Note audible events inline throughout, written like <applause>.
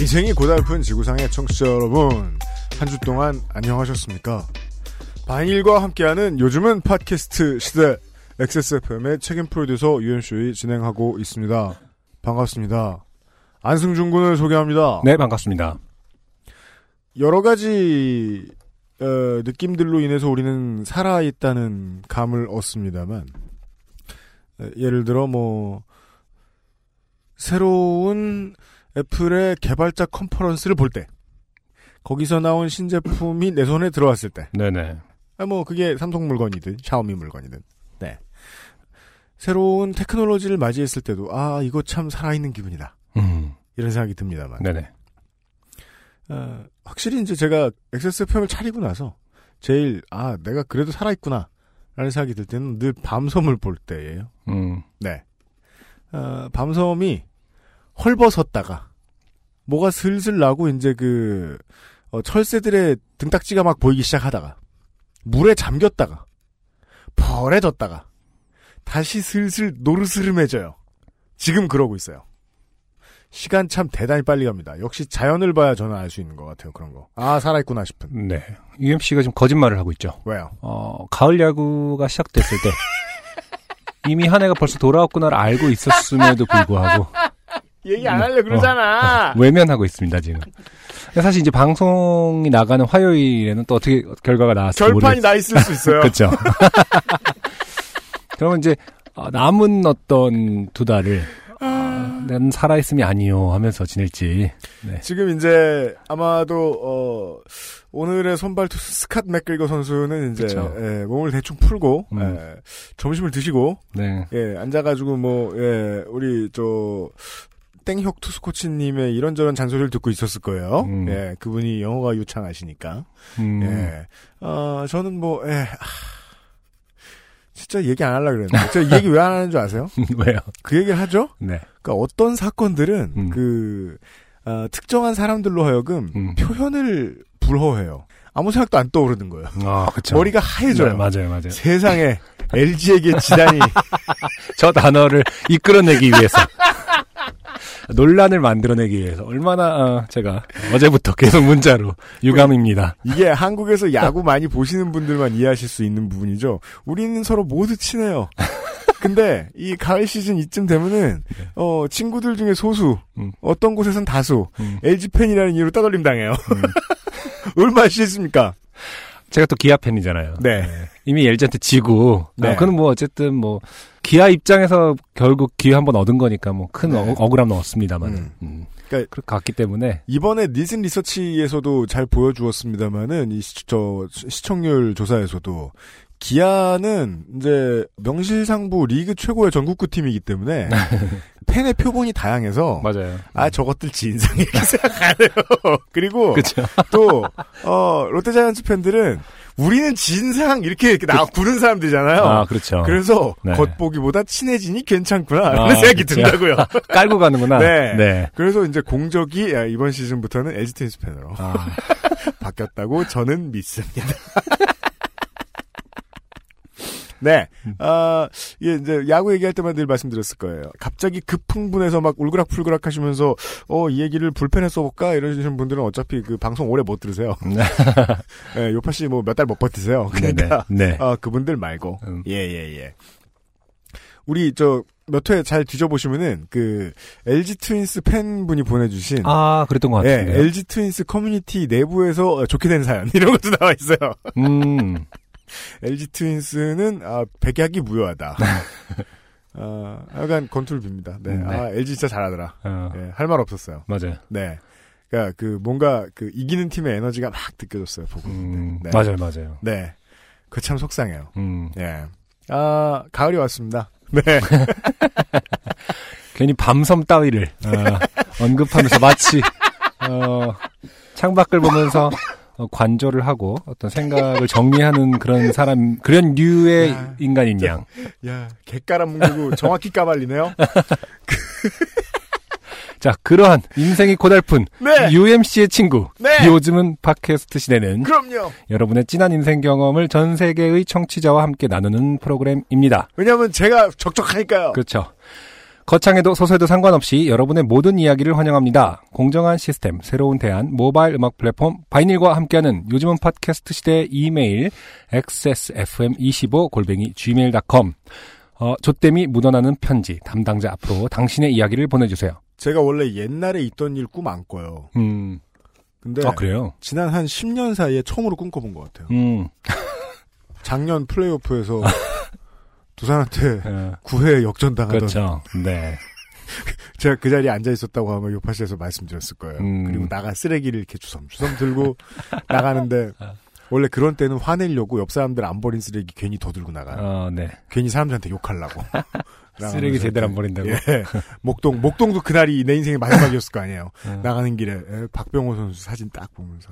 인생이 고달픈 지구상의 청취자 여러분, 한 주 동안 안녕하셨습니까? 바인일과 함께하는 요즘은 팟캐스트 시대 XSFM의 책임 프로듀서 유현쇼이 진행하고 있습니다. 반갑습니다. 안승준 군을 소개합니다. 네, 반갑습니다. 여러 가지 어, 느낌들로 인해서 우리는 살아있다는 감을 얻습니다만 에, 예를 들어 뭐 새로운 애플의 개발자 컨퍼런스를 볼 때 거기서 나온 신제품이 내 손에 들어왔을 때 네네. 아, 뭐 그게 삼성 물건이든 샤오미 물건이든 네 새로운 테크놀로지를 맞이했을 때도 아 이거 참 살아있는 기분이다 음, 이런 생각이 듭니다만 네네. 어, 확실히 이제 제가 XSFM을 차리고 나서 제일 아 내가 그래도 살아있구나 라는 생각이 들 때는 늘 밤섬을 볼 때예요. 음, 네. 어, 밤섬이 헐벗었다가 뭐가 슬슬 나고 이제 그 어, 철새들의 등딱지가 막 보이기 시작하다가 물에 잠겼다가 벌해졌다가 다시 슬슬 노르스름해져요. 지금 그러고 있어요. 시간 참 대단히 빨리 갑니다. 역시 자연을 봐야 저는 알 수 있는 것 같아요. 그런 거. 아 살아있구나 싶은. 네. UMC가 지금 거짓말을 하고 있죠. 왜요? 어, 가을 야구가 시작됐을 때 <laughs> 이미 한 해가 벌써 돌아왔구나를 알고 있었음에도 불구하고 얘기 안 하려 그러잖아. 외면하고 있습니다 지금. 사실 이제 방송이 나가는 화요일에는 또 어떻게 결과가 나왔을지 결판이 나 있을 수 있어요. <laughs> 그렇죠. <laughs> 그러면 이제 어, 남은 어떤 두 달을 아, 난 살아있음이 아니요 하면서 지낼지. 네. 지금 이제 아마도 어, 오늘의 선발 투수 스캇 맥글거 선수는 이제. 예, 몸을 대충 풀고 음. 예, 점심을 드시고 네. 예, 앉아가지고 뭐 예, 우리 저 땡혁 투수 코치님의 이런저런 잔소리를 듣고 있었을 거예요. 음. 예, 그분이 영어가 유창하시니까. 음, 예, 어, 저는 뭐 예, 아, 진짜 얘기 안 하려고 그랬는데 제가 이 얘기 왜 안 하는 줄 아세요? <laughs> 왜요? 그 얘기를 하죠. 네. 그러니까 어떤 사건들은 음. 그 어, 특정한 사람들로 하여금 음. 표현을 불허해요. 아무 생각도 안 떠오르는 거예요. 아, 그렇죠. 머리가 하얘져요. 네, 맞아요, 맞아요. 세상에 LG에게 지단이 <laughs> 저 단어를 이끌어내기 위해서 <laughs> 논란을 만들어내기 위해서 얼마나 어, 제가 어제부터 계속 문자로 유감입니다. 이게 한국에서 야구 많이 보시는 분들만 이해하실 수 있는 부분이죠. 우리는 서로 모두 친해요. 근데 이 가을 시즌 이쯤 되면은 어 친구들 중에 소수 음. 어떤 곳에선 다수 음. LG 팬이라는 이유로 따돌림 당해요. <laughs> 얼마나 싫습니까? 제가 또 기아 팬이잖아요. 네. 이미 LG한테 지고 네. 어, 그는 뭐 어쨌든 뭐 기아 입장에서 결국 기회 한번 얻은 거니까 뭐큰 네. 억울함은 없습니다만 음. 음. 그러니까 그렇게 갔기 때문에 이번에 니슨 리서치에서도 잘 보여주었습니다만은 이 시, 저 시청률 조사에서도 기아는 이제 명실상부 리그 최고의 전국구 팀이기 때문에 <laughs> 팬의 표본이 다양해서 맞아요. 아 저것들 진상 이렇게 생각하네요. <laughs> 그리고. 또 어, 롯데자이언츠 팬들은 우리는 진상 이렇게, 이렇게 나 구는 사람들이잖아요. 아 그렇죠. 그래서 네. 겉보기보다 친해지니 괜찮구나 아, 라는 생각이 그쵸. 든다고요. <laughs> 깔고 가는구나. 네. 네. 그래서 이제 공적이 야, 이번 시즌부터는 LG 테니스 팬으로 아, <laughs> 바뀌었다고 저는 믿습니다. <laughs> 네. 아, 예, 이제 야구 얘기할 때만 늘 말씀드렸을 거예요. 갑자기 급흥분해서 막 울그락불그락 하시면서 어, 이 얘기를 불펜에 써볼까? 이러시는 분들은 어차피 그 방송 오래 못 들으세요. <laughs> 네. 예, 요파 씨 뭐 몇 달 못 버티세요. 그러니까 네. 네. 아, 그분들 말고. 음. 예, 예, 예. 우리 저 몇 회 잘 뒤져보시면은 그 LG 트윈스 팬분이 보내주신 아 그랬던 것 예, 같은데. LG 트윈스 커뮤니티 내부에서 좋게 된 사연 <laughs> 이런 것도 나와 있어요. 음. LG 트윈스는 아, 백약이 무효하다. 아, 약간 건투를 빕니다. 네. 음, 네. 아, LG 진짜 잘하더라. 어, 예, 할말 없었어요. 맞아요. 네. 그러니까 그 뭔가 그 이기는 팀의 에너지가 막 느껴졌어요. 보고. 음, 네. 맞아요, 맞아요. 네. 그 참 속상해요. 음. 예. 아, 가을이 왔습니다. 네. <laughs> 괜히 밤섬 따위를 어, 언급하면서 마치 어, 창밖을 보면서 어, 관조를 하고 어떤 생각을 정리하는 그런 사람, 그런 류의 야, 인간인 양. 야, 객가람 문고 정확히 까발리네요. <laughs> 자, 그러한 인생이 고달픈 네. UMC의 친구. 네. 요즘은 팟캐스트 시대는 그럼요. 여러분의 진한 인생 경험을 전 세계의 청취자와 함께 나누는 프로그램입니다. 왜냐면 제가 적적하니까요. 그렇죠. 거창해도 소소해도 상관없이 여러분의 모든 이야기를 환영합니다. 공정한 시스템, 새로운 대안, 모바일 음악 플랫폼 바이닐과 함께하는 요즘은 팟캐스트 시대의 이메일 xsfm25 골뱅이 gmail.com 어, 조땜이 묻어나는 편지 담당자 앞으로 당신의 이야기를 보내주세요. 제가 원래 옛날에 있던 일 꿈 안 꿔요. 음, 근데 아 그래요? 지난 한 10년 사이에 처음으로 꿈꿔본 것 같아요. 음, 작년 플레이오프에서 <laughs> 두산한테 어, 9회 역전당하던 그렇죠. 네. <laughs> 제가 그 자리에 앉아 있었다고 하면 요파시에서 말씀드렸을 거예요. 음. 그리고 나가 쓰레기를 이렇게 주섬주섬 들고 <laughs> 나가는데 원래 그런 때는 화내려고 옆 사람들 안 버린 쓰레기 괜히 더 들고 나가요. 어, 네. 괜히 사람들한테 욕하려고. <laughs> 쓰레기 제대로 안 버린다고. 예. 목동 목동도 그날이 내 인생의 마지막이었을 거 아니에요. 어. 나가는 길에 예, 박병호 선수 사진 딱 보면서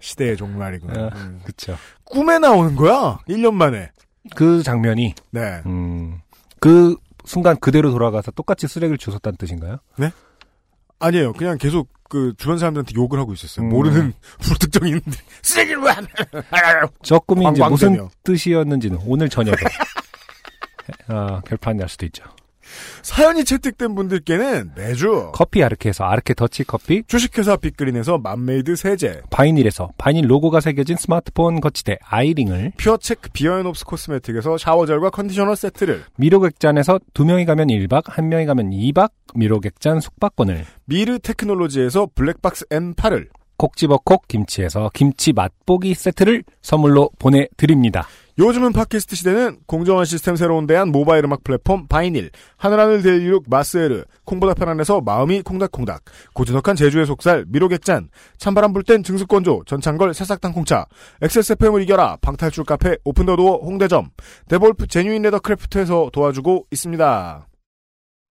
시대의 종말이구나. 어. 음. 그쵸. 꿈에 나오는 거야. 1년 만에. 그 장면이, 네. 음, 그 순간 그대로 돌아가서 똑같이 쓰레기를 주웠다는 뜻인가요? 아니에요. 그냥 계속 그 주변 사람들한테 욕을 하고 있었어요. 음. 모르는 <laughs> 불특정인들 <laughs> 쓰레기를 왜 안? 해? <laughs> 저 꿈이 이제. 무슨 뜻이었는지는 오늘 저녁에 어, 결판이 날 수도 있죠. 사연이 채택된 분들께는 매주 커피 아르케에서 아르케 더치 커피, 주식회사 빅그린에서 맘메이드 세제, 바이닐에서 바이닐 로고가 새겨진 스마트폰 거치대 아이링을, 퓨어체크 비어앤옵스 코스메틱에서 샤워젤과 컨디셔너 세트를, 미로객잔에서 두 명이 가면 1박, 한 명이 가면 2박, 미로객잔 숙박권을, 미르 테크놀로지에서 블랙박스 N8을, 콕 집어 콕 김치에서 김치 맛보기 세트를 선물로 보내드립니다. 요즘은 팟캐스트 시대는 공정한 시스템 새로운 대안 모바일 음악 플랫폼 바이닐, 하늘하늘 daily look 마스에르, 콩보다 편안해서 마음이 콩닥콩닥, 고즈넉한 제주의 속살 미로객잔, 찬바람 불 땐 증수건조, 전창걸 새싹당 콩차, XSFM을 이겨라, 방탈출 카페 오픈더도어 홍대점, 데볼프 제뉴인 레더크래프트에서 도와주고 있습니다.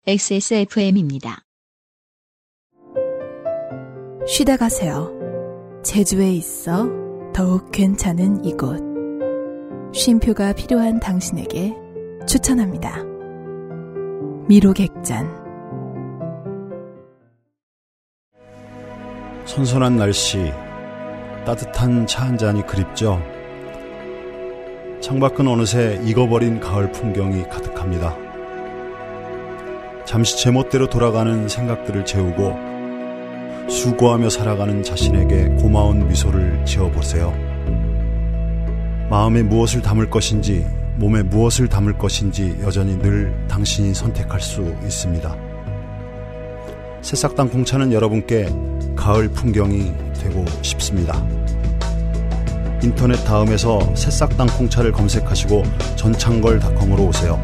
XSFM입니다. 쉬다 가세요. 제주에 있어 더욱 괜찮은 이곳. 쉼표가 필요한 당신에게 추천합니다. 미로객잔. 선선한 날씨, 따뜻한 차 한 잔이 그립죠. 창밖은 어느새 익어버린 가을 풍경이 가득합니다. 잠시 제멋대로 돌아가는 생각들을 재우고 수고하며 살아가는 자신에게 고마운 미소를 지어보세요. 마음에 무엇을 담을 것인지, 몸에 무엇을 담을 것인지 여전히 늘 당신이 선택할 수 있습니다. 새싹당 공차는 여러분께 가을 풍경이 되고 싶습니다. 인터넷 다음에서 새싹당 콩차를 검색하시고 전창걸닷컴으로 오세요.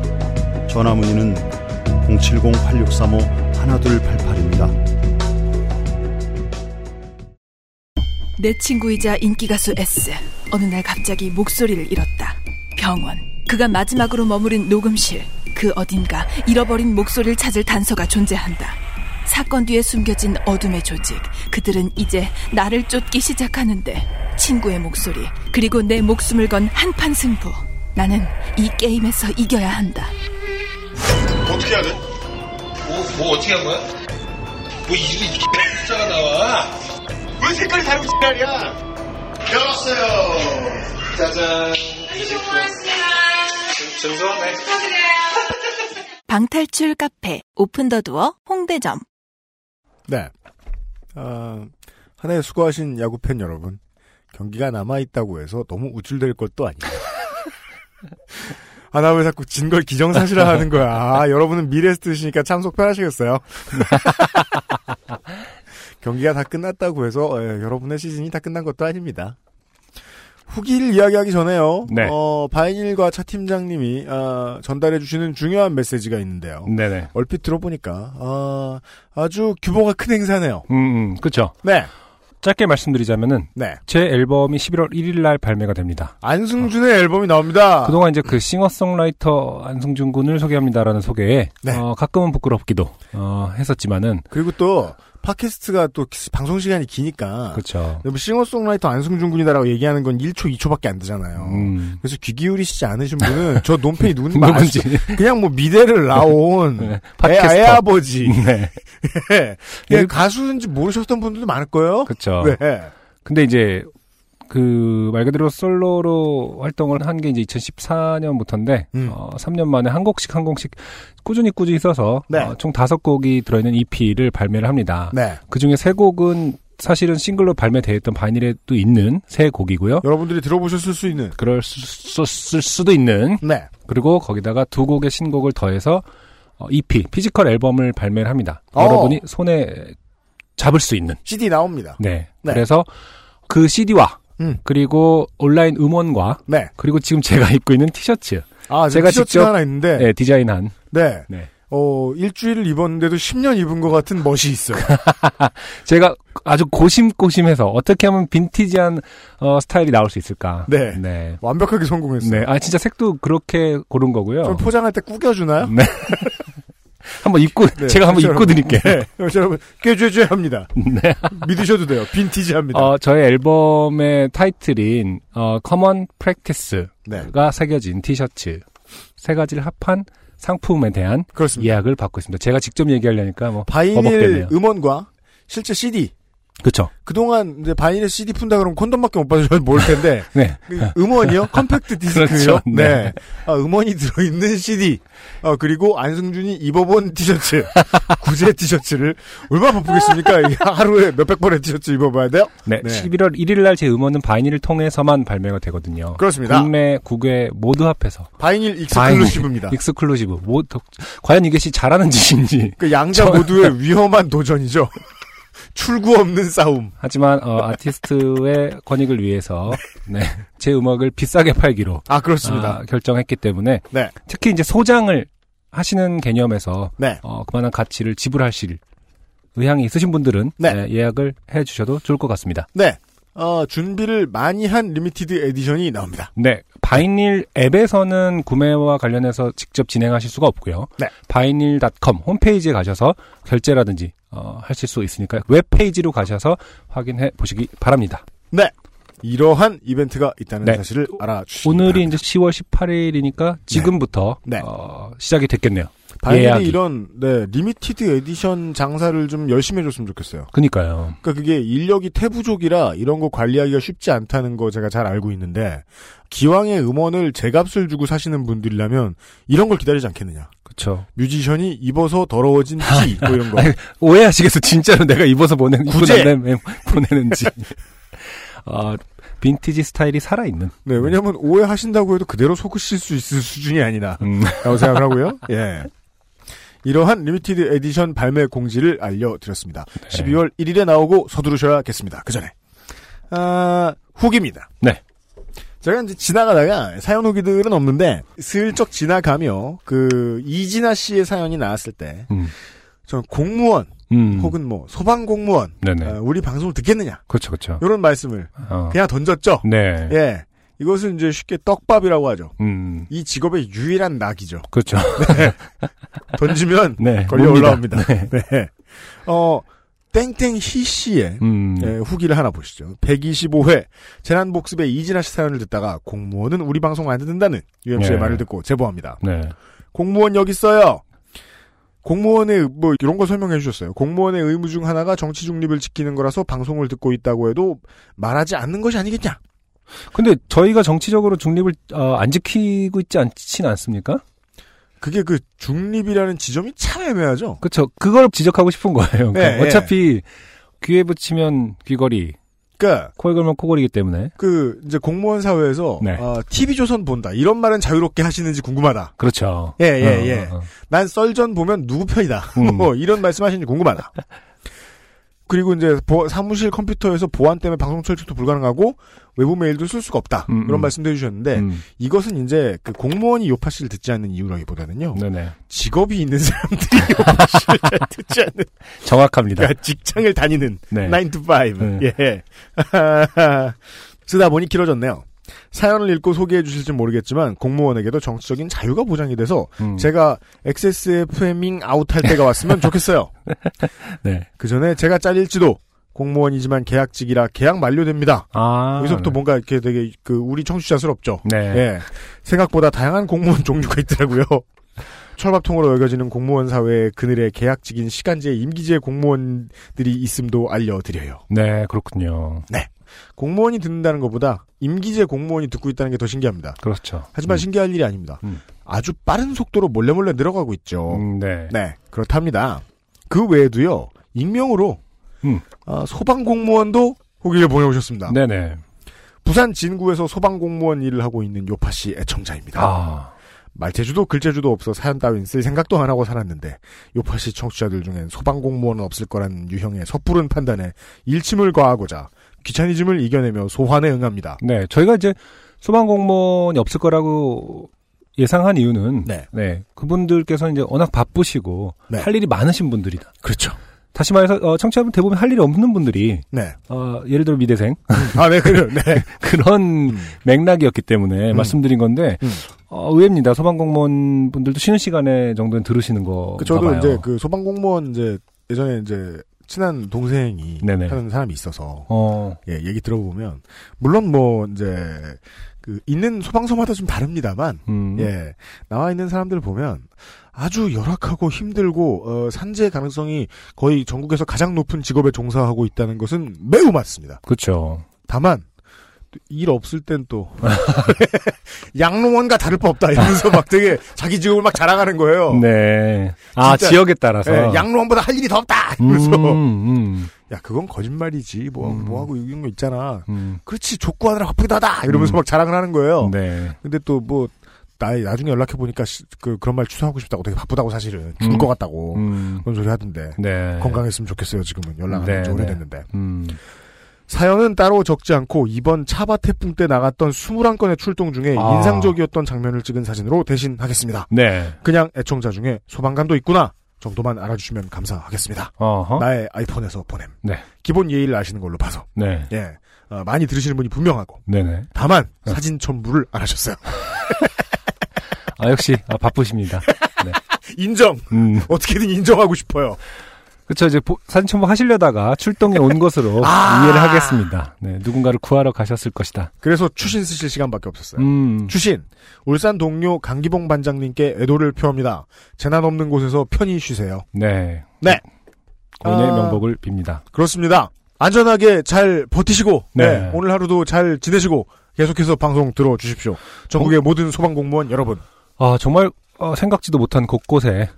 전화 문의는 070-8635-1288입니다. 내 친구이자 인기가수 S. 어느 날 갑자기 목소리를 잃었다. 병원. 그가 마지막으로 머무른 녹음실. 그 어딘가 잃어버린 목소리를 찾을 단서가 존재한다. 사건 뒤에 숨겨진 어둠의 조직. 그들은 이제 나를 쫓기 시작하는데 친구의 목소리 그리고 내 목숨을 건 한판 승부. 나는 이 게임에서 이겨야 한다. 어떻게 해야 돼? 뭐, 뭐 어떻게 한 거야? 뭐 이리 숫자가 나 지랄이야? 열었어요. 짜잔. 증서? 네. <laughs> 방탈출 카페 오픈더두어 홍대점. 네. 아, 한해 수고하신 야구 팬 여러분. 경기가 남아 있다고 해서 너무 우쭐될 것도 아니에요. 아, 나 왜 자꾸 진 걸 기정사실화 하는 거야. 아, 여러분은 미래에서 드시니까 참 속편하시겠어요. <laughs> 경기가 다 끝났다고 해서 예, 여러분의 시즌이 다 끝난 것도 아닙니다. 후기를 이야기하기 전에요. 네. 어, 바이닐과 차 팀장님이 아, 전달해 주시는 중요한 메시지가 있는데요. 네네. 얼핏 들어보니까 아, 아주 규모가 큰 행사네요. 음, 음, 그쵸. 네. 짧게 말씀드리자면은, 네. 제 앨범이 11월 1일 날 발매가 됩니다. 안승준의 앨범이 나옵니다. 그동안 이제 그 싱어송라이터 안승준 군을 소개합니다라는 소개에, 네. 어, 가끔은 부끄럽기도, 어, 했었지만은, 그리고 또 팟캐스트가 또 방송 시간이 기니까. 그렇죠. 뭐 싱어송라이터 안승준 군이다라고 얘기하는 건 1초, 2초밖에 안 되잖아요. 음. 그래서 귀 기울이시지 않으신 분은 저 논팽이 누군지 <laughs> 누군지. 아시- 그냥 뭐 미대를 나온 <laughs> 네, 애, 팟캐스터. 애 아버지. <laughs> 네. 예. 예, 가수인지 모르셨던 분들도 많을 거예요. 그렇죠. 네. 근데 이제 그 말 그대로 솔로로 활동을 한 게 이제 2014년부터인데 음. 어, 3년 만에 한 곡씩 한 곡씩 꾸준히 꾸준히 써서 네. 어, 총 다섯 곡이 들어있는 EP를 발매를 합니다. 네. 그 중에 세 곡은 사실은 싱글로 발매되어 있던 바이닐에도 있는 세 곡이고요. 여러분들이 들어보셨을 수 있는. 그럴 수, 수, 쓸 수도 있는 네. 그리고 거기다가 두 곡의 신곡을 더해서 어, EP physical 앨범을 발매를 합니다. 어. 여러분이 손에 잡을 수 있는. CD 나옵니다. 네. 네. 그래서 그 CD와 음. 그리고 온라인 음원과 네. 그리고 지금 제가 <laughs> 입고 있는 티셔츠 아, 제가 직접- 하나 있는데. 네, 디자인한 네. 네. 어, 일주일을 입었는데도 10년 입은 것 같은 멋이 있어요. <laughs> 제가 아주 고심고심해서 어떻게 하면 빈티지한 어, 스타일이 나올 수 있을까. 네. 네. 완벽하게 성공했어요. 네. 아 진짜 색도 그렇게 고른 거고요. 좀 포장할 때 구겨주나요? 네. <laughs> 한번 입고 네, 제가 한번 입고 드릴게요. 네. 여러분, 꾀죄죄 합니다. <laughs> 네. 믿으셔도 돼요. 빈티지 합니다. 어, 저의 앨범의 타이틀인 어, Common Practice가 네. 새겨진 티셔츠 세 가지를 합한 상품에 대한 그렇습니다. 예약을 받고 있습니다. 제가 직접 얘기하려니까 뭐 바이닐 버벅대네요. 음원과 실제 CD. 그렇죠. 그동안 이제 바이닐에 CD 푼다 그러면 콘돔밖에 못 받으셔서 모를 텐데 <laughs> 네. 그 음원이요? 컴팩트 <laughs> 디스크요? 그렇죠. 네. 네. 아, 음원이 들어있는 CD. 어, 그리고 안승준이 입어본 티셔츠. <laughs> 구제 티셔츠를 얼마나 바쁘겠습니까? 하루에 몇백 번의 티셔츠 입어봐야 돼요? 네. 네. 11월 1일 날 제 음원은 바이닐을 통해서만 발매가 되거든요. 그렇습니다. 국내 국외 모두 합해서 바이닐 exclusive입니다. exclusive. 뭐 더- 과연 이것이 잘하는 짓인지. 그 양자 저- 모두의 위험한 도전이죠. 출구 없는 싸움. 하지만 어, 아티스트의 권익을 위해서 네, 제 음악을 비싸게 팔기로 아, 그렇습니다. 아, 결정했기 때문에 네. 특히 이제 소장을 하시는 개념에서 네. 어, 그만한 가치를 지불하실 의향이 있으신 분들은 네. 네, 예약을 해주셔도 좋을 것 같습니다. 네. 어, 준비를 많이 한 limited edition이 나옵니다. 네, 바이닐 앱에서는 구매와 관련해서 직접 진행하실 수가 없고요. 네. 바이닐.com 홈페이지에 가셔서 결제라든지 어, 하실 수 있으니까 웹페이지로 가셔서 확인해 보시기 바랍니다. 네. 이러한 이벤트가 있다는 네. 사실을 알아주시기 오늘이 바랍니다. 이제 10월 18일이니까 지금부터 네. 어, 시작이 됐겠네요. 바이닐이 예약이. 이런 네 limited edition 장사를 좀 열심히 해줬으면 좋겠어요. 그니까요. 그러니까 그게 인력이 태부족이라 이런 거 관리하기가 쉽지 않다는 거 제가 잘 알고 있는데 기왕의 음원을 제값을 주고 사시는 분들이라면 이런 걸 기다리지 않겠느냐. 그쵸. 뮤지션이 입어서 더러워진 티, <laughs> 뭐 이런 거. 아니, 오해하시겠어. 진짜로 내가 입어서 보내는, 입고 구제. 보내는지. 어, <laughs> 빈티지 스타일이 살아있는. 네, 왜냐면 오해하신다고 해도 그대로 속으실 수 있을 수준이 아니라. 음, 라고 생각을 하고요. <laughs> 예. 이러한 limited edition 발매 공지를 알려드렸습니다. 네. 12월 1일에 나오고 서두르셔야겠습니다. 그 전에. 아, 후기입니다. 네. 제가 이제 지나가다가 사연 후기들은 없는데, 슬쩍 지나가며, 그, 이진아 씨의 사연이 나왔을 때, 음, 저는 공무원, 음. 혹은 뭐, 소방 공무원, 네네. 아, 우리 방송을 듣겠느냐, 그렇죠, 그렇죠. 이런 말씀을 어, 그냥 던졌죠. 네. 예. 이것은 이제 쉽게 떡밥이라고 하죠. 음, 이 직업의 유일한 낙이죠. 그렇죠. 던지면 네. 걸려 뭡니다. 올라옵니다. 네. 네. 어, 땡땡 희 씨의 음, 예, 후기를 하나 보시죠. 125회 재난복습의 이진아 씨 사연을 듣다가 공무원은 우리 방송 안 듣는다는 UMC의 네. 말을 듣고 제보합니다. 네. 공무원 여기 있어요. 공무원의 뭐 이런 거 설명해 주셨어요. 공무원의 의무 중 하나가 정치 중립을 지키는 거라서 방송을 듣고 있다고 해도 말하지 않는 것이 아니겠냐? 근데 저희가 정치적으로 중립을 어, 안 지키고 있지 않진 않습니까? 그게 그 중립이라는 지점이 참 애매하죠. 그렇죠. 그걸 지적하고 싶은 거예요. 그러니까 네, 어차피 귀에 붙이면 귀걸이, 그러니까 코에 걸면 코걸이기 때문에. 그 이제 공무원 사회에서 네. 어, TV 조선 본다 이런 말은 자유롭게 하시는지 궁금하다. 그렇죠. 예, 예, 어, 예. 어, 어. 난 썰전 보면 누구 편이다. 음. <laughs> 뭐 이런 말씀하시는지 궁금하다. <laughs> 그리고 이제 보- 사무실 컴퓨터에서 보안 때문에 방송 철칙도 불가능하고 외부 메일도 쓸 수가 없다. 음, 이런 음. 말씀도 해주셨는데 음, 이것은 이제 그 공무원이 요파 씨를 듣지 않는 이유라기보다는요. 네네. 직업이 있는 사람들이 요파 씨를 잘 듣지 않는 <laughs> 정확합니다. 그러니까 직장을 다니는 네. 9 to 5. 네. 예. <laughs> 쓰다 보니 길어졌네요. 사연을 읽고 소개해 주실지 모르겠지만 공무원에게도 정치적인 자유가 보장이 돼서 음. 제가 XSFMing 아웃할 때가 왔으면 좋겠어요. <laughs> 네. 그 전에 제가 잘릴지도 공무원이지만 계약직이라 계약 만료됩니다. 아. 여기서부터 뭔가 이렇게 되게 그 우리 청취자스럽죠. 네. 예. 생각보다 다양한 공무원 종류가 있더라고요. <laughs> 철밥통으로 여겨지는 공무원 사회의 그늘에 계약직인 시간제 임기제 공무원들이 있음도 알려드려요. 네, 그렇군요. 공무원이 듣는다는 것보다 임기제 공무원이 듣고 있다는 게 더 신기합니다. 그렇죠. 하지만 음. 신기할 일이 아닙니다. 음. 아주 빠른 속도로 몰래몰래 늘어가고 있죠. 음, 네. 네, 그렇답니다. 그 외에도요, 익명으로 음. 아, 소방 공무원도 후기를 보내오셨습니다. 네네. 부산 진구에서 소방 공무원 일을 하고 있는 요파 씨 애청자입니다. 아. 말재주도 글재주도 없어 사연 따윈 쓸 생각도 안 하고 살았는데 요파 씨 청취자들 중엔 소방 공무원은 없을 거란 유형의 섣부른 판단에 일침을 과하고자 귀차니즘을 이겨내며 소환에 응합니다. 네. 저희가 이제 소방 공무원이 없을 거라고 예상한 이유는 네. 그분들께서 이제 워낙 바쁘시고 네. 할 일이 많으신 분들이다. 그렇죠. 다시 말해서 어, 청취자분 대부분 할 일이 없는 분들이 네. 어, 예를 들어 미대생 아, 네, 그래요. 네. <laughs> 그런 음. 맥락이었기 때문에 음. 말씀드린 건데 음. 어, 의외입니다. 소방공무원 분들도 쉬는 시간에 정도는 들으시는 거. 그 저도 이제 그 소방공무원 이제 예전에 이제 친한 동생이 네네. 하는 사람이 있어서 어, 예, 얘기 들어보면 물론 뭐 이제 그 있는 소방서마다 좀 다릅니다만 음, 예 나와 있는 사람들 보면 아주 열악하고 힘들고 어, 산재 가능성이 거의 전국에서 가장 높은 직업에 종사하고 있다는 것은 매우 맞습니다. 그렇죠. 다만 일 없을 땐 또 <laughs> 양로원과 다를 바 없다 이러면서 막 되게 자기 직업을 막 자랑하는 거예요. 네. 아 지역에 따라서. 예, 양로원보다 할 일이 더 없다 음, 이러면서 음, 야 그건 거짓말이지 뭐 음. 뭐 하고 이런 거 있잖아. 음. 그렇지 족구하느라 바쁘기도 하다 이러면서 음. 막 자랑을 하는 거예요. 네. 근데 또 뭐 나 나중에 연락해 보니까 그 그런 말 취소하고 싶다고 되게 바쁘다고 사실은 죽을 음. 것 같다고 음, 그런 소리 하던데 네. 건강했으면 좋겠어요 지금은 연락 네, 안한 지 네. 오래됐는데 음, 사연은 따로 적지 않고 이번 차바 태풍 때 나갔던 21건의 출동 중에 아. 인상적이었던 장면을 찍은 사진으로 대신하겠습니다. 네. 그냥 애청자 중에 소방관도 있구나 정도만 알아주시면 감사하겠습니다. 어허. 나의 아이폰에서 보냄. 네. 기본 예의를 아시는 걸로 봐서 네. 예 어, 많이 들으시는 분이 분명하고 네네. 다만 네. 사진 첨부를 안 하셨어요. <laughs> 아 역시 아, 바쁘십니다. 네. <laughs> 인정 음. 어떻게든 인정하고 싶어요. 그렇죠. 이제 보- 사진 첨부 하시려다가 출동에 온 것으로 <laughs> 아. 이해를 하겠습니다. 네. 누군가를 구하러 가셨을 것이다. 그래서 추신 쓰실 시간밖에 없었어요. 음. 추신 울산 동료 강기봉 반장님께 애도를 표합니다. 재난 없는 곳에서 편히 쉬세요. 네. 네. 고인의 아. 명복을 빕니다. 그렇습니다. 안전하게 잘 버티시고 네. 네, 오늘 하루도 잘 지내시고 계속해서 방송 들어주십시오. 전국의 모든 소방공무원 여러분. 아 정말 어, 생각지도 못한 곳곳에서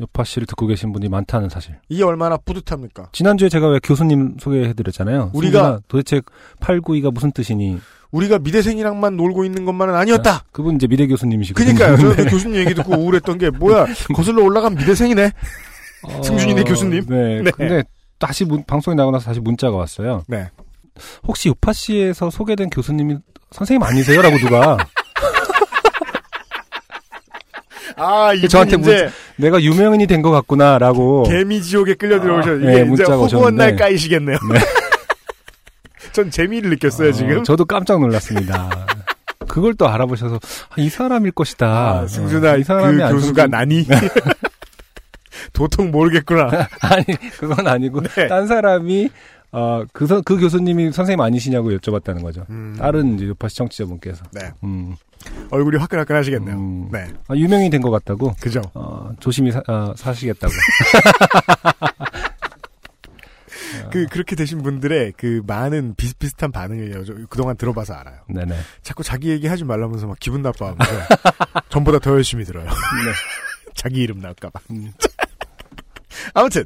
요파 씨를 듣고 계신 분이 많다는 사실. 이게 얼마나 뿌듯합니까? 지난주에 제가 왜 교수님 소개해드렸잖아요. 우리가- 도대체 892가 무슨 뜻이니? 우리가 미대생이랑만 놀고 있는 것만은 아니었다. 그분 이제 미래 교수님이시거든요. 그니까요. 저는 그 <laughs> 교수님 얘기 듣고 우울했던 게 뭐야 거슬러 올라간 미대생이네. 어, 승준이네 교수님. 네. 네. 근데 다시 문- 방송이 나고 나서 다시 문자가 왔어요. 네. 혹시 요파 씨에서 소개된 교수님이 선생님 아니세요? 라고 누가 <laughs> 아 이분 저한테 이제 내가 유명인이 된 것 같구나라고. 개미 지옥에 끌려 들어오셔. 아, 이게 네, 이제 허구한 날. 까이시겠네요. <laughs> 전 재미를 느꼈어요 어, 지금. 저도 깜짝 놀랐습니다. 그걸 또 알아보셔서 아, 이 사람일 것이다. 아, 승준아 어, 이 사람이 그 교수가 있는- 나니? <laughs> 도통 모르겠구나. 아니 그건 아니고 네. 딴 사람이 어그 그 교수님이 선생님 아니시냐고 여쭤봤다는 거죠. 음, 다른 이제 요파 시청자분께서 네. 음, 얼굴이 화끈화끈 하시겠네요. 음, 네. 아, 유명이 된 것 같다고 그죠. 어, 조심히 사, 어, 사시겠다고. <laughs> 그 그렇게 되신 분들의 그 많은 비슷비슷한 반응을 저 그동안 들어봐서 알아요. 네네. 자꾸 자기 얘기 하지 말라면서 막 기분 나빠하면서 전보다 더 열심히 들어요. 네. <laughs> 자기 이름 나올까봐. 음. <laughs> 아무튼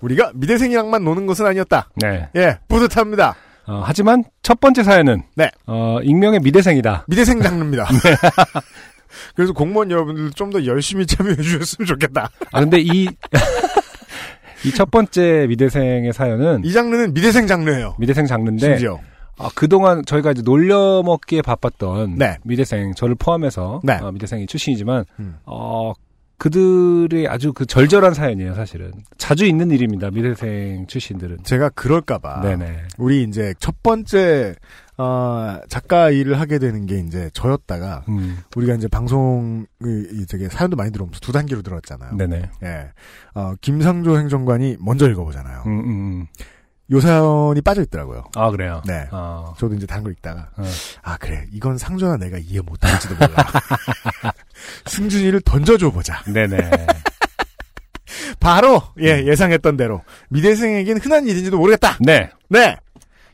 우리가 미대생이랑만 노는 것은 아니었다. 네. 예, 뿌듯합니다. 어, 하지만 첫 번째 사연은 네. 어, 익명의 미대생이다. 미대생 장르입니다. 네. <laughs> 그래서 공무원 여러분들 좀 더 열심히 참여해 주셨으면 좋겠다. 아 근데 이 <laughs> 이 첫 번째 미대생의 사연은 이 장르는 미대생 장르예요. 미대생 장르인데 심지어. 아, 그동안 저희가 이제 놀려먹기에 바빴던 네. 미대생 저를 포함해서 네. 어, 미대생이 출신이지만 음. 어 그들의 아주 그 절절한 사연이에요 사실은 자주 있는 일입니다 미대생 출신들은 제가 그럴까봐 네네 우리 이제 첫 번째 어, 작가 일을 하게 되는 게 이제 저였다가 음, 우리가 이제 방송이 이 되게 사연도 많이 들어오면서 두 단계로 들어왔잖아요. 네네. 예. 어, 김상조 행정관이 먼저 읽어보잖아요. 음, 음, 음. 요 사연이 빠져 있더라고요. 아, 그래요? 네. 아, 저도 이제 다른 거 읽다가 어. 아 그래 이건 상조나 내가 이해 못할지도 몰라. <laughs> 승준이를 던져줘 보자. 네네. <laughs> 바로 예 예상했던 대로 미대생에겐 흔한 일인지도 모르겠다. 네. 네.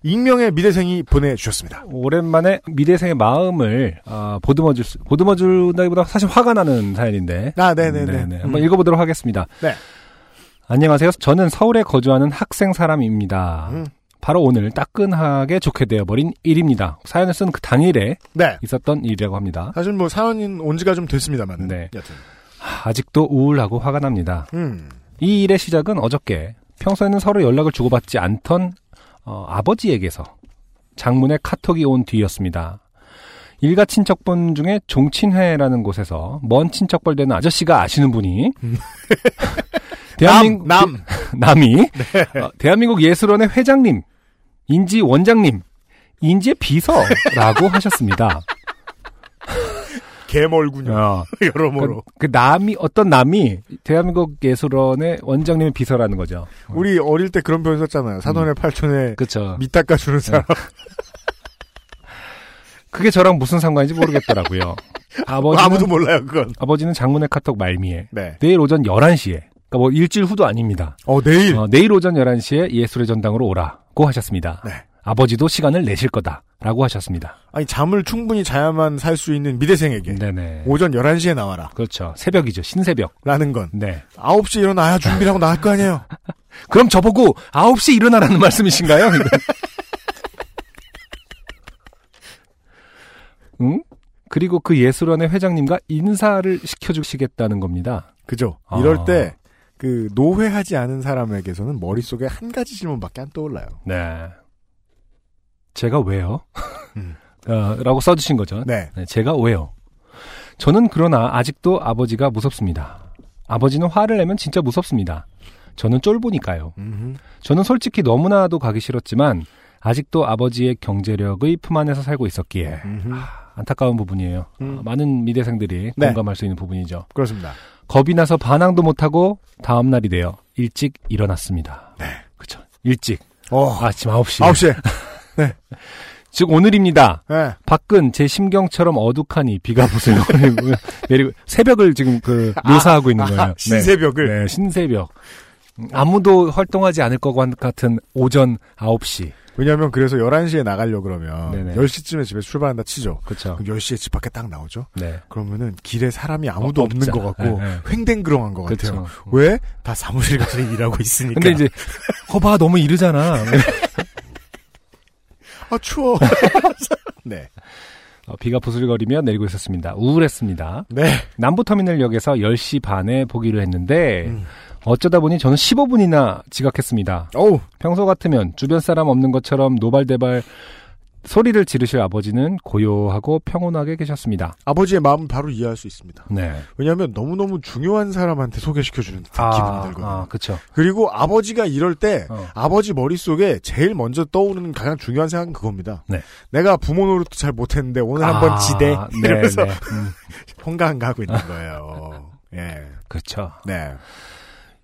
익명의 미대생이 보내주셨습니다. 오랜만에 미대생의 마음을 아, 보듬어줄 수, 보듬어준다기보다 사실 화가 나는 사연인데 아, 네네네. 네네. 한번 음. 읽어보도록 하겠습니다. 네. 안녕하세요. 저는 서울에 거주하는 학생 사람입니다. 음. 바로 오늘 따끈하게 좋게 되어버린 일입니다. 사연을 쓴 그 당일에 네. 있었던 일이라고 합니다. 사실 뭐 사연인 온 지가 좀 됐습니다만. 네. 여튼. 하, 아직도 우울하고 화가 납니다. 음. 이 일의 시작은 어저께 평소에는 서로 연락을 주고받지 않던 어, 아버지에게서 장문의 카톡이 온 뒤였습니다. 일가 친척분 중에 종친회라는 곳에서 먼 친척벌 되는 아저씨가 아시는 분이 <laughs> 대한민국 남, 남. <laughs> 남이 어, 대한민국 예술원의 회장님, 인지 원장님, 인지의 비서라고 <laughs> 하셨습니다. 개멀군요. 어, <laughs> 여러모로. 그, 그 남이 어떤 남이 대한민국 예술원의 원장님의 비서라는 거죠. 우리 어릴 때 그런 표현 썼잖아요. 사돈의 팔촌에 그렇죠. 밑 닦아주는 사람. 그게 저랑 무슨 상관인지 모르겠더라고요. 아버지는 아무도 몰라요, 그건. 아버지는 장문의 카톡 말미에 네. 내일 오전 11시에 그러니까 뭐 일주일 후도 아닙니다. 어, 내일. 어, 내일 오전 11시에 예술의 전당으로 오라고 하셨습니다. 네. 아버지도 시간을 내실 거다라고 하셨습니다. 아니, 잠을 충분히 자야만 살 수 있는 미대생에게. 네네. 오전 11시에 나와라. 그렇죠. 새벽이죠. 신새벽. 라는 건. 네. 9시에 일어나야 준비를 하고 나갈 거 아니에요. <laughs> 그럼 저보고 9시 일어나라는 말씀이신가요? <laughs> 응? 그리고 그 예술원의 회장님과 인사를 시켜주시겠다는 겁니다. 그죠? 아. 이럴 때, 그, 노회하지 않은 사람에게서는 머릿속에 한 가지 질문밖에 안 떠올라요. 네. 제가 왜요? 음. <laughs> 어, 라고 써주신 거죠. 네. 네, 제가 왜요? 저는 그러나 아직도 아버지가 무섭습니다. 아버지는 화를 내면 진짜 무섭습니다. 저는 쫄보니까요. 음흠. 저는 솔직히 너무나도 가기 싫었지만 아직도 아버지의 경제력의 품 안에서 살고 있었기에 음흠. 안타까운 부분이에요. 음. 어, 많은 미대생들이 네. 공감할 수 있는 부분이죠. 그렇습니다. 겁이 나서 반항도 못하고 다음 날이 되어 일찍 일어났습니다. 네. 그쵸. 일찍. 어, 아침 9시. 9시에. <laughs> 즉 오늘입니다. 네. 밖은 제 심경처럼 어둑하니 비가 부슬거리고 <laughs> 내리고 새벽을 지금 그 묘사하고 있는 거예요. 아, 신새벽을. 네, 네, 신새벽. 음, 아무도 활동하지 않을 것 같은 오전 9시. 왜냐면 그래서 11시에 나가려 그러면 네네. 10시쯤에 집에 출발한다 치죠. 그렇죠. 그럼 10시에 집 밖에 딱 나오죠. 네. 그러면은 길에 사람이 아무도 어, 없는. 것 같고 네, 네. 횡댕그렁한 것 그렇죠. 같아요. 왜? 다 사무실 가서 <laughs> 일하고 있으니까. 근데 이제 허봐 너무 이르잖아. <laughs> 아 추워. <laughs> 네. 어, 비가 부슬거리며 내리고 있었습니다. 우울했습니다. 네. 남부터미널역에서 10시 반에 보기로 했는데 음. 어쩌다 보니 저는 15분이나 지각했습니다. 어우. 평소 같으면 주변 사람 없는 것처럼 노발대발 소리를 지르실 아버지는 고요하고 평온하게 계셨습니다. 아버지의 마음을 바로 이해할 수 있습니다. 네. 왜냐하면 너무너무 중요한 사람한테 소개시켜주는 듯한 기분이 들거든요. 아, 그쵸. 그리고 아버지가 이럴 때 어. 아버지 머릿속에 제일 먼저 떠오르는 가장 중요한 생각은 그겁니다. 네. 내가 부모 노릇도 잘 못했는데 오늘 한번 지대 네, 이러면서 네. 음, <laughs> hon가한가 하고 있는 거예요. 예. 그렇죠. 네.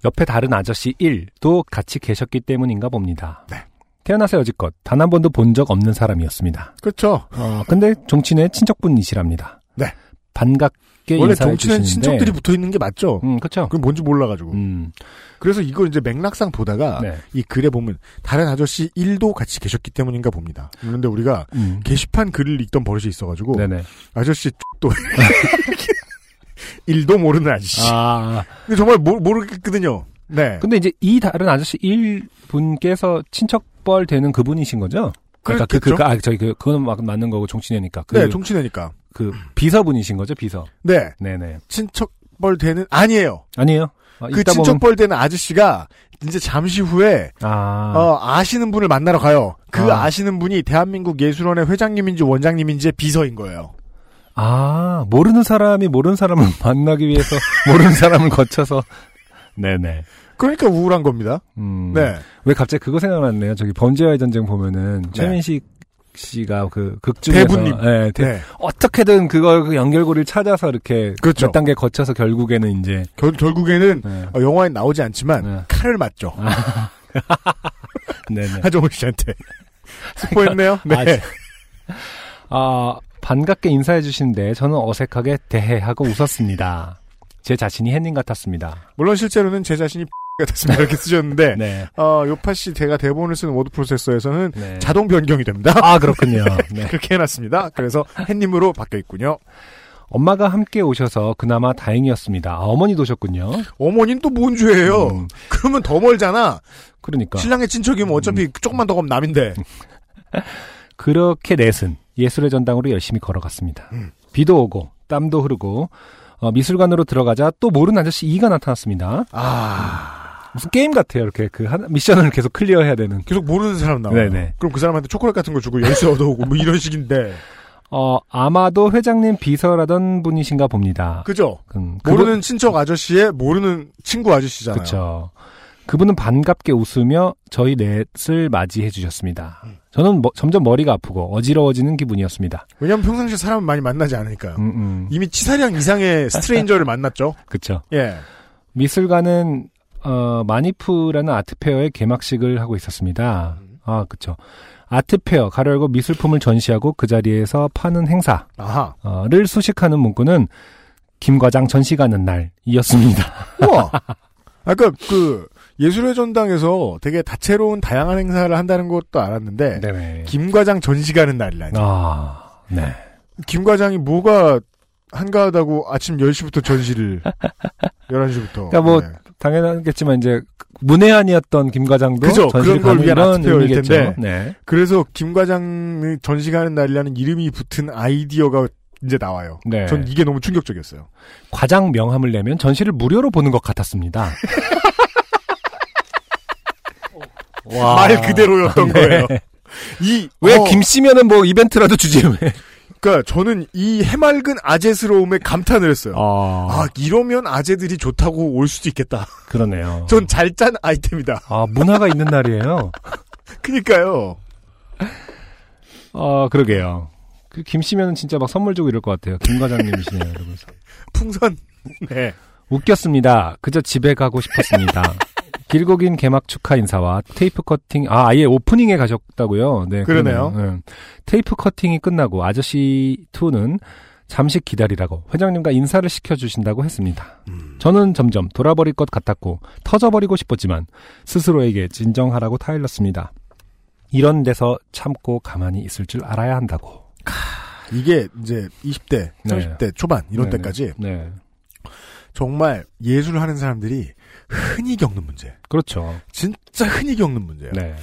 옆에 다른 아저씨 1도 같이 계셨기 때문인가 봅니다. 네. 태어나서 여지껏 단 한 번도 본 적 없는 사람이었습니다. 그렇죠. 어, 근데 종친의 친척분이시랍니다. 네. 반갑게 원래 주시는데 친척들이 붙어 있는 게 맞죠. 음, 그렇죠. 그게 뭔지 몰라가지고. 음, 그래서 이걸 이제 맥락상 보다가 네. 이 글에 보면 다른 아저씨 1도 같이 계셨기 때문인가 봅니다. 그런데 우리가 음. 게시판 글을 읽던 버릇이 있어가지고 네네. 아저씨 <laughs> 또 <laughs> 1도 모르는 아저씨. 아, 근데 정말 모, 모르겠거든요. 네. 근데 이제 이 다른 아저씨 1분께서 친척벌 되는 그분이신 거죠? 그러니까 그, 그? 그, 아, 저기, 그, 그건 막 맞는 거고, 종친회니까. 그, 네, 종친회니까. 그, 비서분이신 거죠, 비서. 네. 네네. 친척벌 되는 아니에요. 아니에요? 아, 그 친척벌 되는 아저씨가 이제 잠시 후에 아, 어, 아시는 분을 만나러 가요. 그 아. 아. 시는 분이 대한민국 예술원의 회장님인지 원장님인지의 비서인 거예요. 아, 모르는 사람이 모르는 사람을 <laughs> 만나기 위해서 모르는 사람을 거쳐서. 네네. 그러니까 우울한 겁니다. 음. 네. 왜 갑자기 그거 생각났네요. 저기 번제와의 전쟁 보면은 네. 최민식 씨가 그 극중에서 대부님. 예, 대- 네. 어떻게든 그걸 그 연결고리를 찾아서 이렇게 그렇죠. 몇 단계 거쳐서 결국에는 이제 결, 결국에는 네. 어, 영화에 나오지 않지만 네. 칼을 맞죠. <laughs> 네네. 하정우 씨한테. <laughs> 스포했네요. 네. 아, 진- 아, 반갑게 인사해 주시는데 저는 어색하게 대해하고 웃었습니다. 제 자신이 햇님 같았습니다. 물론 실제로는 제 자신이 같았습니다. 이렇게 쓰셨는데 <laughs> 네. 어, 요파 씨 제가 대본을 쓰는 워드 프로세서에서는 네. 자동 변경이 됩니다. 아, 그렇군요. <laughs> 네. 그렇게 해놨습니다. 그래서 햇님으로 바뀌어 있군요. 엄마가 함께 오셔서 그나마 다행이었습니다. 아, 어머니도 오셨군요. 어머니는 또 뭔 죄예요? 음, 그러면 더 멀잖아. 그러니까. 신랑의 친척이면 어차피 조금만 더 가면 남인데. <laughs> 그렇게 넷은 예술의 전당으로 열심히 걸어갔습니다. 음. 비도 오고 땀도 흐르고 어, 미술관으로 들어가자 또 모르는 아저씨 이가 나타났습니다. 아. 무슨 게임 같아요. 이렇게 그 한, 미션을 계속 클리어해야 되는. 계속 모르는 사람 나와요. 네네. 그럼 그 사람한테 초콜릿 같은 거 주고 열쇠 얻어오고 뭐 이런 식인데. 어 아마도 회장님 비서라던 분이신가 봅니다. 그죠? 음, 모르는 친척 아저씨의 모르는 친구 아저씨잖아요. 그렇죠. 그분은 반갑게 웃으며 저희 넷을 맞이해 주셨습니다. 음. 저는 뭐- 점점 머리가 아프고 어지러워지는 기분이었습니다. 왜냐면 평상시에 사람을 많이 만나지 않으니까요. 음, 음. 이미 치사량 이상의 스트레인저를 만났죠. <laughs> 그렇죠. 예. 미술관은 어, 마니프라는 아트페어의 개막식을 하고 있었습니다. 음. 아, 그쵸. 아트페어, 가로 열고 미술품을 전시하고 그 자리에서 파는 행사를 아하. 수식하는 문구는 김과장 전시 가는 날이었습니다. 우와. 아까 그 예술의 전당에서 되게 다채로운 다양한 행사를 한다는 것도 알았는데 네네. 김 과장 전시 가는 날이라니. 아, 네. 김 과장이 뭐가 한가하다고 아침 10시부터 전시를 <laughs> 11시부터. 그러니까 뭐 당연하겠지만 이제 문외한이었던 김 과장도 그죠. 전시를 그런 걸 위한 아트페어일. 텐데. 네. 그래서 김 과장의 전시 가는 날이라는 이름이 붙은 아이디어가 이제 나와요. 네. 전 이게 너무 충격적이었어요. 과장 명함을 내면 전시를 무료로 보는 것 같았습니다. <laughs> 와. <laughs> 말 그대로였던 거예요. <laughs> 이왜 어, 김씨면은 뭐 이벤트라도 주지 왜? <laughs> 그러니까 저는 이 해맑은 아재스러움에 감탄을 했어요. 아, 아, 이러면 아재들이 좋다고 올 수도 있겠다. 그러네요. 전 잘 짠 아이템이다. 아 문화가 있는 날이에요. 그니까요. 아 그러게요. 그 김씨면은 진짜 막 선물 주고 이럴 것 같아요. 김 과장님이시네요. 이러면서 풍선. 네. 웃겼습니다. 그저 집에 가고 싶었습니다. 길고 긴 개막 축하 인사와 테이프 커팅, 아, 아예 오프닝에 가셨다고요? 네. 그러네요. 그러네요. 네. 테이프 커팅이 끝나고 아저씨2는 잠시 기다리라고 회장님과 인사를 시켜주신다고 했습니다. 음. 저는 점점 돌아버릴 것 같았고 터져버리고 싶었지만 스스로에게 진정하라고 타일렀습니다. 이런 데서 참고 가만히 있을 줄 알아야 한다고. 이게 이제 20대, 네. 30대 초반 이런 네, 때까지 네. 정말 예술을 하는 사람들이 흔히 겪는 문제. 그렇죠. 진짜 흔히 겪는 문제예요. 네.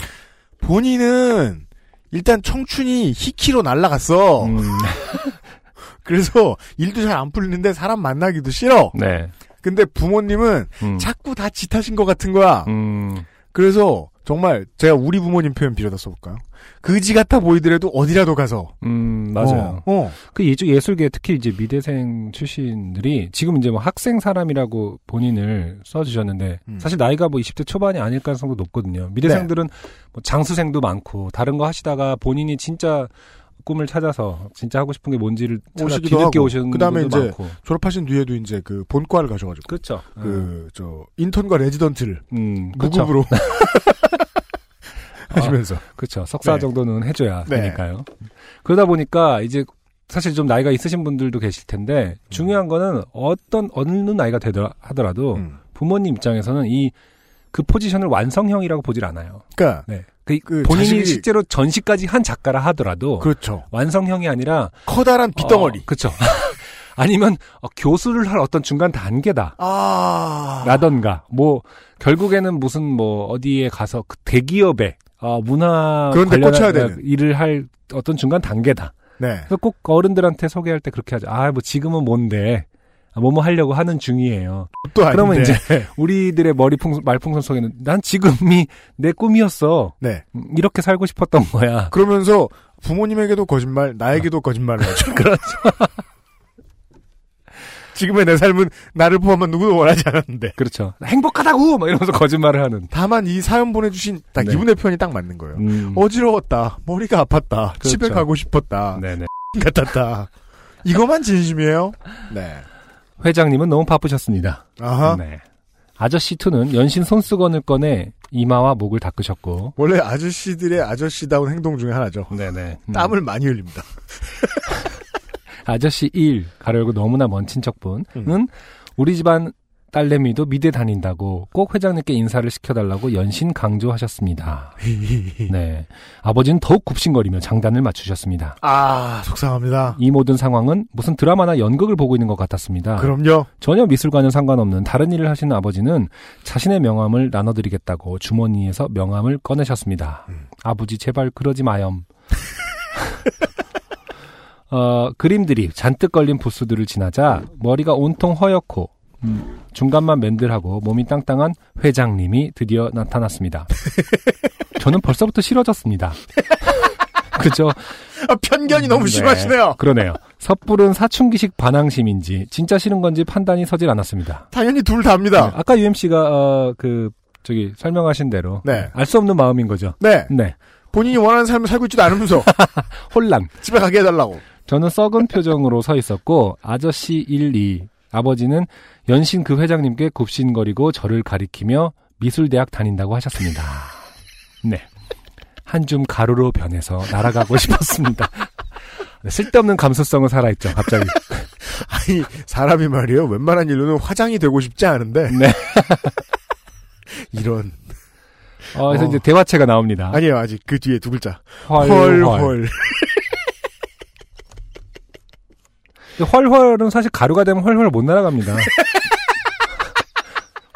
본인은 일단 청춘이 희키로 날아갔어. 음, <laughs> 그래서 일도 잘 안 풀리는데 사람 만나기도 싫어. 네. 근데 부모님은 음, 자꾸 다 짓하신 것 같은 거야. 음, 그래서 정말 제가 우리 부모님 표현 빌려다 써볼까요? 그지 같아 보이더라도 어디라도 가서. 음, 맞아요. 어, 어. 그 예술, 예술계 특히 이제 미대생 출신들이 지금 이제 뭐 학생 사람이라고 본인을 써주셨는데 음. 사실 나이가 뭐 20대 초반이 아닐 가능성도 높거든요. 미대생들은 네. 뭐 장수생도 많고 다른 거 하시다가 본인이 진짜 꿈을 찾아서 진짜 하고 싶은 게 뭔지를 찾아 뒤늦게. 오시는 그다음에 이제 많고. 졸업하신 뒤에도 이제 그 본과를 가셔가지고 그렇죠. 그저 인턴과 레지던트를 음, 그렇죠. 무급으로 <laughs> 하시면서 그렇죠. 석사 네. 정도는 해줘야 네. 되니까요. 그러다 보니까 이제 사실 좀 나이가 있으신 분들도 계실 텐데 중요한 거는 어떤 어느 나이가 되더라 하더라도 음. 부모님 입장에서는 이 그 포지션을 완성형이라고 보질 않아요. 그러니까 네. 그, 그 본인이 자식이- 실제로 전시까지 한 작가라 하더라도 그렇죠. 완성형이 아니라 커다란 빗덩어리. 어, 그렇죠. <laughs> 아니면 어, 교수를 할 어떤 중간 단계다. 아. 라던가 뭐 결국에는 무슨 뭐 어디에 가서 그 대기업에 어, 문화 그런 데 관련한 꽂혀야 되는. 일을 할 어떤 중간 단계다. 네. 그래서 꼭 어른들한테 소개할 때 그렇게 하죠. 아, 뭐 지금은 뭔데 아, 뭐뭐 하려고 하는 중이에요. 또 아닌데. 그러면 이제 우리들의 머리풍 말풍선 속에는 난 지금이 내 꿈이었어. 네. 음, 이렇게 살고 싶었던 거야. 그러면서 부모님에게도 거짓말, 나에게도 거짓말을 하죠. <laughs> 그렇죠. 지금의 내 삶은 나를 포함한 누구도 원하지 않았는데. 그렇죠. 행복하다고! 막 이러면서 거짓말을 하는. 다만 이 사연 보내주신 딱 네. 이분의 표현이 딱 맞는 거예요. 음. 어지러웠다. 머리가 아팠다. 그렇죠. 집에 가고 싶었다. 네네. <laughs> 같았다. 이거만 진심이에요? 네. 회장님은 너무 바쁘셨습니다. 아하. 네. 아저씨 2는 연신 손수건을 꺼내 이마와 목을 닦으셨고. 원래 아저씨들의 아저씨다운 행동 중에 하나죠. 네네. 음. 땀을 많이 흘립니다. <laughs> 아저씨 1, 가려고 너무나 먼 친척분은 음. 우리 집안 딸내미도 미대 다닌다고 꼭 회장님께 인사를 시켜달라고 연신 강조하셨습니다. <laughs> 네. 아버지는 더욱 굽신거리며 장단을 맞추셨습니다. 아, 속상합니다. 이 모든 상황은 무슨 드라마나 연극을 보고 있는 것 같았습니다. 그럼요. 전혀 미술과는 상관없는 다른 일을 하시는 아버지는 자신의 명함을 나눠드리겠다고 주머니에서 명함을 꺼내셨습니다. 음. 아버지 제발 그러지 마염. 어, 그림들이 잔뜩 걸린 부스들을 지나자 머리가 온통 허옇고 음, 중간만 맨들하고 몸이 땅땅한 회장님이 드디어 나타났습니다. <laughs> 저는 벌써부터 싫어졌습니다. <laughs> 그죠? 아, 편견이 너무 네, 심하시네요. 그러네요. 섣부른 사춘기식 반항심인지 진짜 싫은 건지 판단이 서질 않았습니다. 당연히 둘 다입니다. 네, 아까 UMC가 어, 그 저기 설명하신 대로 네. 알 수 없는 마음인 거죠. 네. 네. 본인이 원하는 삶을 살고 있지도 않으면서 <laughs> 혼란. 집에 가게 해달라고. 저는 썩은 <laughs> 표정으로 서 있었고 아저씨 1, 2 아버지는 연신 그 회장님께 굽신거리고 저를 가리키며 미술대학 다닌다고 하셨습니다. 네. 한 줌 가루로 변해서 날아가고 <laughs> 싶었습니다. 네, 쓸데없는 감수성은 살아있죠, 갑자기. <laughs> 아니, 사람이 말이에요. 웬만한 일로는 화장이 되고 싶지 않은데. 네. 이런. 어, 그래서 어. 이제 대화체가 나옵니다. 아니에요, 아직. 그 뒤에 두 글자. 헐, 헐, 헐. 헐. 헐헐은 사실 가루가 되면 헐헐 못 날아갑니다. <laughs>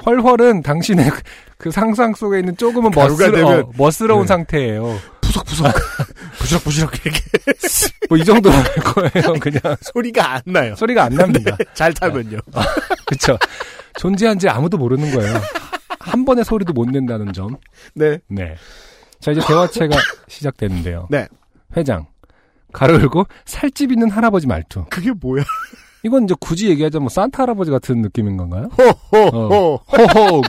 헐헐은 당신의 그- 그 상상 속에 있는 조금은 멋스러, 어, 멋스러운 네. 상태예요. 부석부석. <laughs> 부시럭부시럭 이렇게 <laughs> 뭐 이 정도 할 거예요. 그냥 소리가 안 나요. 소리가 안 납니다. 잘 타면요. 그렇죠. 존재한지 아무도 모르는 거예요. 한 번의 소리도 못 낸다는 점. 네. 네. 자 이제 대화체가 시작되는데요. 네. 회장 가로 열고 살집 있는 할아버지 말투. 그게 뭐야? 이건 이제 굳이 얘기하자면 뭐 산타 할아버지 같은 느낌인 건가요? <laughs> 호호호. 허허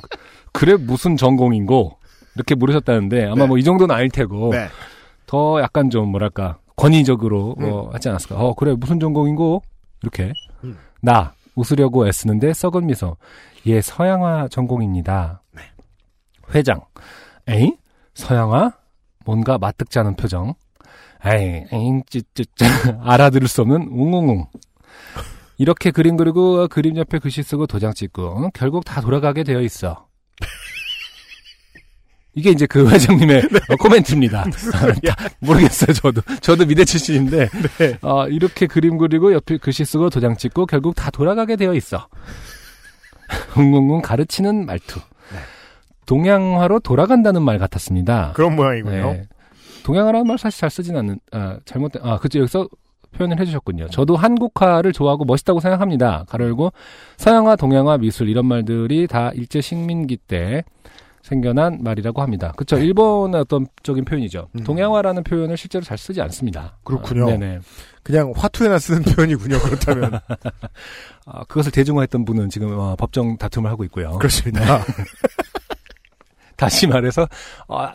그래 무슨 전공인고 이렇게 물으셨다는데 아마 네. 뭐이 정도는 알 테고 네. 더 약간 좀 뭐랄까 권위적으로 뭐 하지 않았을까 어 그래 무슨 전공인고 이렇게 음. 나 웃으려고 애쓰는데 썩은 미소 예 서양화 전공입니다 네. 회장 에이 서양화 뭔가 마뜩지 않은 표정 에이 에잉 찌찌찌 <laughs> 알아들을 수 없는 웅웅웅 이렇게 그림 그리고 그림 옆에 글씨 쓰고 도장 찍고 결국 다 돌아가게 되어 있어. 이게 이제 그 회장님의 <laughs> 어, 코멘트입니다. <laughs> 다- 모르겠어요, 저도. 저도 미대 출신인데, 네. 어, 이렇게 그림 그리고 옆에 글씨 쓰고 도장 찍고 결국 다 돌아가게 되어 있어. 웅웅웅 가르치는 말투. 동양화로 돌아간다는 말 같았습니다. 그런 모양이군요. 네. 동양화라는 말 사실 잘 쓰진 않는, 아, 잘못된, 아, 그죠. 여기서 표현을 해주셨군요. 저도 한국화를 좋아하고 멋있다고 생각합니다. 가로 열고, 서양화, 동양화, 미술, 이런 말들이 다 일제 식민기 때 생겨난 말이라고 합니다. 그쵸. 일본의 어떤 적인 표현이죠. 음. 동양화라는 표현을 실제로 잘 쓰지 않습니다. 그렇군요. 아, 네네. 그냥 화투에나 쓰는 표현이군요. 그렇다면. <laughs> 아, 그것을 대중화했던 분은 지금 어, 법정 다툼을 하고 있고요. 그렇습니다. <laughs> 다시 말해서, 아,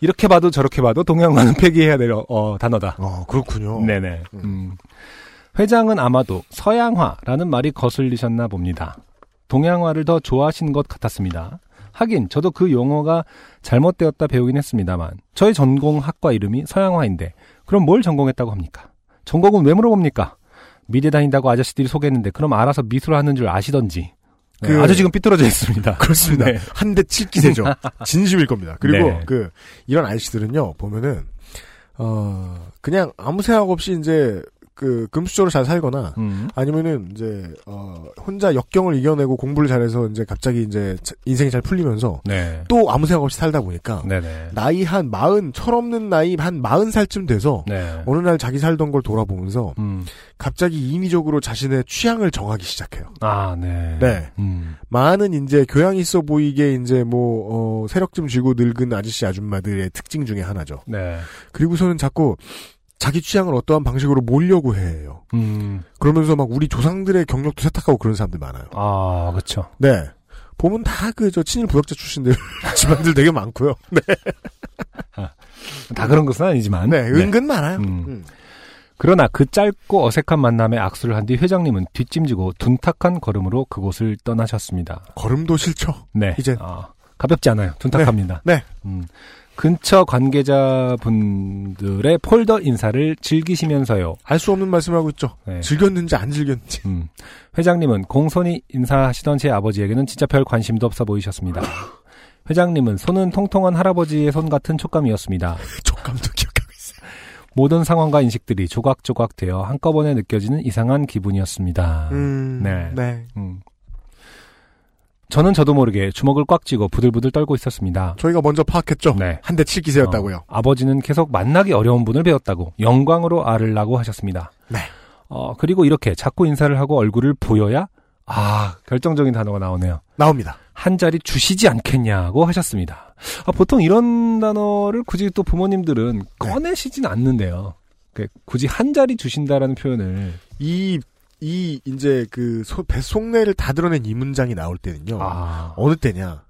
이렇게 봐도 저렇게 봐도 동양화는 <laughs> 폐기해야 될 어, 단어다. 어, 그렇군요. 네네. 음. 회장은 아마도 서양화라는 말이 거슬리셨나 봅니다. 동양화를 더 좋아하신 것 같았습니다. 하긴 저도 그 용어가 잘못되었다 배우긴 했습니다만 저희 전공 학과 이름이 서양화인데 그럼 뭘 전공했다고 합니까? 전공은 왜 물어봅니까? 미대 다닌다고 아저씨들이 소개했는데 그럼 알아서 미술 하는 줄 아시던지 네, 그- 아주 지금 삐뚤어져 있습니다. <laughs> 그렇습니다. 네. 한대 칠기세죠. <laughs> 진심일 겁니다. 그리고 네. 그 이런 아저씨들은요 보면은 어 그냥 아무 생각 없이 이제 그 금수저로 잘 살거나 음. 아니면은 이제 어 혼자 역경을 이겨내고 공부를 잘해서 이제 갑자기 이제 자- 인생이 잘 풀리면서 네. 또 아무 생각 없이 살다 보니까 네네. 나이 한 마흔 철없는 나이 한 마흔 살쯤 돼서 네. 어느 날 자기 살던 걸 돌아보면서 음. 갑자기 인위적으로 자신의 취향을 정하기 시작해요. 아, 네. 네. 음. 많은 이제 교양 있어 보이게 이제 뭐 어, 세력 좀 쥐고 늙은 아저씨 아줌마들의 특징 중에 하나죠. 네. 그리고서는 자꾸 자기 취향을 어떠한 방식으로 몰려고 해요. 음, 그러면서 막 우리 조상들의 경력도 세탁하고 그런 사람들 많아요. 아, 그쵸. 네. 보면 다 그 저 친일 부역자 출신들 <laughs> 집안들 되게 많고요. <laughs> 네, 다 그런 것은 아니지만. 네, 은근 많아요. 음. 음. 그러나 그 짧고 어색한 만남에 악수를 한 뒤 회장님은 뒷짐지고 둔탁한 걸음으로 그곳을 떠나셨습니다. 걸음도 싫죠. 네. 이젠. 아, 가볍지 않아요. 둔탁합니다. 네. 음, 근처 관계자분들의 폴더 인사를 즐기시면서요. 알 수 없는 말씀을 하고 있죠. 네. 즐겼는지 안 즐겼는지. 음, 회장님은 공손히 인사하시던 제 아버지에게는 진짜 별 관심도 없어 보이셨습니다. <laughs> 회장님은 손은 통통한 할아버지의 손 같은 촉감이었습니다. <laughs> 촉감도 기억하고 있어요. 모든 상황과 인식들이 조각조각 되어 한꺼번에 느껴지는 이상한 기분이었습니다. 음, 네. 네. 음. 저는 저도 모르게 주먹을 꽉 쥐고 부들부들 떨고 있었습니다. 저희가 먼저 파악했죠. 네. 한 대 칠 기세였다고요. 어, 아버지는 계속 만나기 어려운 분을 배웠다고 영광으로 아르라고 하셨습니다. 네. 어, 그리고 이렇게 자꾸 인사를 하고 얼굴을 보여야 아, 결정적인 단어가 나오네요. 나옵니다. 한 자리 주시지 않겠냐고 하셨습니다. 아, 보통 이런 단어를 굳이 또 부모님들은 꺼내시진 않는데요. 그 굳이 한 자리 주신다라는 표현을 이, 이, 이제 그, 소, 배속내를 다 드러낸 이 문장이 나올 때는요. 아, 어느 때냐.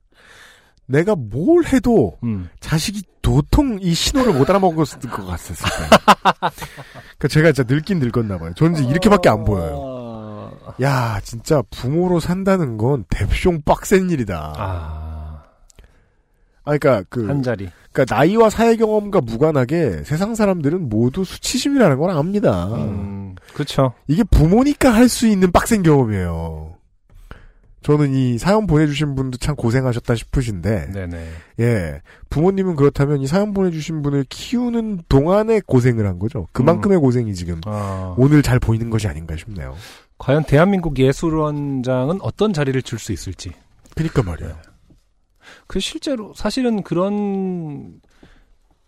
내가 뭘 해도 음, 자식이 도통 이 신호를 못 알아먹었을 것 같았을 때. <laughs> 그 제가 진짜 늙긴 늙었나 봐요. 저는 이제 이렇게밖에 안 보여요. 어, 야, 진짜 부모로 산다는 건 대쇼 빡센 일이다. 아, 아, 그러니까 그, 한 자리. 그러니까 나이와 사회 경험과 무관하게 세상 사람들은 모두 수치심이라는 걸 압니다. 음, 그쵸. 이게 부모니까 할 수 있는 빡센 경험이에요. 저는 이 사연 보내주신 분도 참 고생하셨다 싶으신데, 네네. 예. 부모님은 그렇다면 이 사연 보내주신 분을 키우는 동안에 고생을 한 거죠. 그만큼의 고생이 지금 아, 오늘 잘 보이는 것이 아닌가 싶네요. 과연 대한민국 예술원장은 어떤 자리를 줄 수 있을지. 그니까 말이에요. 그 실제로 사실은 그런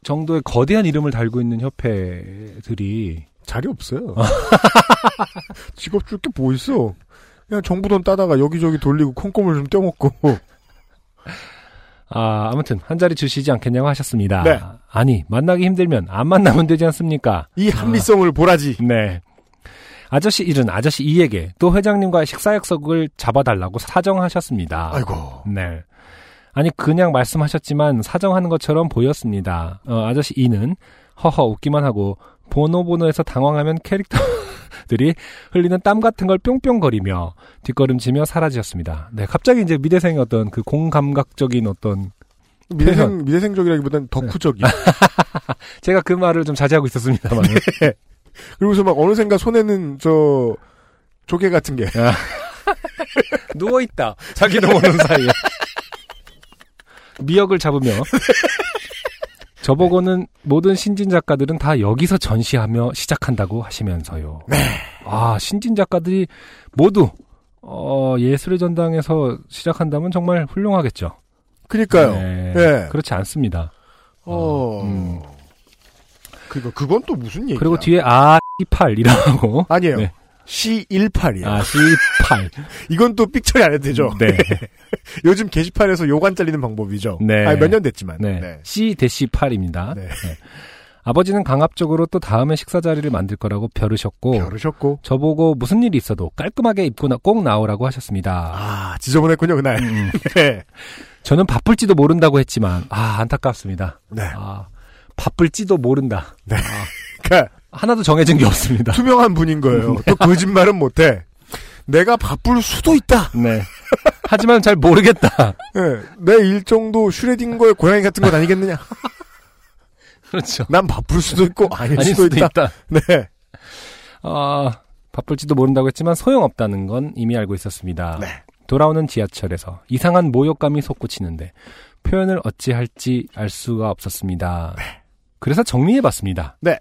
정도의 거대한 이름을 달고 있는 협회들이 자리 없어요. <laughs> 직업 줄 게 뭐 있어. 그냥 정부 돈 따다가 여기저기 돌리고 콩고물 좀 떼먹고. 아 아무튼 한 자리 주시지 않겠냐고 하셨습니다. 네. 아니 만나기 힘들면 안 만나면 되지 않습니까? 이 합리성을 보라지. 네. 아저씨 일은 아저씨 이에게 또 회장님과의 식사 약속을 잡아달라고 사정하셨습니다. 아이고. 네. 아니 그냥 말씀하셨지만 사정하는 것처럼 보였습니다. 어, 아저씨 이는 허허 웃기만 하고 보노보노에서 당황하면 캐릭터들이 흘리는 땀 같은 걸 뿅뿅거리며 뒷걸음치며 사라지셨습니다. 네, 갑자기 이제 미대생의 어떤 그 공감각적인 어떤 미대생, 미대생적이라기보단 덕후적인. <laughs> 제가 그 말을 좀 자제하고 있었습니다만 그리고서 막 어느샌가 손에는 저, 조개 같은 게. <laughs> 누워 있다. 자기도 모르는 사이에 미역을 잡으며 <laughs> 저보고는 모든 신진 작가들은 다 여기서 전시하며 시작한다고 하시면서요. 아 신진 작가들이 모두 어, 예술의 전당에서 시작한다면 정말 훌륭하겠죠. 그니까요. 네. 예. 그렇지 않습니다. 어. 음. 그니까 그건 또 무슨 얘기야? 그리고 뒤에 아 C8이라고 아니에요. 네. C18이에요. 아 C8 <laughs> 이건 또 삑처리 안 해도 되죠. 네. <laughs> 요즘 게시판에서 요관 잘리는 방법이죠. 네. 아니, 몇년 됐지만. 네. 네. C 대시 8입니다. 네. 아버지는 강압적으로 또 다음에 식사 자리를 만들 거라고 벼르셨고 벼르셨고. 저보고 무슨 일이 있어도 깔끔하게 입고 나, 꼭 나오라고 하셨습니다. 아, 지저분했군요, 그날. 음, <laughs> 네. 저는 바쁠지도 모른다고 했지만 아 안타깝습니다. 네. 아 바쁠지도 모른다. 그러니까 하나도 정해진 게 없습니다. <laughs> 투명한 분인 거예요. 또 거짓말은 못해. 내가 바쁠 수도 있다. 네. 하지만 잘 모르겠다. <laughs> 네. 내 일정도 슈레딩거의 고양이 같은 건 아니겠느냐? <laughs> 그렇죠. 난 바쁠 수도 있고 아닐, 아닐 수도, 수도 있다. 있다. 네. 아 바쁠지도 모른다고 했지만 소용없다는 건 이미 알고 있었습니다. 네. 돌아오는 지하철에서 이상한 모욕감이 솟구치는데 표현을 어찌할지 알 수가 없었습니다. 그래서 정리해봤습니다. 네.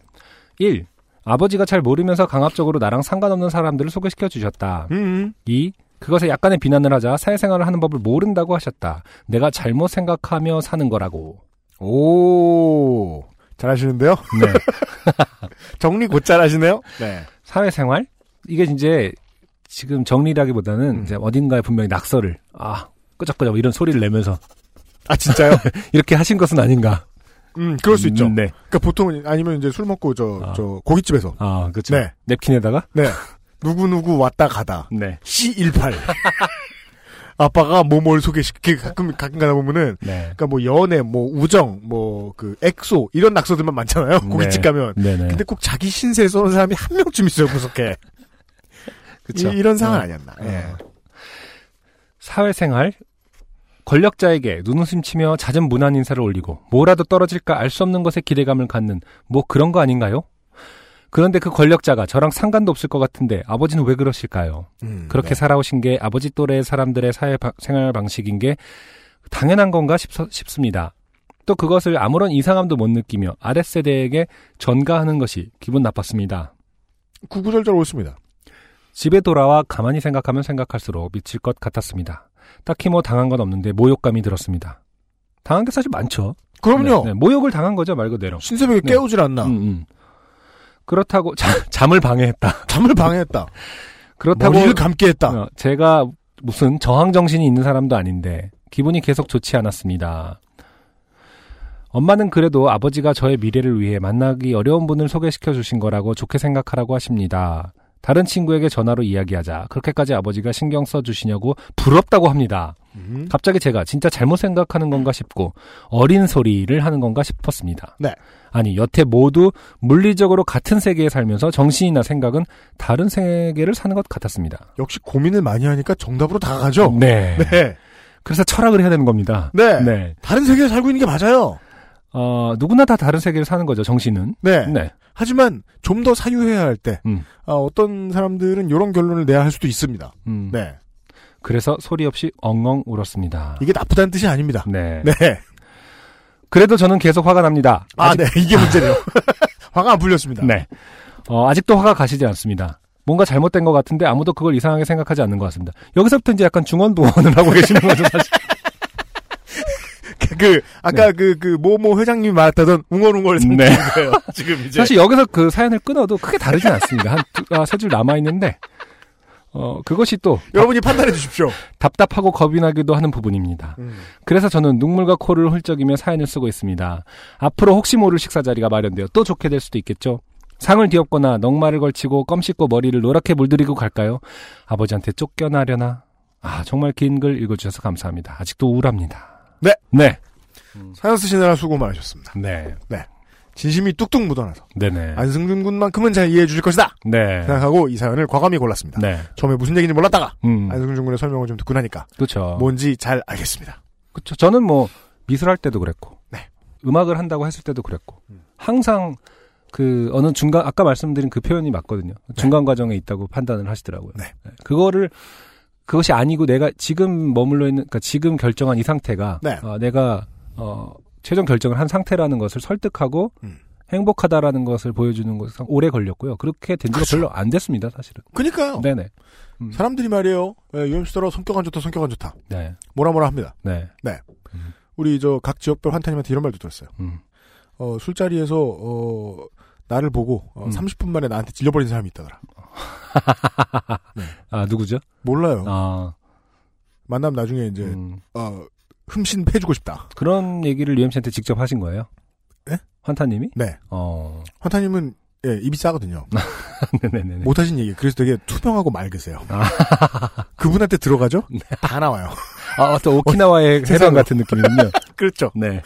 1. 아버지가 잘 모르면서 강압적으로 나랑 상관없는 사람들을 소개시켜 주셨다. 음. 2. 그것에 약간의 비난을 하자 사회생활을 하는 법을 모른다고 하셨다. 내가 잘못 생각하며 사는 거라고. 오. 잘하시는데요? 네. <laughs> 정리 곧 잘하시네요? 네. 사회생활? 이게 이제 지금 정리라기보다는 음. 이제 어딘가에 분명히 낙서를 아 끄적끄적 이런 소리를 내면서 아, 진짜요? <laughs> 이렇게 하신 것은 아닌가. 음, 그럴 수 있죠. 음, 네. 그러니까 보통은 아니면 이제 술 먹고 저, 아. 저 고깃집에서 아, 그렇죠. 네. 냅킨에다가 네. 누구 누구 왔다 가다. 네. C18. <laughs> 아빠가 뭐뭘 소개시키 가끔 가끔 가다 보면은 네. 그러니까 뭐 연애, 뭐 우정, 뭐 그 엑소 이런 낙서들만 많잖아요. 고깃집 가면. 네, 네. 근데 꼭 자기 신세 쏘는 사람이 한 명쯤 있어요, 구석에. 그쵸. 이, 런 상황 어. 아니었나. 어. 예. 사회생활 권력자에게 눈웃음 치며 잦은 무난 인사를 올리고 뭐라도 떨어질까 알 수 없는 것에 기대감을 갖는 뭐 그런 거 아닌가요? 그런데 그 권력자가 저랑 상관도 없을 것 같은데 아버지는 왜 그러실까요? 음, 그렇게 네. 살아오신 게 아버지 또래 사람들의 사회 바- 생활 방식인 게 당연한 건가 싶, 싶습니다. 또 그것을 아무런 이상함도 못 느끼며 아랫세대에게 전가하는 것이 기분 나빴습니다. 구구절절 옳습니다. 집에 돌아와 가만히 생각하면 생각할수록 미칠 것 같았습니다. 딱히 뭐 당한 건 없는데 모욕감이 들었습니다. 당한 게 사실 많죠. 그럼요. 네, 네, 모욕을 당한 거죠, 말 그대로. 신세벽에 네. 깨우질 않나. 음, 음. 그렇다고 <laughs> 자- 잠을 방해했다. 잠을 방해했다. <laughs> 그렇다고 머리를 감게 했다. 어, 제가 무슨 저항 정신이 있는 사람도 아닌데 기분이 계속 좋지 않았습니다. 엄마는 그래도 아버지가 저의 미래를 위해 만나기 어려운 분을 소개시켜 주신 거라고 좋게 생각하라고 하십니다. 다른 친구에게 전화로 이야기하자 그렇게까지 아버지가 신경 써 주시냐고 부럽다고 합니다. 음. 갑자기 제가 진짜 잘못 생각하는 건가 싶고 어린 소리를 하는 건가 싶었습니다. 네. 아니 여태 모두 물리적으로 같은 세계에 살면서 정신이나 생각은 다른 세계를 사는 것 같았습니다. 역시 고민을 많이 하니까 정답으로 다가가죠. 네. 네. 그래서 철학을 해야 되는 겁니다. 네. 다른 세계에 살고 있는 게 맞아요. 어, 누구나 다 다른 세계를 사는 거죠, 정신은. 네. 네. 하지만 좀 더 사유해야 할 때, 음. 아, 어떤 사람들은 이런 결론을 내야 할 수도 있습니다. 음. 네. 그래서 소리 없이 엉엉 울었습니다. 이게 나쁘다는 뜻이 아닙니다. 네. 네. 그래도 저는 계속 화가 납니다. 아, 아직, 네. 이게 문제네요. <laughs> 화가 안 풀렸습니다. 네. 어, 아직도 화가 가시지 않습니다. 뭔가 잘못된 것 같은데 아무도 그걸 이상하게 생각하지 않는 것 같습니다. 여기서부터 이제 약간 중언부언을 하고 계시는 거죠, 사실. 그, 아까 그, 그, 모모 회장님이 말했다던 웅얼웅얼 상태인 네. 거예요. 지금 이제. 사실 여기서 그 사연을 끊어도 크게 다르진 않습니다. 한, 두- 아, 세줄 남아 있는데, 어, 그것이 또 여러분이 판단해 주십시오. 답답하고 겁이 나기도 하는 부분입니다. 음. 그래서 저는 눈물과 코를 훌쩍이며 사연을 쓰고 있습니다. 앞으로 혹시 모를 식사 자리가 마련되어 또 좋게 될 수도 있겠죠. 상을 뒤엎거나 넉마를 걸치고 껌 씻고 머리를 노랗게 물들이고 갈까요? 아버지한테 쫓겨나려나? 아, 정말 긴 글 읽어주셔서 감사합니다. 아직도 우울합니다. 네. 네. 사연 쓰시느라 수고 많으셨습니다. 네. 진심이 뚝뚝 묻어나서 네네. 안승준 군만큼은 잘 이해해 주실 것이다 네. 생각하고 이 사연을 과감히 골랐습니다. 네. 처음에 무슨 얘기인지 몰랐다가 음. 안승준 군의 설명을 좀 듣고 나니까 그렇죠. 뭔지 잘 알겠습니다. 그렇죠. 저는 뭐 미술할 때도 그랬고, 네. 음악을 한다고 했을 때도 그랬고, 음. 항상 그 어느 중간 아까 말씀드린 그 표현이 맞거든요. 중간 과정에 있다고 판단을 하시더라고요. 네. 그거를 그것이 아니고 내가 지금 머물러 있는, 그러니까 지금 결정한 이 상태가 네. 어, 내가 어, 최종 결정을 한 상태라는 것을 설득하고 음. 행복하다라는 것을 보여주는 것은 오래 걸렸고요. 그렇게 된 지가 그렇죠. 별로 안 됐습니다, 사실은. 그니까요. 네네. 음. 사람들이 말이에요. 예, UMC더러 성격 안 좋다, 성격 안 좋다. 네. 뭐라 뭐라 합니다. 네. 우리 저 각 지역별 환타님한테 이런 말도 들었어요. 음. 어, 술자리에서 어, 나를 보고 어, 음. 30분 만에 나한테 질려버린 사람이 있다더라. <laughs> 아, 누구죠? 몰라요. 아, 만나면 나중에 이제 음. 어, 흠신 패주고 싶다. 그런 얘기를 UMC한테 직접 하신 거예요? 예? 환타님이? 네. 어. 환타님은 예, 입이 싸거든요. <laughs> 네네네. 못하신 얘기. 그래서 되게 투명하고 맑으세요. <laughs> 그분한테 들어가죠? 다 나와요. 아, 또 오키나와의 해방 세상으로. 같은 느낌이군요. <laughs> 그렇죠. 네.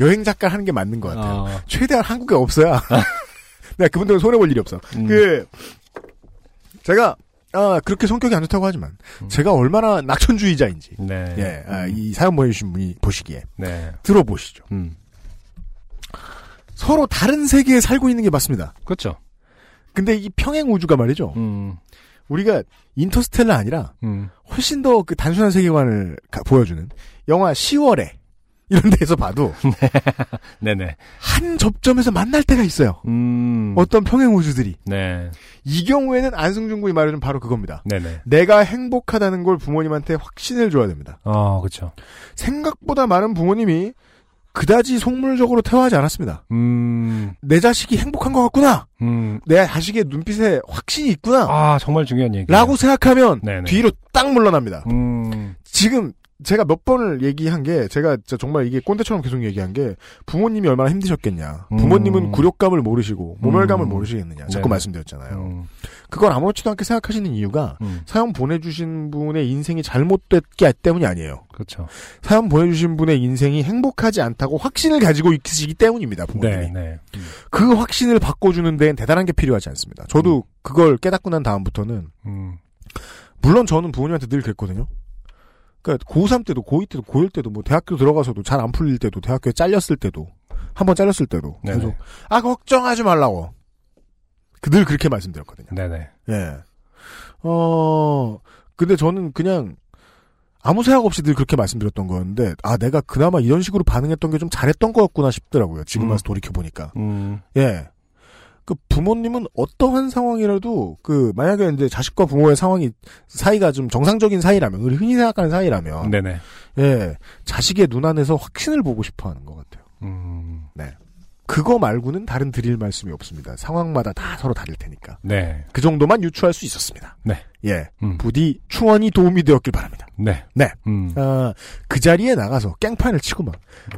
여행 작가 하는 게 맞는 것 같아요. 아, 최대한 한국에 없어야. 내가 그분들은 손해볼 일이 없어. 음. 그, 제가, 아, 그렇게 성격이 안 좋다고 하지만, 음. 제가 얼마나 낙천주의자인지, 네. 예, 아, 이 사연 보내주신 분이 보시기에, 네. 들어보시죠. 음. 서로 다른 세계에 살고 있는 게 맞습니다. 그렇죠. 근데 이 평행 우주가 말이죠. 음. 우리가 인터스텔라 아니라, 음. 훨씬 더 그 단순한 세계관을 가- 보여주는, 영화 10월에, 이런 데서 봐도, <laughs> 네 네. 한 접점에서 만날 때가 있어요. 음. 어떤 평행 우주들이. 네. 이 경우에는 안승준 군이 말해준 바로 그겁니다. 네네. 내가 행복하다는 걸 부모님한테 확신을 줘야 됩니다. 어, 그렇죠. 생각보다 많은 부모님이 그다지 속물적으로 태워하지 않았습니다. 음. 내 자식이 행복한 것 같구나. 음. 내 자식의 눈빛에 확신이 있구나. 아, 정말 중요한 얘기. 라고 생각하면 네네. 뒤로 딱 물러납니다. 음. 지금 제가 몇 번을 얘기한 게 제가 정말 이게 꼰대처럼 계속 얘기한 게 부모님이 얼마나 힘드셨겠냐. 음. 부모님은 굴욕감을 모르시고 모멸감을 음. 모르시겠느냐. 자꾸 네네. 말씀드렸잖아요. 음, 그걸 아무렇지도 않게 생각하시는 이유가 음, 사연 보내주신 분의 인생이 잘못됐기 때문이 아니에요. 그렇죠. 사연 보내주신 분의 인생이 행복하지 않다고 확신을 가지고 있으시기 때문입니다. 부모님이. 네, 네. 음, 그 확신을 바꿔주는 데엔 대단한 게 필요하지 않습니다. 저도 그걸 깨닫고 난 다음부터는 음, 물론 저는 부모님한테 늘 그랬거든요. 그러니까 고3 때도 고2 때도 고1 때도 뭐 대학교 들어가서도 잘 안 풀릴 때도 대학교에 잘렸을 때도 한 번 잘렸을 때도 네네. 계속 아 걱정하지 말라고 그늘 그렇게 말씀드렸거든요. 네네. 예. 어 근데 저는 그냥 아무 생각 없이 늘 그렇게 말씀드렸던 거였는데 아 내가 그나마 이런 식으로 반응했던 게 좀 잘했던 거였구나 싶더라고요. 지금 음. 와서 돌이켜 보니까. 음, 예. 그 부모님은 어떠한 상황이라도 그 만약에 이제 자식과 부모의 상황이 사이가 좀 정상적인 사이라면 우리 흔히 생각하는 사이라면 네네. 예 자식의 눈 안에서 확신을 보고 싶어하는 것 같아요. 음, 그거 말고는 다른 드릴 말씀이 없습니다. 상황마다 다 서로 다를 테니까 네. 그 정도만 유추할 수 있었습니다. 네. 예 음, 부디 충원이 도움이 되었길 바랍니다. 네. 네. 음, 아, 그 자리에 나가서 깽판을 치고 막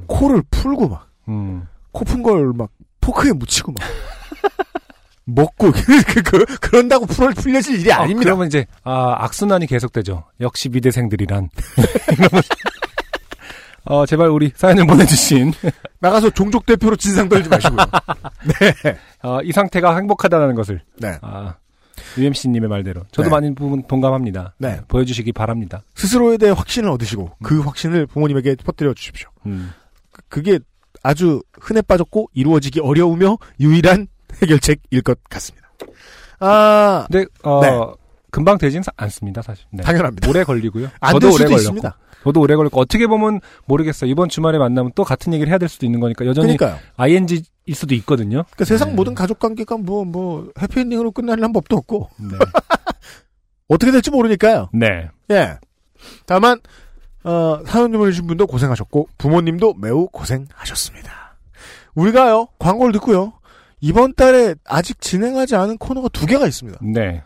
코를 풀고 막 음, 코푼 걸 막 포크에 묻히고 막 먹고 <laughs> 그, 그, 그런다고 풀 풀려질 일이 아, 아닙니다. 그러면 이제 아, 악순환이 계속되죠. 역시 미대생들이란. <laughs> <laughs> 어, 제발 우리 사연을 보내주신 나가서 종족 대표로 진상 떨지 마시고요. 네. 어, 이 상태가 행복하다는 것을 네. 아, UMC님의 말대로 저도 네. 많은 부분 동감합니다. 네. 보여주시기 바랍니다. 스스로에 대해 확신을 얻으시고 그 확신을 부모님에게 퍼뜨려 주십시오. 음, 그- 그게 아주 흔해 빠졌고 이루어지기 어려우며 유일한 해결책일 것 같습니다. 아, 근데 어, 네. 금방 되진 사- 않습니다, 사실. 네. 당연합니다. 오래 걸리고요. 안 저도 될 오래 걸렸고. 있습니다. 저도 오래 걸렸고 어떻게 보면 모르겠어요. 이번 주말에 만나면 또 같은 얘기를 해야 될 수도 있는 거니까 여전히 그러니까요. ING일 수도 있거든요. 그러니까 세상 네. 모든 가족 관계가 뭐, 뭐, 해피엔딩으로 끝나려는 법도 없고, 네. <laughs> 어떻게 될지 모르니까요. 네. 예. 다만, 어, 사연 좀 보내주신 분도 고생하셨고, 부모님도 매우 고생하셨습니다. 우리가요, 광고를 듣고요, 이번 달에 아직 진행하지 않은 코너가 두 개가 있습니다. 네.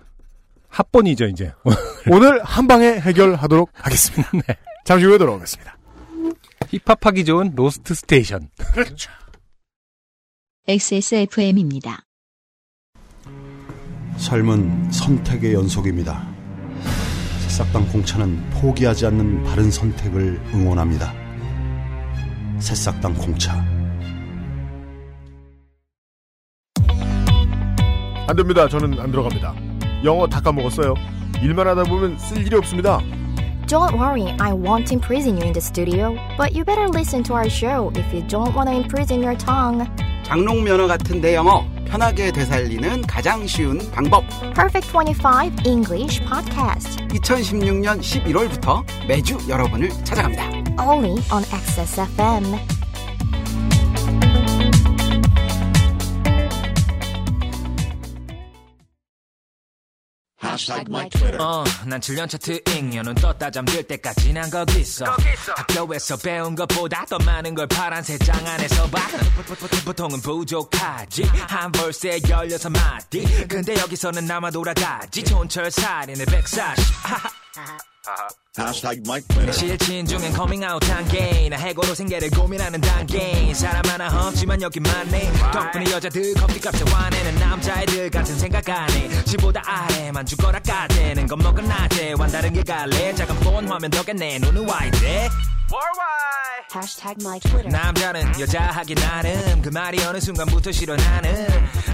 합본이죠, 이제. <laughs> 오늘 한 방에 해결하도록 하겠습니다. <laughs> 네. 잠시 후에 돌아오겠습니다. 힙합하기 좋은 로스트 스테이션. 그렇죠. XSFM입니다. 삶은 선택의 연속입니다. 새싹당 공차는 포기하지 않는 바른 선택을 응원합니다. 새싹당 공차. 안 됩니다. 저는 안 들어갑니다. 영어 다 까먹었어요. 일만 하다 보면 쓸 일이 없습니다. Don't worry, I won't imprison you in the studio, but you better listen to our show if you don't want to imprison your tongue. 장롱 면허 같은 내 영어 편하게 되살리는 가장 쉬운 방법. Perfect 25 English Podcast, 2016년 11월부터 매주 여러분을 찾아갑니다. only on XSFM. 어, 난 7년 차 트 잉여는 떴다 잠들 때까지 난 거기 있어. 학교에서 배운 것보다 더 많은 걸 파란 세장 안에서 받아 보통은 부족하지. 한 벌스에 16마디. 근데 여기서는 나만 돌아가지. 촌철살인의 140내 실친 중엔 커밍아웃 단계 나 해고로 생계를 고민하는 단계 사람 하나 없지만 여기 많네. 덕분에 여자들 커피값에 화내는 남자애들 같은 생각 안해. 지보다 아래만 죽어라 까대는 건 먹은 낮에 완다른 게 갈래? 작은 폰 화면 덕에 내 눈은 와이드 Hashtag. 남자는 여자 하기 나름 그 말이 어느 순간부터 싫어 나는.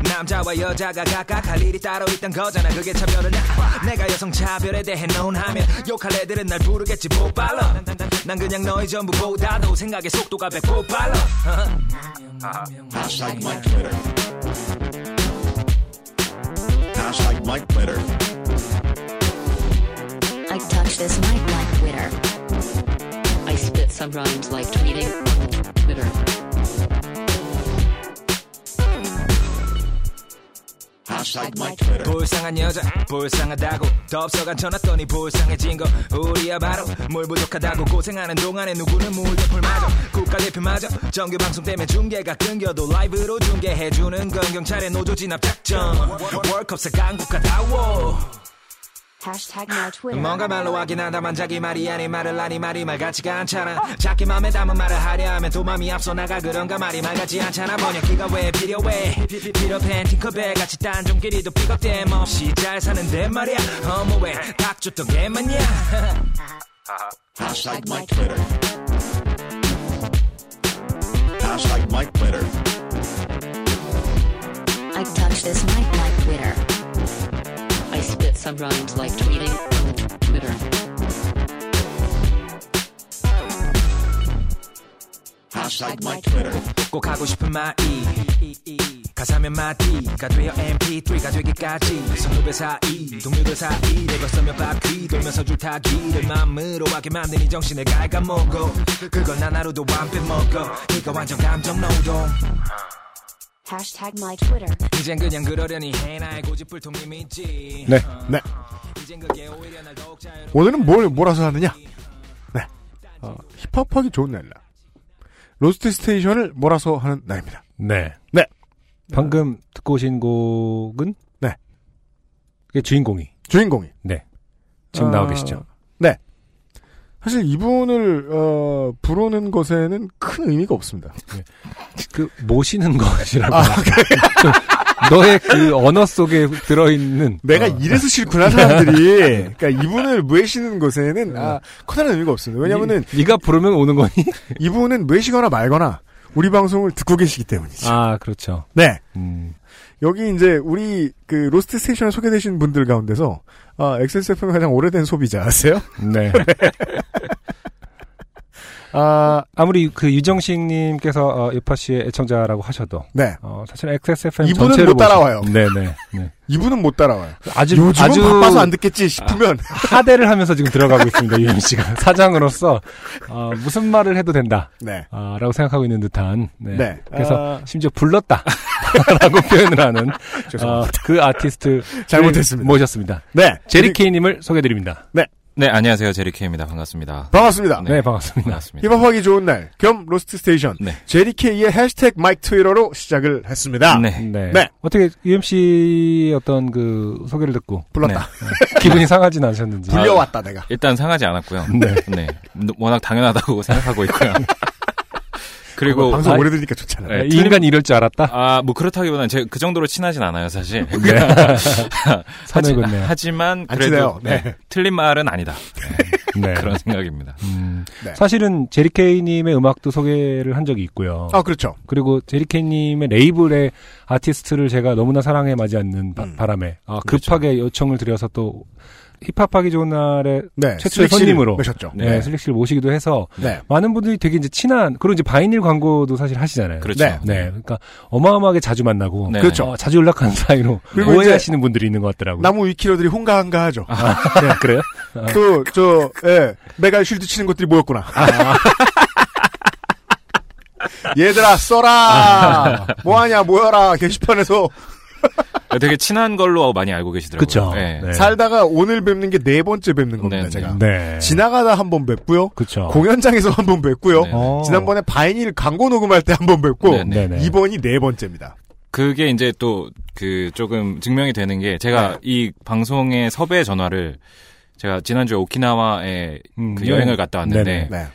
남자와 여자가 각각 할 일이 따로 있단 거잖아. 그게 차별은 나 내가 여성 차별에 대해 논하면 욕할 애들은 날 부르겠지 복발러 난 그냥 너희 전부보다도 생각의 속도가 배꼽 빨라. I touch this mic like Twitter. I spit some rhymes like tweeting. Twitter. 불쌍한 여자 불쌍하다고. 덥석안 쳐놨더니 불쌍해진 거. 우리야 바로 뭘 부족하다고. 고생하는 동안에 누구는 물대풀 맞아 국가대표마저. 정규 방송 때문에 중계가 끊겨도 라이브로 중계해주는 건 경찰의 노조 진압 작전. 월컵 사강국가다워. Hashtag my Twitter. 뭔가 말로 하긴 한다만 자기 말이 아닌 말을 하니 말이 말 같지가 않잖아. 자기 맘에 담은 말을 하려 하면 또 맘이 앞서 나가 그런가 말이 말 같지 않잖아. 번역기가 왜 필요해? 피- 피- 피터팬 팅커벨 같이 딴종끼리도 픽업됨 없이 잘 사는데 말이야. 어머 왜 닥쳤던 게 맞냐 Hashtag my Twitter. Hashtag Mike Twitter. I touch this mic like Twitter. Spit some rhymes like tweeting. On Twitter. Hashtag Mike Twitter. 꼭 하고 싶은 말이. 가사면 마디가 되어 mp3가 되기까지. 선후배 사이 동료들 사이. 내가 쓰며 바퀴 돌면서 줄타기를 마음으로 하게 만든 이 정신을 갉아먹어. 그건 난 하루도 안 빼먹어. 이거 완전 감정 노동 Hashtag Mic Twitter. 이젠 그냥 그러려니 해 나의 고집불통이 믿지 네, 네. 이젠 그게 오히려 날 더욱 자유롭게 오늘은 뭘 몰아서 하느냐? 네. 어, 힙합하기 좋은 날이라. 로스트 스테이션을 몰아서 하는 날입니다. 네. 네. 방금 듣고 오신 곡은 네. 그게 주인공이 주인공이. 네. 지금 아, 나와 계시죠. 네. 사실 이분을 어, 부르는 것에는 큰 의미가 없습니다. 그 모시는 것이라고. 아, <laughs> 좀 너의 그 언어 속에 들어있는 내가 어, 이래서 싫구나 사람들이. 그러니까 이분을 모시는 것에는 아, 커다란 의미가 없습니다. 왜냐면은 네. 네가 부르면 오는 거니? 이분은 모시거나 말거나 우리 방송을 듣고 계시기 때문이죠. 아 그렇죠. 네. 음. 여기 이제 우리 그 로스트 스테이션에 소개되신 분들 가운데서 아, XSFM 가장 오래된 소비자세요? 네. <laughs> 아, 아무리 그 유정식님께서 어, 유파 씨의 애청자라고 하셔도 네. 어, 사실 XSFM 이분은 전체를 못 따라와요. 네네. 네. 이분은 못 따라와요. 아주 요즘은 아주 바빠서 안 듣겠지 싶으면 하대를 하면서 지금 들어가고 있습니다. 유영 씨가 <laughs> 사장으로서 어, 무슨 말을 해도 된다. 네. 아, 라고 생각하고 있는 듯한. 네. 네. 그래서 아. 심지어 불렀다. <laughs> 라고 표현을 하는 <laughs> 어, 그 아티스트 잘못했습니다. 모셨습니다. 네. 제리 케이님을 소개드립니다. 네. 네, 안녕하세요. 제리케입니다. 반갑습니다. 반갑습니다. 네, 반갑습니다. 반갑습니다. 힙합하기 좋은 날 겸 로스트 스테이션 네. 제리케이의 해시태그 마이크 트위터로 시작을 했습니다. 네. 네. 네. 어떻게 UMC 어떤 그 소개를 듣고 불렀다. 기분이 상하진 않으셨는지. 불려왔다 내가. 일단 상하지 않았고요. 네. 네. 워낙 당연하다고 생각하고 있고요. <laughs> 그리고 방송 아, 오래 들으니까 좋잖아. 네, 이 인간이 이럴 줄 알았다? 아, 뭐 그렇다기보다는 제가 그 정도로 친하진 않아요, 사실. <laughs> 네. <laughs> 하지. 하지만 안 그래도. 네. 네, 틀린 말은 아니다. 네. 그런 생각입니다. 음, 네. 사실은 제리케이님의 음악도 소개를 한 적이 있고요. 아 그렇죠. 그리고 제리케이님의 레이블의 아티스트를 제가 너무나 사랑에 맞지 않는 바, 음. 람에 아, 급하게 요청을 드려서 또 힙합하기 좋은 날에 네. 최초의 손님으로 모셨죠. 네, 네. 슬릭씨를 모시기도 해서 네. 많은 분들이 되게 이제 친한 그리고 이제 바이닐 광고도 사실 하시잖아요. 그렇죠. 네. 네, 그러니까 어마어마하게 자주 만나고 네. 그렇죠. 어, 자주 연락하는 사이로 그리고 오해하시는 분들이 있는 것 같더라고요. 나무 위키러들이 홍가한가하죠. 네, <laughs> 그래요? 그, 저, 예, 메갈 쉴드 치는 것들이 모였구나. <laughs> 얘들아, 써라! 뭐하냐, 모여라! 게시판에서 되게 친한 걸로 많이 알고 계시더라고요. 그쵸. 네. 네. 살다가 오늘 뵙는 게 네 번째 뵙는 겁니다, 네, 제가. 네. 지나가다 한 번 뵙고요. 그쵸. 공연장에서 한 번 뵙고요. 네. 어. 지난번에 바이닐 광고 녹음할 때 한 번 뵙고, 네, 네, 네. 이번이 네 번째입니다. 그게 이제 또 그 조금 증명이 되는 게 제가 네. 이 방송의 섭외 전화를 제가 지난주에 오키나와에 음, 그 네. 여행을 갔다 왔는데 네네.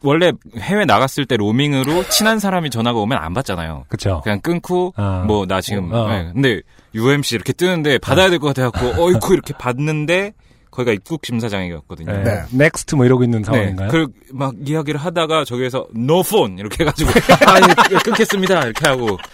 네. 원래 해외 나갔을 때 로밍으로 친한 사람이 전화가 오면 안 받잖아요. 그쵸. 그냥 끊고 아. 뭐나 지금 어. 네. 근데 UMC 이렇게 뜨는데 받아야 될 것 같아 갖고 <laughs> 어이쿠 이렇게 받는데 거기가 입국 심사장이었거든요. 네. 네. next 뭐 이러고 있는 상황인가요? 그막 이야기를 하다가 저기에서 no phone 이렇게 해 가지고 <laughs> 아니 끊겠습니다 이렇게 하고 <laughs>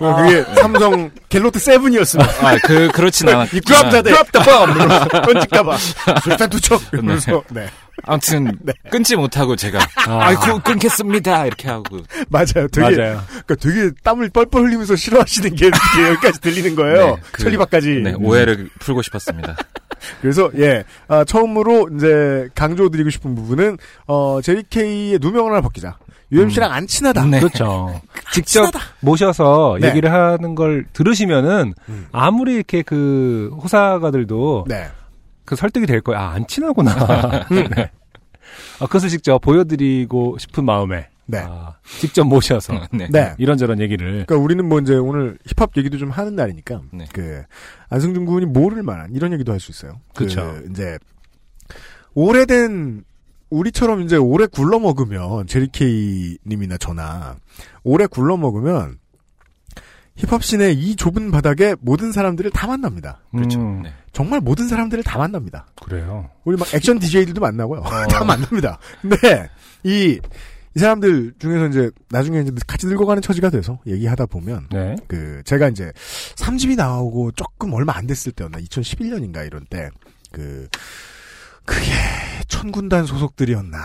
어, 그게 삼성 갤로트 세븐이었습니다. 아 그 그렇진 이 않았지만 드랍 자 드랍 더 bomb! 던질까봐. 술탄 투척! 이러면서, 네. 아무튼 <laughs> 끊지 못하고 제가 아. 아이고 끊겠습니다 이렇게 하고 맞아요. 되게, 맞아요. 그러니까 되게 땀을 뻘뻘 흘리면서 싫어하시는 게 이렇게 여기까지 들리는 거예요. 네, 그- 천리박까지. 네, 오해를 풀고 싶었습니다. <laughs> 그래서 예 아, 처음으로 이제 강조드리고 싶은 부분은 어 제리 케이의 누명을 하나 벗기자. UMC랑 안 친하다. 네. 그렇죠. 직접 친하다. 모셔서 네. 얘기를 하는 걸 들으시면은 음. 아무리 이렇게 그 호사가들도 네. 그 설득이 될 거예요. 아, 안 친하구나. <laughs> 네. 아, 그것을 직접 보여드리고 싶은 마음에 네. 아, 직접 모셔서 <laughs> 네. 네. 이런저런 얘기를 그러니까 우리는 뭐 이제 오늘 힙합 얘기도 좀 하는 날이니까 네. 그 안승준 군이 모를 만한 이런 얘기도 할 수 있어요. 그쵸. 그 이제 오래된 우리처럼 이제 오래 굴러 먹으면 제리케이 님이나 저나 오래 굴러 먹으면 힙합 씬의 이 좁은 바닥에 모든 사람들을 다 만납니다. 그렇죠. 음, 네. 정말 모든 사람들을 다 만납니다. 그래요. 우리 막 액션 DJ들도 만나고요. 어. <laughs> 다 만납니다. 근데 이, 이 사람들 중에서 이제 나중에 이제 같이 늙어가는 처지가 돼서 얘기하다 보면 네. 그 제가 이제 3집이 나오고 조금 얼마 안 됐을 때였나 2011년인가 이런 때 그 그게 천군단 소속들이었나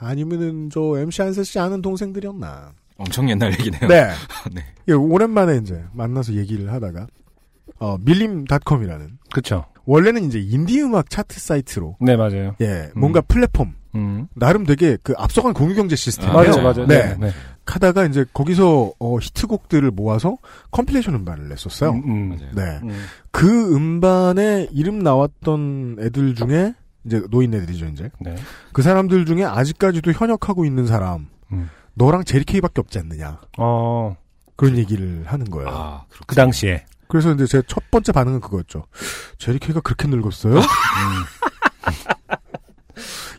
아니면은 저 MC 한새 씨 아는 동생들이었나 엄청 옛날 얘기네요. 네. <laughs> 네. 예, 오랜만에 이제 만나서 얘기를 하다가 어 밀림닷컴이라는 그쵸. 원래는 이제 인디 음악 차트 사이트로 네, 맞아요. 예 뭔가 플랫폼 음. 나름 되게 그 앞서간 공유 경제 시스템 아, 맞아요, 네. 맞아요. 네. 네. 네. 하다가 이제 거기서 어, 히트곡들을 모아서 compilation 음반을 냈었어요. 음, 음. 맞아요. 네. 음. 그 음반에 이름 나왔던 애들 중에 이제 노인 애들이죠 이제 네. 그 사람들 중에 아직까지도 현역하고 있는 사람 음. 너랑 제리케이밖에 없지 않느냐 어, 그런 얘기를 하는 거예요. 아. 그 당시에. 그래서 이제 제 첫 번째 반응은 그거였죠. 제리케이가 그렇게 늙었어요? <laughs>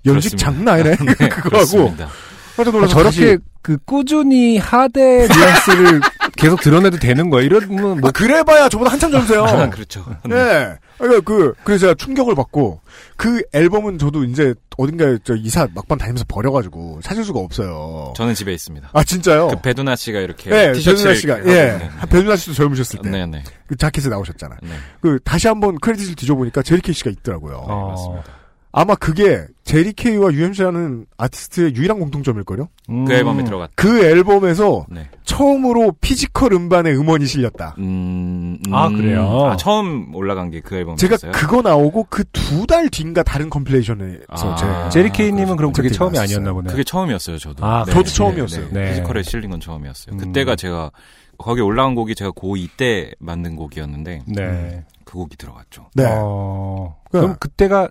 연식 그렇습니다. 장난 아니네. <laughs> 네, 그거 하고 그렇습니다. 깜짝 아, 저렇게 다시 그 꾸준히 하대 뉘앙스를 계속 드러내도 되는 거예요. 이러면 뭐 아, 그래봐야 저보다 한참 전이세요. 아, 그렇죠. 네. 그러니까 그, 그래서 제가 충격을 받고, 그 앨범은 저도 이제 어딘가에 저 이사 막판 다니면서 버려가지고 찾을 수가 없어요. 저는 집에 있습니다. 아, 진짜요? 그 배두나 씨가 이렇게 네, 티셔츠 배두나 씨가, 예. 배두나 씨도 젊으셨을 때. 네, 네. 그 자켓에 나오셨잖아. 네. 그, 다시 한번 credit을 뒤져보니까 제리케이 씨가 있더라고요. 어, 맞습니다. 아마 그게 제리 케이와 UMC라는 아티스트의 유일한 공통점일걸요? 음. 그 앨범에 들어갔. 그 앨범에서 네. 처음으로 physical 음반에 음원이 실렸다. 음, 아, 그래요? 아, 처음 올라간 게 그 앨범이었어요. 제가 그거 나오고 그 두 달 뒤인가 다른 컴필레이션에서 아. 제 제리 케이님은 그럼 그게 처음이 나왔어요. 아니었나 보네요. 그게 처음이었어요, 저도. 아, 저도 처음이었어요. 네, 네. 피지컬에 실린 건 처음이었어요. 음. 그때가 제가 거기 올라간 곡이 제가 고2 때 만든 곡이었는데 네. 그 곡이 들어갔죠. 네. 어, 그- 그럼 그때가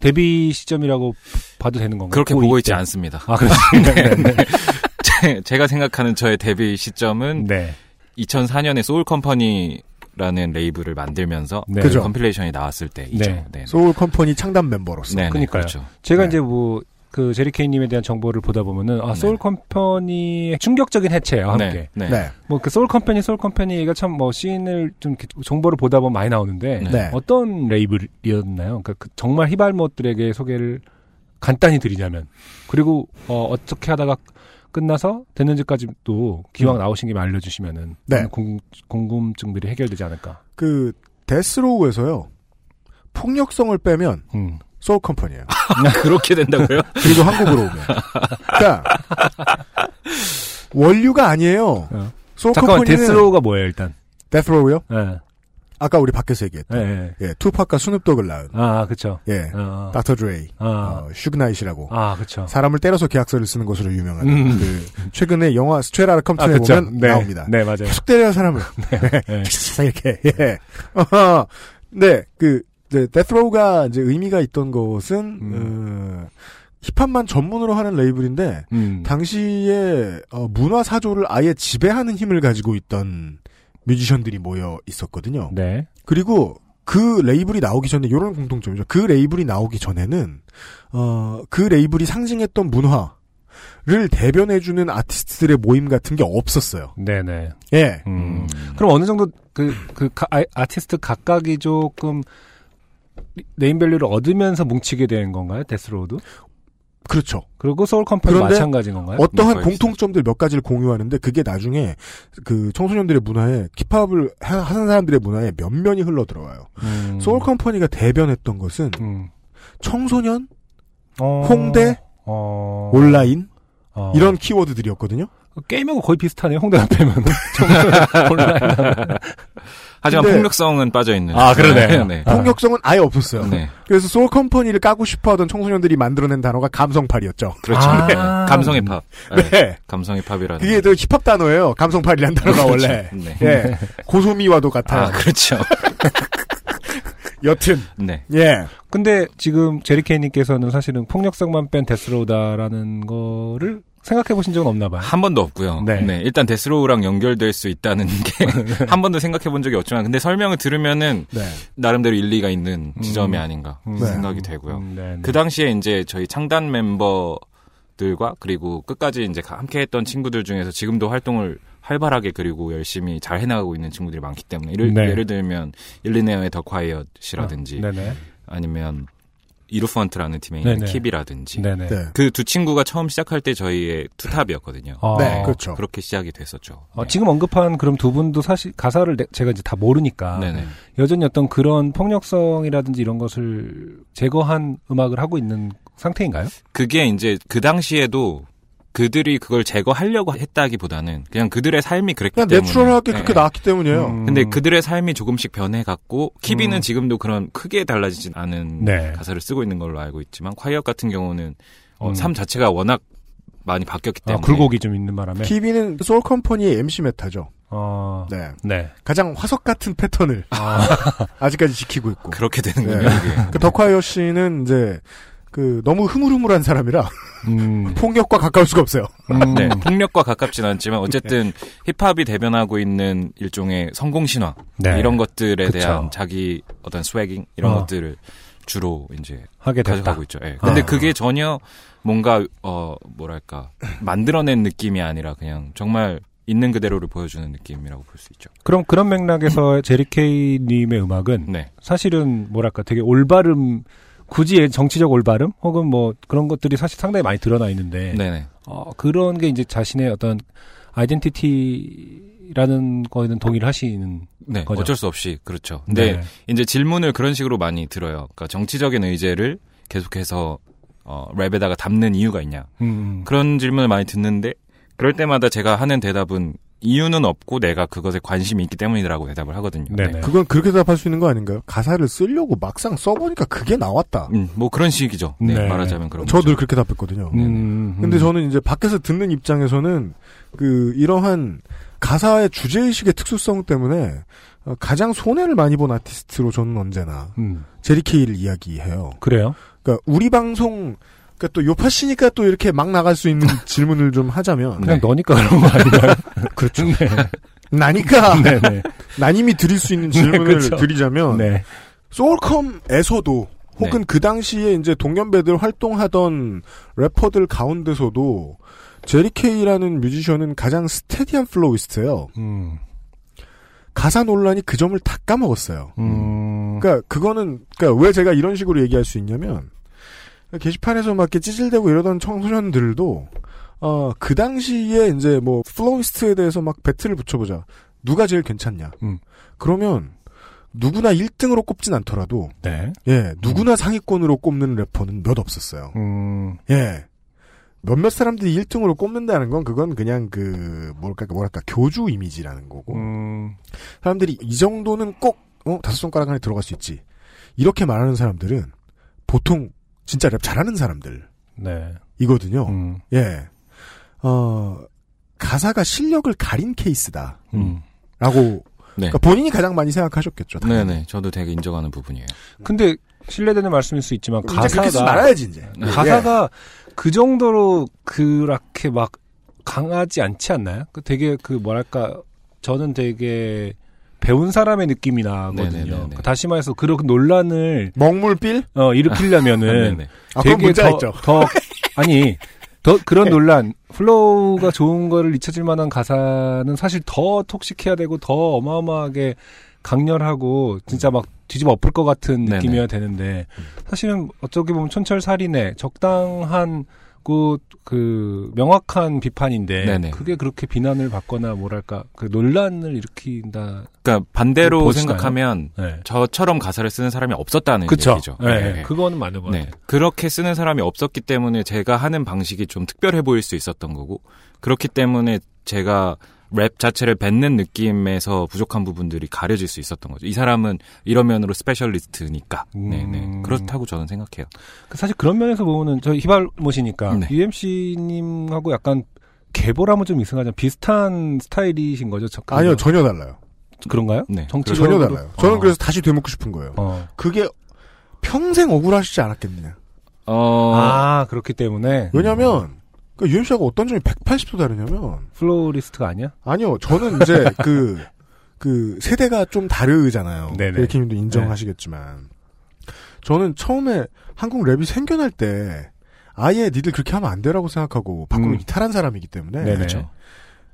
데뷔 시점이라고 봐도 되는 건가요? 그렇게 고2 보고 때? 있지 않습니다. 아, 그렇습니다. 네. 네. <laughs> 제- 제가 생각하는 저의 데뷔 시점은 네. 2004년에 소울 컴퍼니라는 레이블을 만들면서 네. 그 그죠. compilation이 나왔을 때이죠. 네. 네. 소울 컴퍼니 창단 멤버로서. 네, 네, 그러니까요. 그렇죠. 제가 네. 이제 뭐, 그, 제리케이님에 대한 정보를 보다 보면은, 아, 네. 소울 컴퍼니의 충격적인 해체예요, 함께. 네. 네. 네. 뭐, 그 소울 컴퍼니, 소울 컴퍼니 얘기가 참 뭐, scene을 좀 정보를 보다 보면 많이 나오는데, 네. 네. 어떤 레이블이었나요? 그러니까 그 정말 힙알못들에게 소개를 간단히 드리자면, 그리고, 어, 어떻게 하다가 끝나서 됐는지까지도 기왕 나오신 김에 알려주시면은, 네. 많은 궁, 궁금 증들이 해결되지 않을까. 그 데스로우에서요. 폭력성을 빼면 음. 소울 컴퍼니예요. <laughs> 그렇게 된다고요? <laughs> 그리고 한국으로 오면. 그러니까 원류가 아니에요. 어. 소울 잠깐만, 컴퍼니는 데스로우가 뭐예요, 일단? 데스로우요? 예. 아까 우리 밖에서 얘기했던 예, 예. 예, 투팍과 스눕독을 낳은 아, 그쵸. 예, 어, 닥터 드레, 아, 어, 슈그나잇이라고 아, 그쵸. 사람을 때려서 계약서를 쓰는 것으로 유명한 음. 그 최근에 영화 Straight Outta Compton에 그쵸. 보면 네. 나옵니다. 네, 맞아요. 계속 때려요 사람을. <laughs> 네. 이렇게 예. 네, 그 이제 데스로우가 이제 의미가 있던 것은 어, 힙합만 전문으로 하는 레이블인데 음. 당시에 어, 문화 사조를 아예 지배하는 힘을 가지고 있던 뮤지션들이 모여 있었거든요. 네. 그리고 그 레이블이 나오기 전에 이런 공통점이죠. 그 레이블이 나오기 전에는 어, 그 레이블이 상징했던 문화 를 대변해주는 아티스트들의 모임 같은 게 없었어요. 네네. 예. 음. 그럼 어느 정도 그, 그, 가- 아, 아티스트 각각이 조금 name value를 얻으면서 뭉치게 된 건가요? 데스로우도? 그렇죠. 그리고 소울 컴퍼니 그런데 마찬가지인 건가요? 어떠한 네, 공통점들 몇 가지를 공유하는데 그게 나중에 그 청소년들의 문화에 힙합을 하- 하는 사람들의 문화에 면면이 흘러 들어와요. 음. 소울 컴퍼니가 대변했던 것은 음. 청소년, 어, 홍대, 어, 온라인 어. 이런 키워드들이었거든요. 게임하고 거의 비슷하네요. 홍대만 빼면. <laughs> 온라인. 하지만 근데- 폭력성은 빠져 있는. 아, 그러네. <laughs> 네. 폭력성은 아예 없었어요. 네. 그래서 소울 컴퍼니를 까고 싶어하던 청소년들이 만들어낸 단어가 감성팔이었죠. 그렇죠. 아. 네. 감성의 팝. <laughs> 네. 네. 감성 힙합이라는. 그게 또 힙합 단어예요. 감성팔이란 단어가 그렇죠. 원래. 네. 예. <laughs> 고소미와도 같아요. 아, 그렇죠. 여튼 네. 예. 근데 지금 Jerry.K님께서는 사실은 폭력성만 뺀 Death Row다라는 거를 생각해 보신 적은 없나 봐요. 한 번도 없고요. 네. 네. 일단 Death Row랑 연결될 수 있다는 <laughs> 게 한 번도 생각해 본 적이 없지만 근데 설명을 들으면은 네. 나름대로 일리가 있는 음. 지점이 아닌가 음. 생각이 되고요. 음, 네, 네. 그 당시에 이제 저희 창단 멤버들과 그리고 끝까지 이제 함께 했던 친구들 중에서 지금도 활동을 활발하게 그리고 열심히 잘 해나가고 있는 친구들이 많기 때문에 예를, 네. 예를 들면 Illionaire의 The Quiett이라든지 아. 아니면 Eluphant라는 팀에 있는 네네. Kebee라든지 네네. 네. 그두 친구가 처음 시작할 때 저희의 투탑이었거든요. 아. 네, 그렇죠. 그렇게 시작이 됐었죠. 어, 지금 언급한 그럼 두 분도 사실 가사를 내- 제가 이제 다 모르니까 네네. 여전히 어떤 그런 폭력성이라든지 이런 것을 제거한 음악을 하고 있는 상태인가요? 그게 이제 그 당시에도 그들이 그걸 제거하려고 했다기보다는 그냥 그들의 삶이 그랬기 그냥 때문에 natural하게 네. 그렇게 나왔기 때문이에요. 음. 근데 그들의 삶이 조금씩 변해갔고 Kebee는 음. 지금도 그런 크게 달라지진 않은 네. 가사를 쓰고 있는 걸로 알고 있지만 Quiett 같은 경우는 어, 음. 삶 자체가 워낙 많이 바뀌었기 아, 때문에 굴곡이 좀 있는 바람에. TV는 소울 컴퍼니의 MC 메타죠. 어, 네. 네. 가장 화석 같은 패턴을 아, <laughs> 아직까지 지키고 있고. 그렇게 되는군요. 네. 이게. 그 The Quiett 씨는 이제 그 너무 흐물흐물한 사람이라 음, <laughs> 폭력과 가까울 수가 없어요. 음, 네, 폭력과 가깝진 않지만 어쨌든 힙합이 대변하고 있는 일종의 성공 신화 네. 이런 것들에 그쵸. 대한 자기 어떤 스웨깅 이런 어. 것들을 주로 이제 하게 됐다. 가져가고 있죠. 예. 근데 아. 그게 전혀 뭔가 어 뭐랄까 만들어낸 느낌이 아니라 그냥 정말 있는 그대로를 보여주는 느낌이라고 볼 수 있죠. 그럼 그런 맥락에서 제리케이 님의 음악은 네, 사실은 뭐랄까 되게 올바름 굳이 정치적 올바름 혹은 뭐 그런 것들이 사실 상당히 많이 드러나 있는데 네네. 어, 그런 게 이제 자신의 어떤 아이덴티티라는 거에는 동의를 하시는 네, 거죠. 어쩔 수 없이 그렇죠. 근데 네. 이제 질문을 그런 식으로 많이 들어요. 그러니까 정치적인 의제를 계속해서 어, 랩에다가 담는 이유가 있냐. 음, 그런 질문을 많이 듣는데 그럴 때마다 제가 하는 대답은 이유는 없고 내가 그것에 관심이 있기 때문이라고 대답을 하거든요. 네네. 그건 그렇게 대답할 수 있는 거 아닌가요? 가사를 쓰려고 막상 써보니까 그게 나왔다. 음, 뭐 그런 식이죠. 네, 네. 말하자면 그런 저도 그렇게 답했거든요. 음, 근데 음. 저는 이제 밖에서 듣는 입장에서는 그 이러한 가사의 주제 의식의 특수성 때문에 어, 가장 손해를 많이 본 아티스트로 저는 언제나 음, 제리 케이를 이야기해요. 그래요? 그러니까 우리 방송 그러니까 또 요파 씨니까 또 이렇게 막 나갈 수 있는 <laughs> 질문을 좀 하자면 그냥 네. 너니까 그런 거 아닌가요? <laughs> 그렇죠. 네. 나니까 네네. <laughs> 나님이 드릴 수 있는 질문을 그렇죠. 드리자면 네. 소울컴에서도 혹은 그 당시에 이제 동년배들 활동하던 래퍼들 가운데서도 Jerry.K라는 뮤지션은 가장 steady한 flowist예요. 음, 가사 논란이 그 점을 다 까먹었어요. 음, 그러니까 그거는 그러니까 왜 제가 이런 식으로 얘기할 수 있냐면 게시판에서 막 이렇게 찌질대고 이러던 청소년들도 어 그 당시에 이제 뭐 flowist에 대해서 막 battle을 붙여보자. 누가 제일 괜찮냐? 음. 그러면 누구나 1등으로 꼽진 않더라도 네. 예 누구나 상위권으로 꼽는 래퍼는 몇 없었어요. 음, 예. 몇몇 사람들이 1등으로 꼽는다는 건 그건 그냥 그 뭐랄까 뭐랄까 교주 이미지라는 거고. 음, 사람들이 이 정도는 꼭 어, 다섯 손가락 안에 들어갈 수 있지. 이렇게 말하는 사람들은 보통 진짜 랩 잘하는 사람들이거든요. 네. 음, 예. 어, 가사가 실력을 가린 케이스다. 음. 라고 네. 그러니까 본인이 가장 많이 생각하셨겠죠. 당연히. 네네. 저도 되게 인정하는 부분이에요. 근데 실례되는 말씀일 수 있지만 가사가 말아야지 이제. 가사가 그 정도로 그렇게 막 강하지 않지 않나요? 그 되게 그 뭐랄까 저는 되게 배운 사람의 느낌이 나거든요. 네네네네. 그 다시 말해서 그런 논란을 먹물 feel? 어, 일으키려면은 네네. <laughs> 아, 그건 되게 문제가 더, 있죠. 더 <laughs> 아니 더 그런 논란 flow가 좋은 거를 잊혀질 만한 가사는 사실 더 toxic해야 되고 더 어마어마하게 강렬하고 진짜 막 뒤집어 엎을 것 같은. 느낌이어야 되는데 사실은 어떻게 보면 촌철살인의 적당한 그, 그 명확한 비판인데 네네. 그게 그렇게 비난을 받거나 뭐랄까 그 논란을 일으킨다. 그러니까 반대로 보시나요? 생각하면 네. 저처럼 가사를 쓰는 사람이 없었다는 그쵸. 얘기죠. 네, 네. 그거는 맞는 것 네. 같아요. 그렇게 쓰는 사람이 없었기 때문에 제가 하는 방식이 좀 특별해 보일 수 있었던 거고 그렇기 때문에 제가 랩 자체를 뱉는 느낌에서 부족한 부분들이 가려질 수 있었던 거죠. 이 사람은 이런 면으로 specialist니까. 네, 네. 음. 그렇다고 저는 생각해요. 그 사실 그런 면에서 보면은 저희 힙알못이니까 네. UMC님하고 약간 계보라면 좀 이상하지만 비슷한 스타일이신 거죠? 저- 아니요. 전혀 달라요. 그런가요? 네. 정치적으로 전혀 달라요. 저는 어. 그래서 다시 되묻고 싶은 거예요. 어. 그게 평생 억울하시지 않았겠느냐. 어, 아 그렇기 때문에 왜냐면, 그러니까 UMC하고 어떤 점이 180도 다르냐면 flowist가 아니야? 아니요. 저는 이제 <laughs> 그, 그, 세대가 좀 다르잖아요. 네네. 베이킹님도 인정하시겠지만. 저는 처음에 한국 랩이 생겨날 때, 아예 니들 그렇게 하면 안 되라고 생각하고, 밖으로 음. 이탈한 사람이기 때문에. 네네. 그렇죠.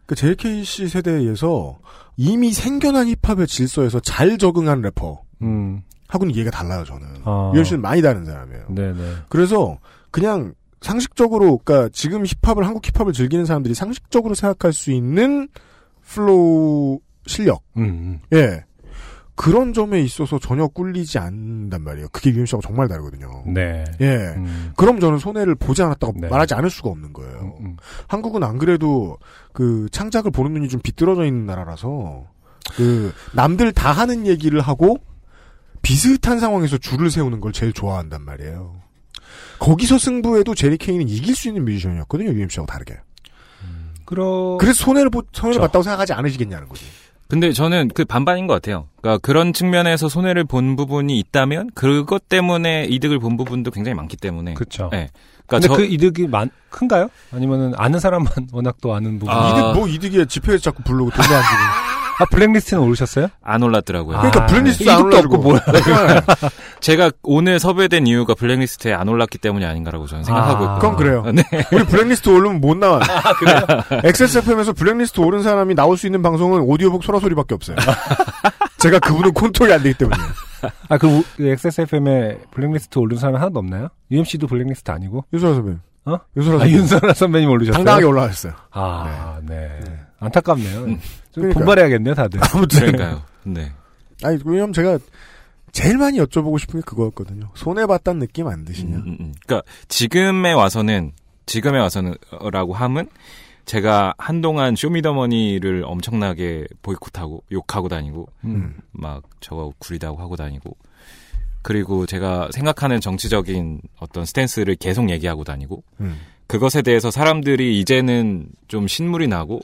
그 JKC 세대에서 이미 생겨난 힙합의 질서에서 잘 적응한 래퍼. 음. 하고는 이해가 달라요, 저는. 아. 유현 씨는 많이 다른 사람이에요. 네네. 그래서 그냥 상식적으로 그러니까 지금 힙합을 한국 힙합을 즐기는 사람들이 상식적으로 생각할 수 있는 flow 실력 음. 예 그런 점에 있어서 전혀 꿀리지 않는단 말이에요 그게 UMC하고 정말 다르거든요 네. 예 음. 그럼 저는 손해를 보지 않았다고 네. 말하지 않을 수가 없는 거예요 음. 한국은 안 그래도 그 창작을 보는 눈이 좀 비뚤어져 있는 나라라서 그 남들 다 하는 얘기를 하고 비슷한 상황에서 줄을 세우는 걸 제일 좋아한단 말이에요. 거기서 승부해도 제리 케이는 이길 수 있는 뮤지션이었거든요, UMC하고 다르게. 그러... 그래서 손해를, 보, 손해를. 봤다고 생각하지 않으시겠냐는 거지. 근데 저는 그 반반인 것 같아요. 그러니까 그런 측면에서 손해를 본 부분이 있다면 그것 때문에 이득을 본 부분도 굉장히 많기 때문에. 그렇죠. 네. 근데 그러니까 저그 이득이 많, 큰가요? 아니면은 아는 사람만 <laughs> 워낙 또 아는 부분. 아. 이득, 뭐 이득이야. 집회에서 자꾸 부르고 돈도 안 주고. 아, 블랙리스트는 오르셨어요? 안 올랐더라고요. 그러니까 블랙리스트 안 이득도 없고. 뭐야. <laughs> 제가 오늘 섭외된 이유가 블랙리스트에 안 올랐기 때문이 아닌가라고 저는 생각하고 아. 있거든요. 그건 그래요. 네. 우리 블랙리스트 오르면 못 나와. XSFM에서 <laughs> 블랙리스트 오른 사람이 나올 수 있는 방송은 오디오북 소라소리밖에 없어요. <laughs> 제가 그분은 컨트롤이 안 되기 때문에. 아, 그, 우- 그 XSFM에 블랙리스트 오른 사람 하나도 없나요? UMC도 블랙리스트 아니고? 윤소라 선배님. 어? 윤소라 아, 선배님. 윤선아 선배님 오르셨어요? 당당하게 올라왔어요. 아, 네. 안타깝네요. 좀 그러니까요. 분발해야겠네요, 다들. 아무튼. 그러니까요. 네. 아니, 왜냐면 제가 제일 많이 여쭤보고 싶은 게 그거였거든요. 손해봤다는 느낌 안 드시냐? 음, 음. 그러니까 지금에 와서는 지금에 와서는라고 함은 제가 한동안 쇼미더머니를 엄청나게 보이콧하고 욕하고 다니고 음. 막 저거 구리다고 하고 다니고 그리고 제가 생각하는 정치적인 어떤 스탠스를 계속 얘기하고 다니고 음. 그것에 대해서 사람들이 이제는 좀 신물이 나고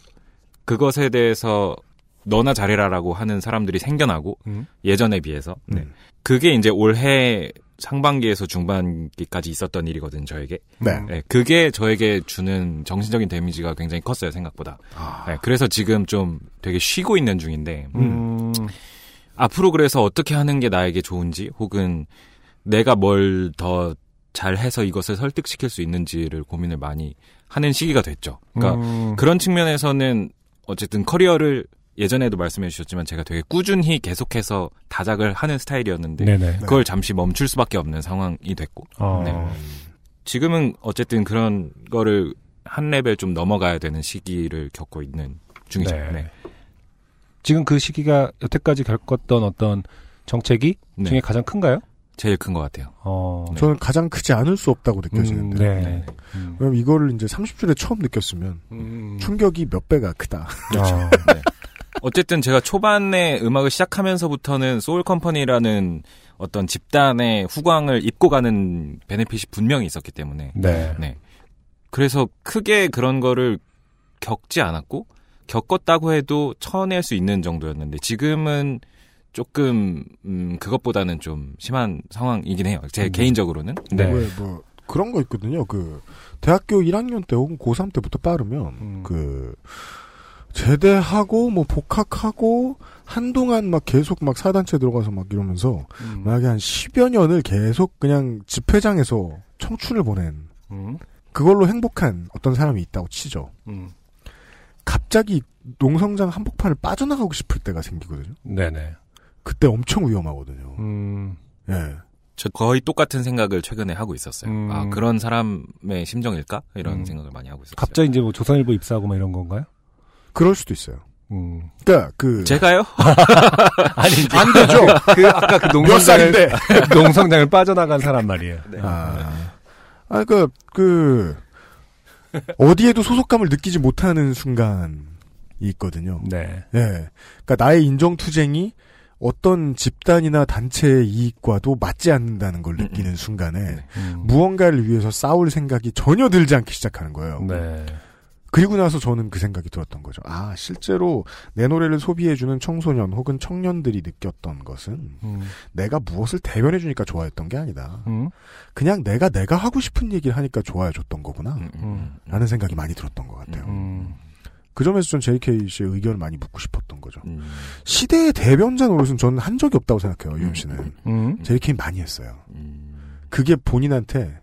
그것에 대해서 너나 잘해라라고 하는 사람들이 생겨나고 음. 예전에 비해서 네. 음. 그게 이제 올해 상반기에서 중반기까지 있었던 일이거든 저에게. 네. 그게 저에게 주는 정신적인 데미지가 굉장히 컸어요 생각보다. 네, 그래서 지금 좀 되게 쉬고 있는 중인데 음. 앞으로 그래서 어떻게 하는 게 나에게 좋은지 혹은 내가 뭘 더 잘해서 이것을 설득시킬 수 있는지를 고민을 많이 하는 시기가 됐죠. 그러니까 음. 그런 측면에서는 어쨌든 커리어를 예전에도 말씀해 주셨지만 제가 되게 꾸준히 계속해서 다작을 하는 스타일이었는데 네네. 그걸 잠시 멈출 수밖에 없는 상황이 됐고 어. 네. 지금은 어쨌든 그런 거를 한 레벨 좀 넘어가야 되는 시기를 겪고 있는 중이죠. 네. 네. 지금 그 시기가 여태까지 겪었던 어떤 정책이 네. 중에 가장 큰가요? 제일 큰 것 같아요. 어. 저는 가장 크지 않을 수 없다고 느껴지는데. 음, 네. 음. 왜냐면 이거를 이제 30줄에 처음 느꼈으면 음. 충격이 몇 배가 크다. 아. <laughs> 네. 어쨌든 제가 초반에 음악을 시작하면서부터는 소울 컴퍼니라는 어떤 집단의 후광을 입고 가는 베네핏이 분명히 있었기 때문에 네. 네. 그래서 크게 그런 거를 겪지 않았고 겪었다고 해도 쳐낼 수 있는 정도였는데 지금은 조금 음 그것보다는 좀 심한 상황이긴 해요. 제 음. 개인적으로는. 네. 왜, 뭐, 그런 거 있거든요. 그, 대학교 1학년 때 혹은 고3 때부터 빠르면, 음. 그, 제대하고, 뭐, 복학하고, 한동안 막 계속 막 사단체 들어가서 막 이러면서, 음. 만약에 한 10여 년을 계속 그냥 집회장에서 청춘을 보낸, 음. 그걸로 행복한 어떤 사람이 있다고 치죠. 음. 갑자기 농성장 한복판을 빠져나가고 싶을 때가 생기거든요. 네네. 그때 엄청 위험하거든요. 음. 예. 저 거의 똑같은 생각을 최근에 하고 있었어요. 음. 아 그런 사람의 심정일까 이런 음. 생각을 많이 하고 있었어요. 갑자기 이제 뭐 조선일보 입사하고 막 이런 건가요? 그럴 수도 있어요. 음. 그니까, 그. 제가요? <laughs> 아니 이제 안 되죠! <laughs> 그 아까 그몇 농성장을 살인데? 농성장을 빠져나간 사람 말이에요. 아. 아, 그, 그, 어디에도 소속감을 느끼지 못하는 순간이 있거든요. 네. 예. 그니까 나의 인정투쟁이 어떤 집단이나 단체의 이익과도 맞지 않는다는 걸 느끼는 순간에 음. 무언가를 위해서 싸울 생각이 전혀 들지 않기 시작하는 거예요. 네. 그리고 나서 저는 그 생각이 들었던 거죠. 아, 실제로 내 노래를 소비해주는 청소년 혹은 청년들이 느꼈던 것은 음. 내가 무엇을 대변해주니까 좋아했던 게 아니다. 음. 그냥 내가 내가 하고 싶은 얘기를 하니까 좋아해줬던 거구나. 음. 라는 생각이 많이 들었던 것 같아요. 음. 그 점에서 전 JK 씨의 의견을 많이 묻고 싶었던 거죠. 음. 시대의 대변자 노릇은 저는 한 적이 없다고 생각해요, 유엠 씨는. 음. JK 많이 했어요. 음. 그게 본인한테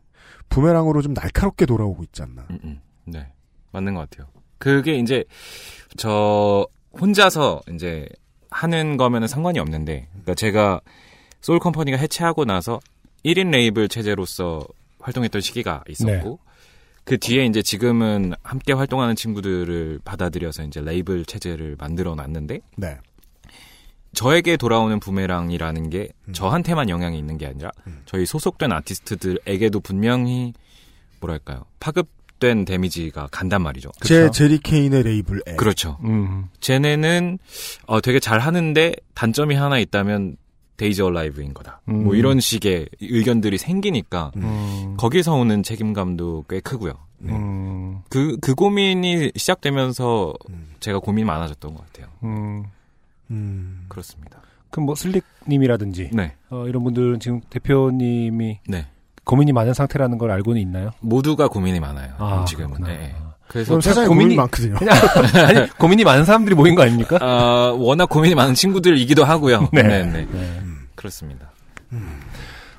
부메랑으로 좀 날카롭게 돌아오고 있지 않나. 음, 음. 네. 맞는 것 같아요. 그게 이제 저 혼자서 이제 하는 거면은 상관이 없는데, 그러니까 제가 Soul Company가 해체하고 나서 1인 레이블 체제로서 활동했던 시기가 있었고, 그 뒤에 이제 지금은 함께 활동하는 친구들을 받아들여서 이제 레이블 체제를 만들어 놨는데, 네. 저에게 돌아오는 부메랑이라는 게 음. 저한테만 영향이 있는 게 아니라 저희 소속된 아티스트들에게도 분명히 뭐랄까요 파급된 damage가 간단 말이죠. 제 제리케이님의 레이블에. 그렇죠. 음. 쟤네는 어, 되게 잘 하는데 단점이 하나 있다면 Daze Alive인 거다. 음. 뭐 이런 식의 의견들이 생기니까 음. 거기서 오는 책임감도 꽤 크고요. 네. 음. 그, 그 고민이 시작되면서 음. 제가 고민이 많아졌던 것 같아요. 음. 음. 그렇습니다. 그럼 뭐 슬릭님이라든지 네. 어, 이런 분들은 지금 대표님이 네. 고민이 많은 상태라는 걸 알고는 있나요? 모두가 고민이 많아요. 아, 지금은. 그렇구나. 네. 그래서 그럼 세상에 고민이- 고민이 많거든요. 그냥 <laughs> 아니 고민이 많은 사람들이 모인 거 아닙니까? 어, 워낙 고민이 많은 친구들이기도 하고요. <laughs> 네. 네, 네. 네. 그렇습니다.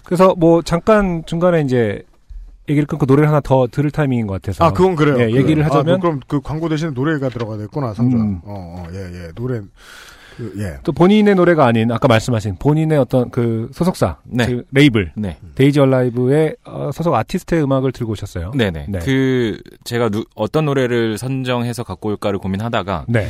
그래서 뭐 잠깐 중간에 이제 얘기를 끊고 노래를 하나 더 들을 타이밍인 것 같아서 아, 그건 그래요. 예, 그래요. 얘기를 아, 하자면 그럼 그 광고 대신에 노래가 들어가야 됐구나, 상조야. 음. 어, 어, 예, 예. 노래, 그, 예. 또 본인의 노래가 아닌 아까 말씀하신 본인의 어떤 그 소속사 네. 그 레이블 네. Daze Alive의 어, 소속 아티스트의 음악을 들고 오셨어요. 네네. 네. 그, 제가 누- 어떤 노래를 선정해서 갖고 올까를 고민하다가, 네,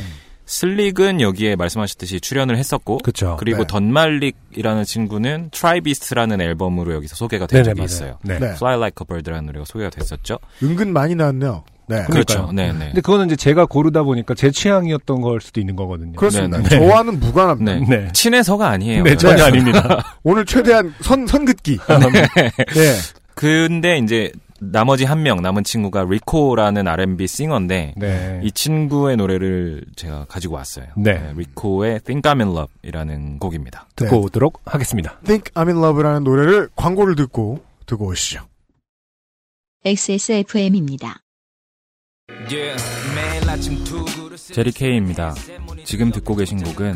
슬릭은 여기에 말씀하셨듯이 출연을 했었고, 그렇죠. 그리고 네. 던말릭이라는 친구는 Tribeast라는 앨범으로 여기서 소개가 네네, 된 적이 맞아요. 있어요. 네. 네. Fly Like a Bird라는 노래가 소개가 됐었죠. 은근 많이 나왔네요. 네. 그렇죠. 그러니까요. 네네. 근데 그거는 이제 제가 고르다 보니까 제 취향이었던 걸 수도 있는 거거든요. 그렇습니다. 네, 네. 저와는 무관합니다. 네. 네. 친해서가 아니에요. 네, 전혀 아닙니다. <laughs> 오늘 최대한 선, 선긋기. <laughs> 네. 네. 근데 이제 나머지 한 명 남은 친구가 리코라는 R&B 싱어인데 네. 이 친구의 노래를 제가 가지고 왔어요. 네. 리코의 Think I'm in Love이라는 곡입니다. 듣고 네. 오도록 하겠습니다. Think I'm in Love라는 노래를 광고를 듣고 듣고 오시죠. XSFM입니다. 제리 케이입니다. 지금 듣고 계신 곡은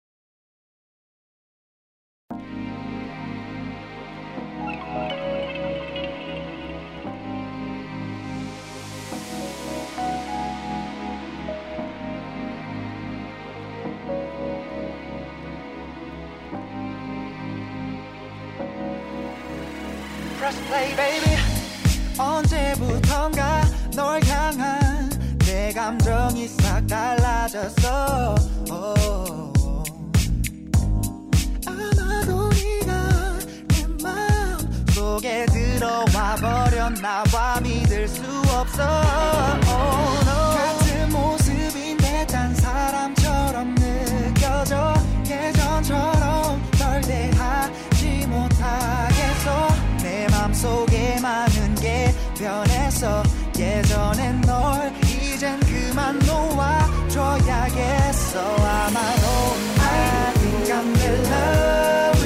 Baby 언제부턴가 널 향한 내 감정이 싹 달라졌어. 아마도 네가 내 마음 속에 들어와 버렸나 봐 믿을 수 없어 oh. 같은 모습인데 딴 사람처럼 느껴져 예전처럼 널 대하지 못하겠어 내 맘속에 많은 게 변했어 예전엔 널 이젠 그만 놓아줘야겠어. 아마도 I think I'm in love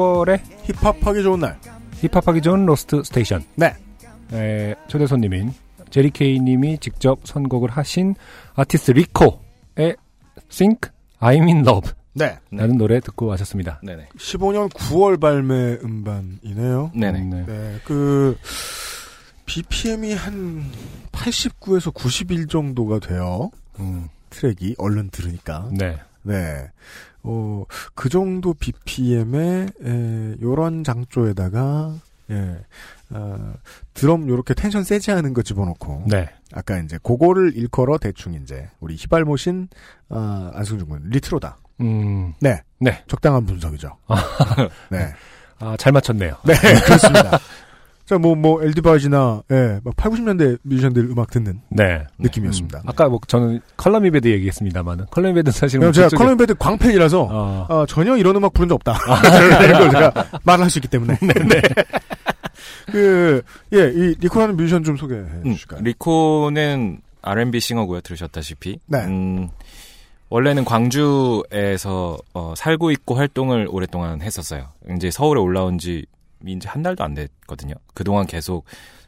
10월에 힙합하기 좋은 날. 힙합하기 좋은 로스트 스테이션. 네. 에, 초대 손님인 제리 케이님이 직접 선곡을 하신 아티스트 리코의 Think I'm in Love. 네. 라는 노래 듣고 오셨습니다. 네네. 15년 9월 발매 음반이네요. 네네. 네. 그 BPM이 한 89에서 91 정도가 돼요. 음. 트랙이 얼른 들으니까. 네. 네. 어, 그 정도 BPM에, 에, 요런 장조에다가, 예, 어, 드럼 요렇게 텐션 세지 않은 거 집어넣고. 네. 아까 이제, 그거를 일컬어 대충 이제, 우리 희발모신, 아, 안승준 군, 레트로다. 음. 네. 네. 적당한 분석이죠. 네. <laughs> 아, 잘 맞췄네요. 네, 그렇습니다. <laughs> 자, 뭐, 뭐, El DeBarge나, 예, 막 8, 90년대 뮤지션들 음악 듣는 네. 느낌이었습니다. 음. 아까 뭐 저는 컬러미베드 얘기했습니다만은 컬러미베드는 사실은 제가 그쪽에- Color Me Badd 광팬이라서, 어. 어, 전혀 이런 음악 부른 적 없다. <laughs> 이런 걸 제가 말을 할 수 있기 때문에. 네. <laughs> 그, 예, 이 리코라는 뮤지션 좀 소개해 음, 주실까요? 리코는 R&B 싱어고요. 들으셨다시피. 네. 음, 원래는 광주에서 어, 살고 있고 활동을 오랫동안 했었어요. 이제 서울에 올라온 지 이제 한 달도 안 됐거든요. 그동안 계속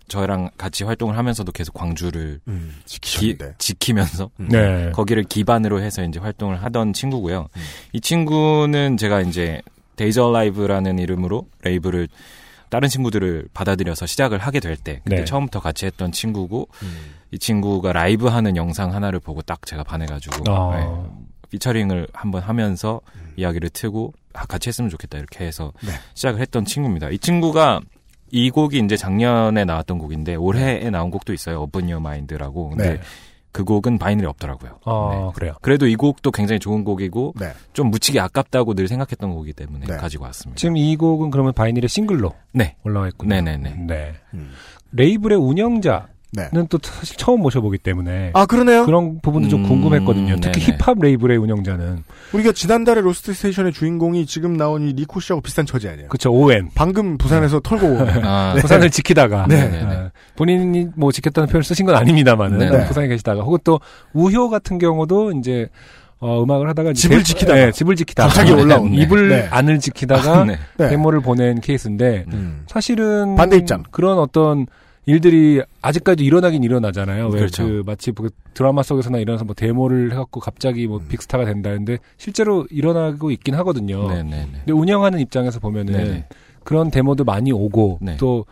저랑 같이 활동을 하면서도 계속 광주를 음, 기- 지키셨는데. 지키면서 네. 거기를 기반으로 해서 이제 활동을 하던 친구고요. 이 친구는 제가 이제 Daze Alive라는 이름으로 레이블을 다른 친구들을 받아들여서 시작을 하게 될 때 그때 네. 처음부터 같이 했던 친구고 음. 이 친구가 라이브 하는 영상 하나를 보고 딱 제가 반해가지고 아. 네, 피처링을 한번 하면서 이야기를 트고 아, 같이 했으면 좋겠다 이렇게 해서 네. 시작을 했던 친구입니다. 이 친구가 이 곡이 이제 작년에 나왔던 곡인데 올해에 나온 곡도 있어요. Open Your Mind라고. 근데 네. 그 곡은 바이닐이 없더라고요. 아, 그래요. 그래도 이 곡도 굉장히 좋은 곡이고 네. 좀 묻히기 아깝다고 늘 생각했던 곡이기 때문에 네. 가지고 왔습니다. 지금 이 곡은 그러면 바이닐의 싱글로 네. 올라와 있군요. 네네네. 네. 음. 레이블의 운영자 는 네. 또 사실 처음 모셔보기 때문에 아, 그러네요. 그런 부분도 좀 음, 궁금했거든요. 특히 네네. 힙합 레이블의 운영자는 우리가 지난달에 로스트 스테이션의 주인공이 지금 나온 이 리코 씨하고 비슷한 처지 아니에요? 그쵸 OM 방금 부산에서 털고 <laughs> 온. 아, 부산을 지키다가 네. 아, 본인이 뭐 지켰다는 표현을 쓰신 건 아닙니다만은. 부산에 계시다가 혹은 또 우효 같은 경우도 이제 어, 음악을 하다가 집을 대- 지키다가. 네, 집을 지키다가 갑자기 올라온. 네. 이불 네. 안을 지키다가 네. 네. 데모를 보낸 케이스인데 음. 사실은 반대 입장. 그런 어떤 일들이 아직까지 일어나긴 일어나잖아요. 왜 그렇죠. 그 마치 그 드라마 속에서나 일어나서 뭐 데모를 해갖고 갑자기 뭐 음. 빅스타가 된다는데 실제로 일어나고 있긴 하거든요. 네네네. 근데 운영하는 입장에서 보면은 네네. 그런 데모도 많이 오고 네. 또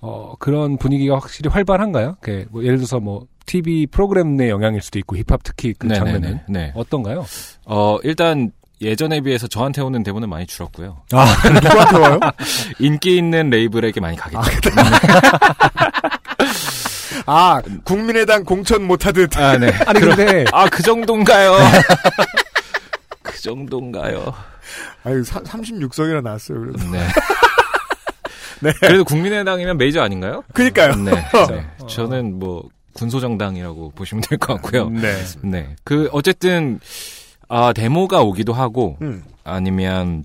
어, 그런 분위기가 확실히 활발한가요? 뭐 예를 들어서 뭐 TV 프로그램 내 영향일 수도 있고 힙합 특히 그 네네네. 장면은 네. 어떤가요? 어, 일단 예전에 비해서 저한테 오는 데모는 많이 줄었고요. 아, 누구한테 와요? <laughs> 인기 있는 레이블에게 많이 가겠죠. 아, <laughs> 국민의당 공천 못하듯. 아, 네. <laughs> 아니 근데 아, 그 정도인가요? 그 정도인가요? 아유, 36석이나 나왔어요. 그래도. 네. 네. 그래도 국민의당이면 메이저 아닌가요? 그니까요. 네. 네. 저는 뭐 군소정당이라고 보시면 될 것 같고요. 네. 네. 그 어쨌든 아 데모가 오기도 하고 음. 아니면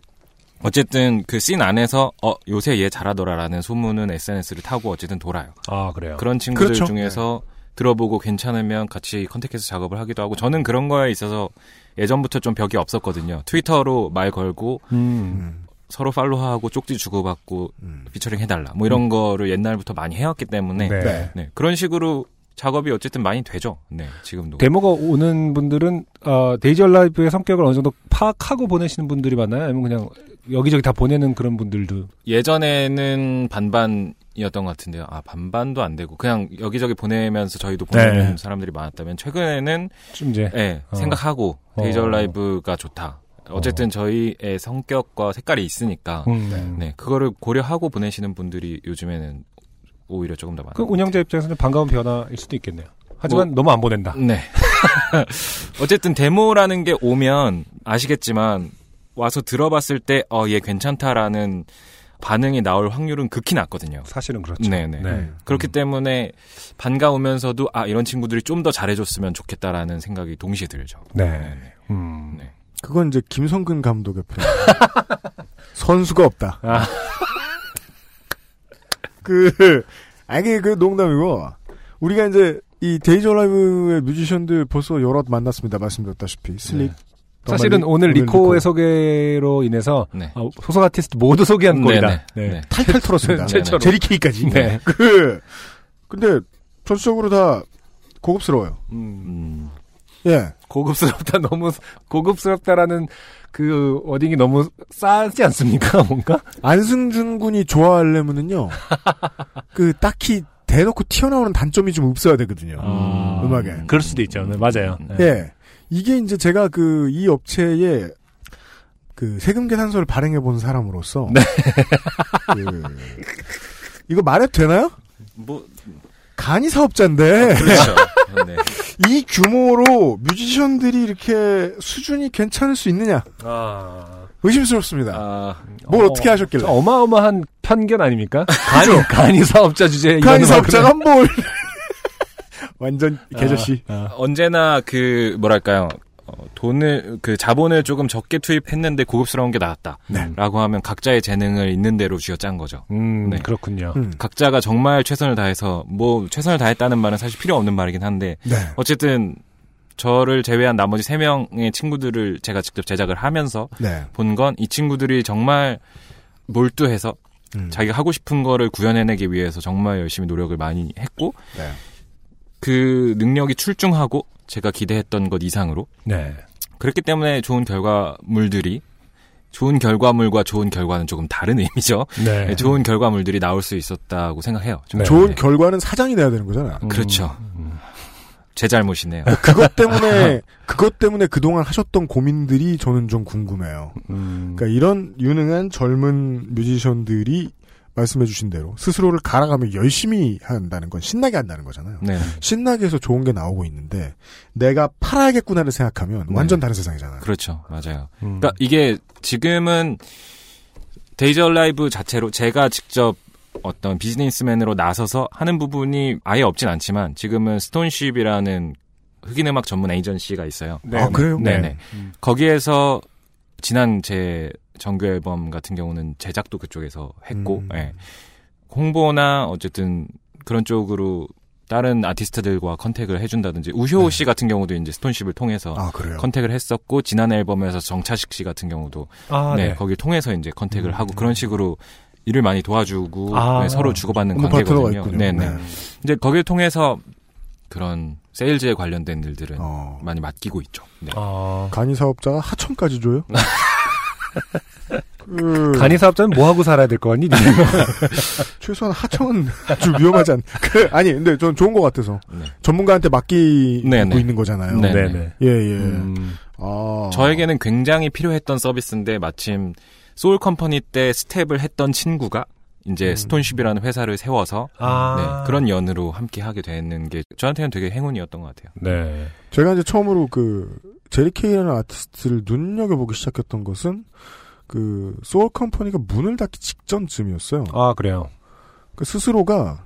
어쨌든 그 씬 안에서 어 요새 얘 잘하더라라는 소문은 SNS를 타고 어쨌든 돌아요. 아 그래요. 그런 친구들 그렇죠. 중에서 들어보고 괜찮으면 같이 컨택해서 작업을 하기도 하고 저는 그런 거에 있어서 예전부터 좀 벽이 없었거든요. 트위터로 말 걸고 음. 음. 서로 팔로우하고 쪽지 주고받고 음. 피처링 해달라 뭐 이런 거를 옛날부터 많이 해왔기 때문에 네. 네. 네, 그런 식으로 작업이 어쨌든 많이 되죠. 네, 지금도. 데모가 오는 분들은 어, Daze Alive의 성격을 어느 정도 파악하고 보내시는 분들이 많나요? 아니면 그냥 여기저기 다 보내는 그런 분들도 예전에는 반반이었던 것 같은데요. 아 반반도 안 되고 그냥 여기저기 보내면서 저희도 보내는 네. 사람들이 많았다면 최근에는 좀 이제 예, 어. 생각하고 어. Daze Alive가 좋다. 어쨌든 저희의 성격과 색깔이 있으니까 음. 네 그거를 고려하고 보내시는 분들이 요즘에는 오히려 조금 더 많아요. 그 운영자 입장에서는 반가운 변화일 수도 있겠네요. 하지만 너무 안 보낸다. 네. <laughs> 어쨌든 데모라는 게 오면 아시겠지만 와서 들어봤을 때 어 얘 괜찮다라는 반응이 나올 확률은 극히 낮거든요. 사실은 그렇죠. 네네. 네. 그렇기 때문에 반가우면서도 아 이런 친구들이 좀 더 잘해줬으면 좋겠다라는 생각이 동시에 들죠. 네. 음. 네. 그건 이제 김성근 감독의 표현. <laughs> 선수가 없다. 아. <laughs> 그, 아니, 그 농담이고, 우리가 이제 이 Daze Alive의 뮤지션들 벌써 여럿 만났습니다. 말씀드렸다시피. 슬릭, 사실은 오늘 리코의 소개로 인해서 네. 어, 소속 아티스트 모두 소개한 네, 꼴이다. 네. 네. 네. 탈탈 털었습니다. <laughs> 최초로. 제리케이까지. 네. 그 근데 전체적으로 다 고급스러워요. 음. 예. 고급스럽다 너무 고급스럽다라는 그 워딩이 너무 싸지 않습니까? <laughs> 뭔가? 안승준 군이 좋아하려면은요. <laughs> 그 딱히 대놓고 튀어나오는 단점이 좀 없어야 되거든요. 음악에. 그럴 수도 있죠. 네, 맞아요. 네. 예. 이게 이제 제가 그 이 업체에 그 세금 계산서를 발행해 본 사람으로서 그 이거 말해도 되나요? 뭐 간이 사업자인데 그렇죠. <laughs> 네. 이 규모로 뮤지션들이 이렇게 수준이 괜찮을 수 있느냐 아. 의심스럽습니다. 아, 뭘 어, 떻게 하셨길래? 어마어마한 편견 아닙니까? 간이, <laughs> 간이 사업자 주제에 간이 이거는 사업자가 뭐뭘 <laughs> 완전 개저씨. 아, 언제나 그 뭐랄까요 어, 돈을 그 자본을 조금 적게 투입했는데 고급스러운 게 나왔다라고 하면 각자의 재능을 있는 대로 쥐어짠 거죠. 음, 네. 그렇군요. 음. 각자가 정말 최선을 다해서 뭐 최선을 다했다는 말은 사실 필요 없는 말이긴 한데 네. 어쨌든 저를 제외한 나머지 세 명의 친구들을 제가 직접 제작을 하면서 네. 본건 이 친구들이 정말 몰두해서 음. 자기가 하고 싶은 거를 구현해내기 위해서 정말 열심히 노력을 많이 했고 네. 그 능력이 출중하고 제가 기대했던 것 이상으로 네. 그렇기 때문에 좋은 결과물들이 좋은 결과물과 좋은 결과는 조금 다른 의미죠. 네. 네, 좋은 결과물들이 나올 수 있었다고 생각해요. 저는. 좋은 네. 결과는 사장이 돼야 되는 거잖아요. 그렇죠. 제 잘못이네요. 그것 때문에 <laughs> 그것 때문에 그동안 하셨던 고민들이 저는 좀 궁금해요. 음, 그러니까 이런 유능한 젊은 뮤지션들이 말씀해주신 대로 스스로를 갈아가며 열심히 한다는 건 신나게 한다는 거잖아요. 네. 신나게 해서 좋은 게 나오고 있는데 내가 팔아야겠구나를 생각하면 네. 완전 다른 세상이잖아요. 그렇죠. 맞아요. 음. 그러니까 이게 지금은 Daze Alive 자체로 제가 직접 어떤 비즈니스맨으로 나서서 하는 부분이 아예 없진 않지만 지금은 Stoneship이라는 흑인 음악 전문 에이전시가 있어요. 네. 아 그래요? 네네. 음. 거기에서 지난 제 정규 앨범 같은 경우는 제작도 그쪽에서 했고, 음. 예. 홍보나 어쨌든 그런 쪽으로 다른 아티스트들과 contact을 해준다든지 우효 씨 같은 경우도 이제 Stoneship을 통해서 네. 아. contact을 했었고 지난 앨범에서 정차식 씨 같은 경우도 아, 네, 네. 거길 통해서 이제 contact을 음. 하고 그런 식으로 일을 많이 도와주고 아. 네, 서로 주고받는 관계거든요. 네네. 네. 이제 거길 통해서 그런 세일즈에 관련된 일들은 어. 많이 맡기고 있죠. 네. 아, 간이 사업자가 하청까지 줘요? <laughs> 그 <laughs> 간이 사업자는 뭐 하고 살아야 될 거 같니? 니네? <laughs> 최소한 하청은 아주 위험하지 않. 그, 아니 근데 전 좋은 것 같아서 네. 전문가한테 맡기고 네네. 있는 거잖아요. 네. 네네. 예 예. 음, 아 저에게는 굉장히 필요했던 서비스인데 마침 소울 컴퍼니 때 스텝을 했던 친구가 이제 음. 스톤쉽이라는 회사를 세워서 아. 네, 그런 연으로 함께 하게 되는 게 저한테는 되게 행운이었던 것 같아요. 네. 제가 이제 처음으로 그 제리 케이라는 아티스트를 눈여겨 보기 시작했던 것은 그 소울 컴퍼니가 문을 닫기 직전쯤이었어요. 아, 그래요. 그 스스로가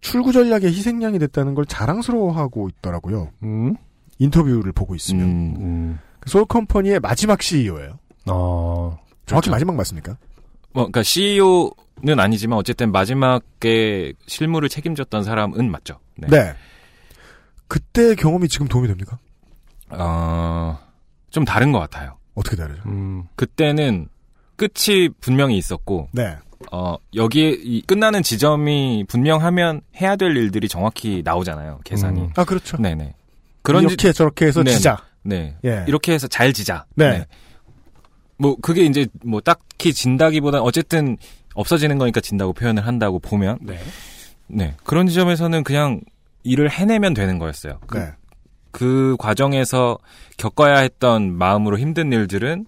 출구 전략의 희생양이 됐다는 걸 자랑스러워하고 있더라고요. 음, 인터뷰를 보고 있으면 음, 음, 그 소울 컴퍼니의 마지막 CEO예요. 어, 정확히 그렇죠. 마지막 맞습니까? 뭐, 그러니까 CEO는 아니지만 어쨌든 마지막에 실무를 책임졌던 사람은 맞죠. 네. 네. 그때의 경험이 지금 도움이 됩니까? 어, 좀 다른 것 같아요. 어떻게 다르죠? 음, 그때는 끝이 분명히 있었고, 네. 어, 여기에 이 끝나는 지점이 분명하면 해야 될 일들이 정확히 나오잖아요. 계산이. 음. 아 그렇죠. 네네. 그런 이렇게 저렇게 해서 네네. 지자. 네. 예. 이렇게 해서 잘 지자. 네. 뭐 그게 이제 뭐 딱히 진다기보다 어쨌든 없어지는 거니까 진다고 표현을 한다고 보면 네. 네. 그런 지점에서는 그냥 일을 해내면 되는 거였어요. 그, 네. 그 과정에서 겪어야 했던 마음으로 힘든 일들은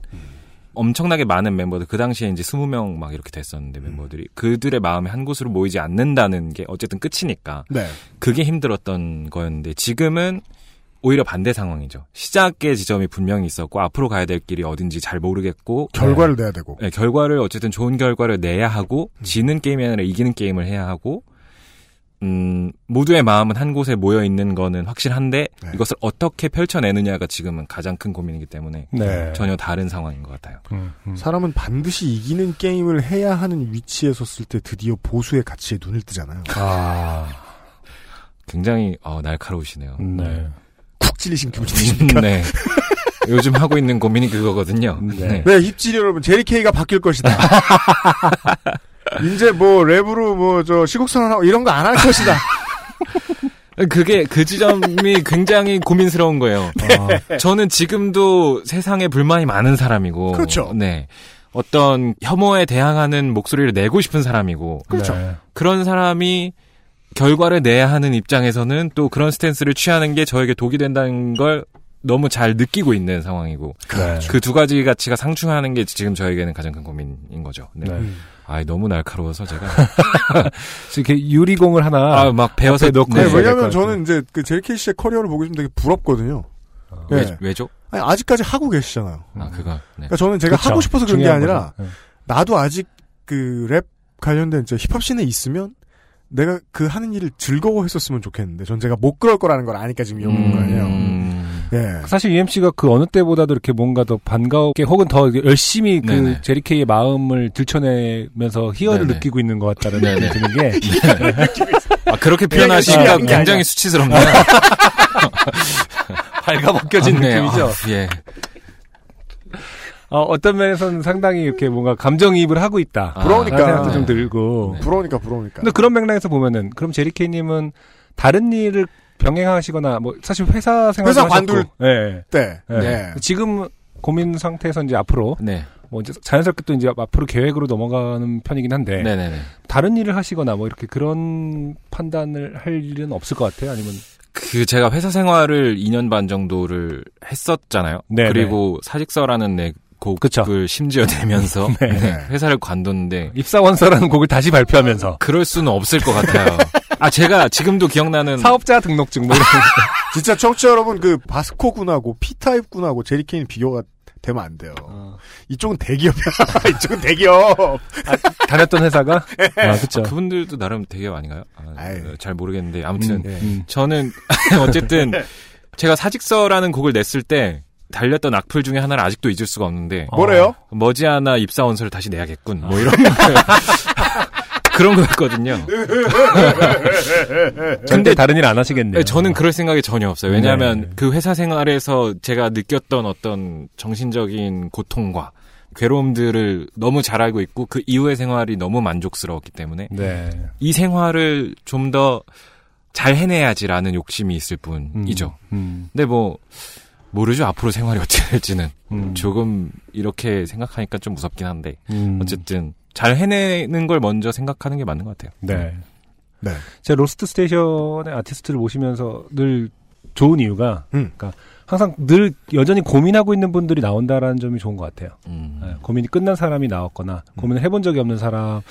엄청나게 많은 멤버들 그 당시에 이제 20명 막 이렇게 됐었는데 멤버들이 그들의 마음이 한 곳으로 모이지 않는다는 게 어쨌든 끝이니까 네. 그게 힘들었던 거였는데 지금은 오히려 반대 상황이죠. 시작의 지점이 분명히 있었고 앞으로 가야 될 길이 어딘지 잘 모르겠고 결과를 내야 되고. 네, 결과를 어쨌든 좋은 결과를 내야 하고 음. 지는 게임이 아니라 이기는 게임을 해야 하고 음, 모두의 마음은 한 곳에 모여 있는 거는 확실한데 네. 이것을 어떻게 펼쳐내느냐가 지금은 가장 큰 고민이기 때문에 네. 전혀 다른 상황인 것 같아요. 음, 음. 사람은 반드시 이기는 게임을 해야 하는 위치에 섰을 때 드디어 보수의 가치에 눈을 뜨잖아요. 아, 굉장히 어, 날카로우시네요. 네. 쿡 찔리신 기분 드십니까? 네. 요즘 하고 있는 고민이 그거거든요. 네. 네, 입질이 여러분, 제리케이가 바뀔 것이다. <laughs> 이제 뭐, 랩으로 뭐, 저, 시국선언하고 이런 거 안 할 것이다. 그게 그 지점이 굉장히 고민스러운 거예요. 네. 저는 지금도 세상에 불만이 많은 사람이고, 그렇죠. 네. 어떤 혐오에 대항하는 목소리를 내고 싶은 사람이고, 그렇죠. 네. 그런 사람이 결과를 내야 하는 입장에서는 또 그런 스탠스를 취하는 게 저에게 독이 된다는 걸 너무 잘 느끼고 있는 상황이고, 그렇죠. 그두 가지 가치가 상충하는 게 지금 저에게는 가장 큰 고민인 거죠. 네. 네. 아, 너무 날카로워서 제가 <laughs> 이렇게 유리공을 하나 아, 막 배워서 놓고 네, 왜냐면 같아요. 저는 이제 그 제리케이 씨의 커리어를 보고 있으면 되게 부럽거든요. 네. 왜, 왜죠? 아니, 아직까지 하고 계시잖아요. 아, 그거. 네. 그러니까 저는 제가 그쵸. 하고 싶어서 그런 게 아니라. 네. 나도 아직 그 랩 관련된 저 힙합 씬에 있으면 내가 그 하는 일을 즐거워했었으면 좋겠는데 전 제가 못 그럴 거라는 걸 아니까 지금 이런 음. 거 아니에요. 예. 사실 UMC가 그 어느 때보다도 이렇게 뭔가 더 반가웠게 혹은 더 열심히 그 네네. 제리케이의 마음을 들춰내면서 희열을 네네. 느끼고 있는 것 같다는. 느낌이 드는 게 <laughs> <laughs> 아, 그렇게 표현하시니까 굉장히. 수치스럽네요. <laughs> 발가 벗겨진 아, 네. 느낌이죠. 아, 예. 어, 어떤 면에서는 상당히 이렇게 뭔가 감정이입을 하고 있다. 아, 부러우니까. 라는 생각도 좀 네. 들고. 네. 부러우니까 부러우니까. 근데 그런 맥락에서 보면은 그럼 제리케이님은 다른 일을 병행하시거나 뭐 사실 회사 생활 회사 관둘 네. 때. 네. 네. 지금 고민 상태에서 이제 앞으로 네. 뭐 이제 자연스럽게 또 이제 앞으로 계획으로 넘어가는 편이긴 한데 네네네. 다른 일을 하시거나 뭐 이렇게 그런 판단을 할 일은 없을 것 같아요. 아니면 그 제가 회사 생활을 2년 반 정도를 했었잖아요. 네네. 그리고 사직서라는 내 곡을 그쵸. 심지어 내면서 <laughs> 네. 네, 회사를 관뒀는데 입사원서라는 곡을 다시 발표하면서 그럴 수는 없을 것 같아요. 아 제가 지금도 기억나는 사업자 등록증 뭐 이런 <laughs> 진짜 청취자 여러분 그 바스코 군하고 P타입 군하고 제리케인 비교가 되면 안 돼요. 어. 이쪽은 대기업이야. <laughs> 이쪽은 대기업. 다녔던 회사가 아, 그렇죠. 그분들도 나름 대기업 아닌가요? 아, 잘 모르겠는데 아무튼 네. 음. 저는 어쨌든 제가 사직서라는 곡을 냈을 때 달렸던 악플 중에 하나를 아직도 잊을 수가 없는데 뭐래요? 머지않아 입사원서를 다시 내야겠군. 뭐 이런 <laughs> 그런 거였거든요. <laughs> 근데 다른 일 안 하시겠네요. 네, 저는 그럴 생각이 전혀 없어요. 왜냐하면 네. 그 회사 생활에서 제가 느꼈던 어떤 정신적인 고통과 괴로움들을 너무 잘 알고 있고 그 이후의 생활이 너무 만족스러웠기 때문에 네. 이 생활을 좀 더 잘 해내야지라는 욕심이 있을 뿐이죠. 음. 근데 뭐 모르죠 앞으로 생활이 어떻게 될지는 음. 조금 이렇게 생각하니까 좀 무섭긴 한데 음. 어쨌든 잘 해내는 걸 먼저 생각하는 게 맞는 것 같아요. 네. 네. 제가 로스트 스테이션의 아티스트를 모시면서 늘 좋은 이유가 음. 그러니까 항상 늘 여전히 고민하고 있는 분들이 나온다라는 점이 좋은 것 같아요. 음. 네, 고민이 끝난 사람이 나왔거나 고민을 해본 적이 없는 사람 뭐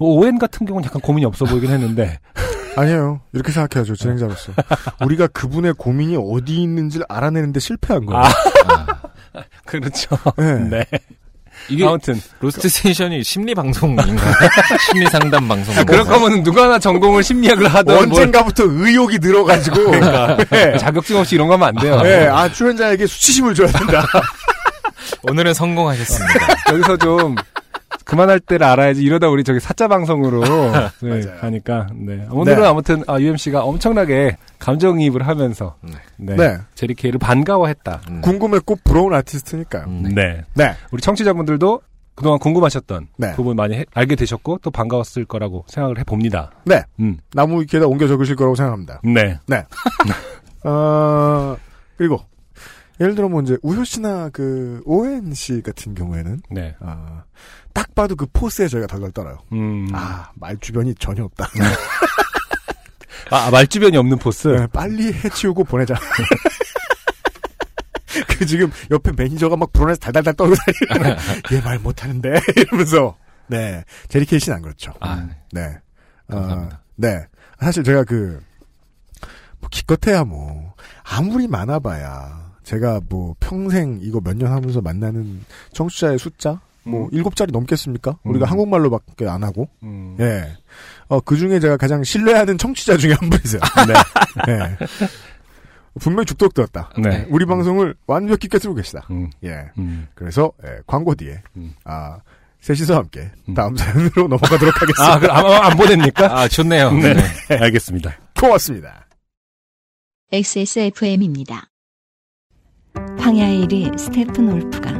오엔 같은 경우는 약간 고민이 없어 보이긴 했는데 <laughs> 아니에요. 이렇게 생각해야죠. 진행자로서. <laughs> 우리가 그분의 고민이 어디 있는지를 알아내는데 실패한 거예요. 아, 그렇죠. 네. 네. 이게 아무튼 로스트 스테이션이 심리 방송인가요? <laughs> 심리 상담 방송. 그럴 거면 누가나 전공을 심리학을 하던 뭘 언젠가부터 의욕이 늘어가지고. 네. 자격증 없이 이런 거 하면 안 돼요. 네, 아, 출연자에게 수치심을 줘야 된다. 오늘은 성공하셨습니다. 여기서 좀 그만할 때를 알아야지 이러다 우리 저기 사자 방송으로 <laughs> 네. 가니까 네. 오늘은 네. 아무튼 아, UMC가 엄청나게 감정이입을 하면서 네. 네. 제리 케이를 반가워했다. 음. 궁금했고 부러운 아티스트니까요. 음. 네. 네. 우리 청취자분들도 그동안 궁금하셨던 네. 부분 많이 해- 알게 되셨고 또 반가웠을 거라고 생각을 해봅니다. 네. 음. 나무 위키에다 옮겨 적으실 거라고 생각합니다. 네. 네. <laughs> 어, 그리고, 예를 들어 뭐 이제 우효 씨나 그 오엔 씨 같은 경우에는, 네. 아, 딱 봐도 그 force에 저희가 덜덜 떨어요. 음. 아, 말 주변이 전혀 없다. 아, 말주변이 없는 force. 네, 빨리 해치우고 보내자. <laughs> 그 지금 옆에 매니저가 막 불안해서 달달달 떨고 다니는 얘 말 못하는데 <laughs> 이러면서 네 제리 케이 씨는 안 그렇죠. 아, 네. 감사합니다. 어, 네. 사실 제가 그, 뭐, 기껏해야 뭐, 아무리 많아봐야, 제가 뭐, 평생 이거 몇 년 하면서 만나는 청취자의 숫자? 뭐, 일곱 자리 넘겠습니까? 우리가 음. 한국말로밖에 안 하고. 음. 예. 어, 그 중에 제가 가장 신뢰하는 청취자 중에 한 분이세요. 네. 네. 분명히 죽도록 들었다. 네. 우리 방송을 완벽히 꿰뚫고 계시다. 음. 예. 음. 그래서, 예, 광고 뒤에, 음. 아, 셋이서 함께, 음. 다음 사연으로 넘어가도록 하겠습니다. 아, 그럼 안, 안 보냅니까? 아 좋네요. 네. 네. 알겠습니다. 고맙습니다. XSFM입니다. 황야의 1위 스테픈 올프가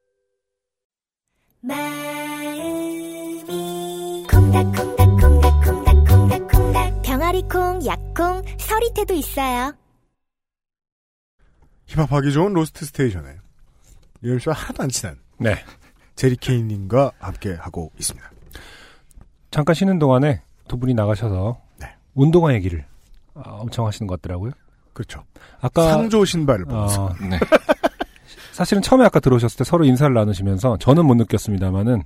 콩, 서리태도 있어요. 힙합하기 좋은 로스트 스테이션에 유엠 씨와 하나도 안 친한 네. 제리 케이님과 함께 하고 있습니다. 잠깐 쉬는 동안에 두 분이 나가셔서 네. 운동화 얘기를 아, 엄청 하시는 것 같더라고요. 그렇죠. 아까 상조 신발을 보면서. 어, 사실은 처음에 아까 들어오셨을 때 서로 인사를 나누시면서 저는 못 느꼈습니다만은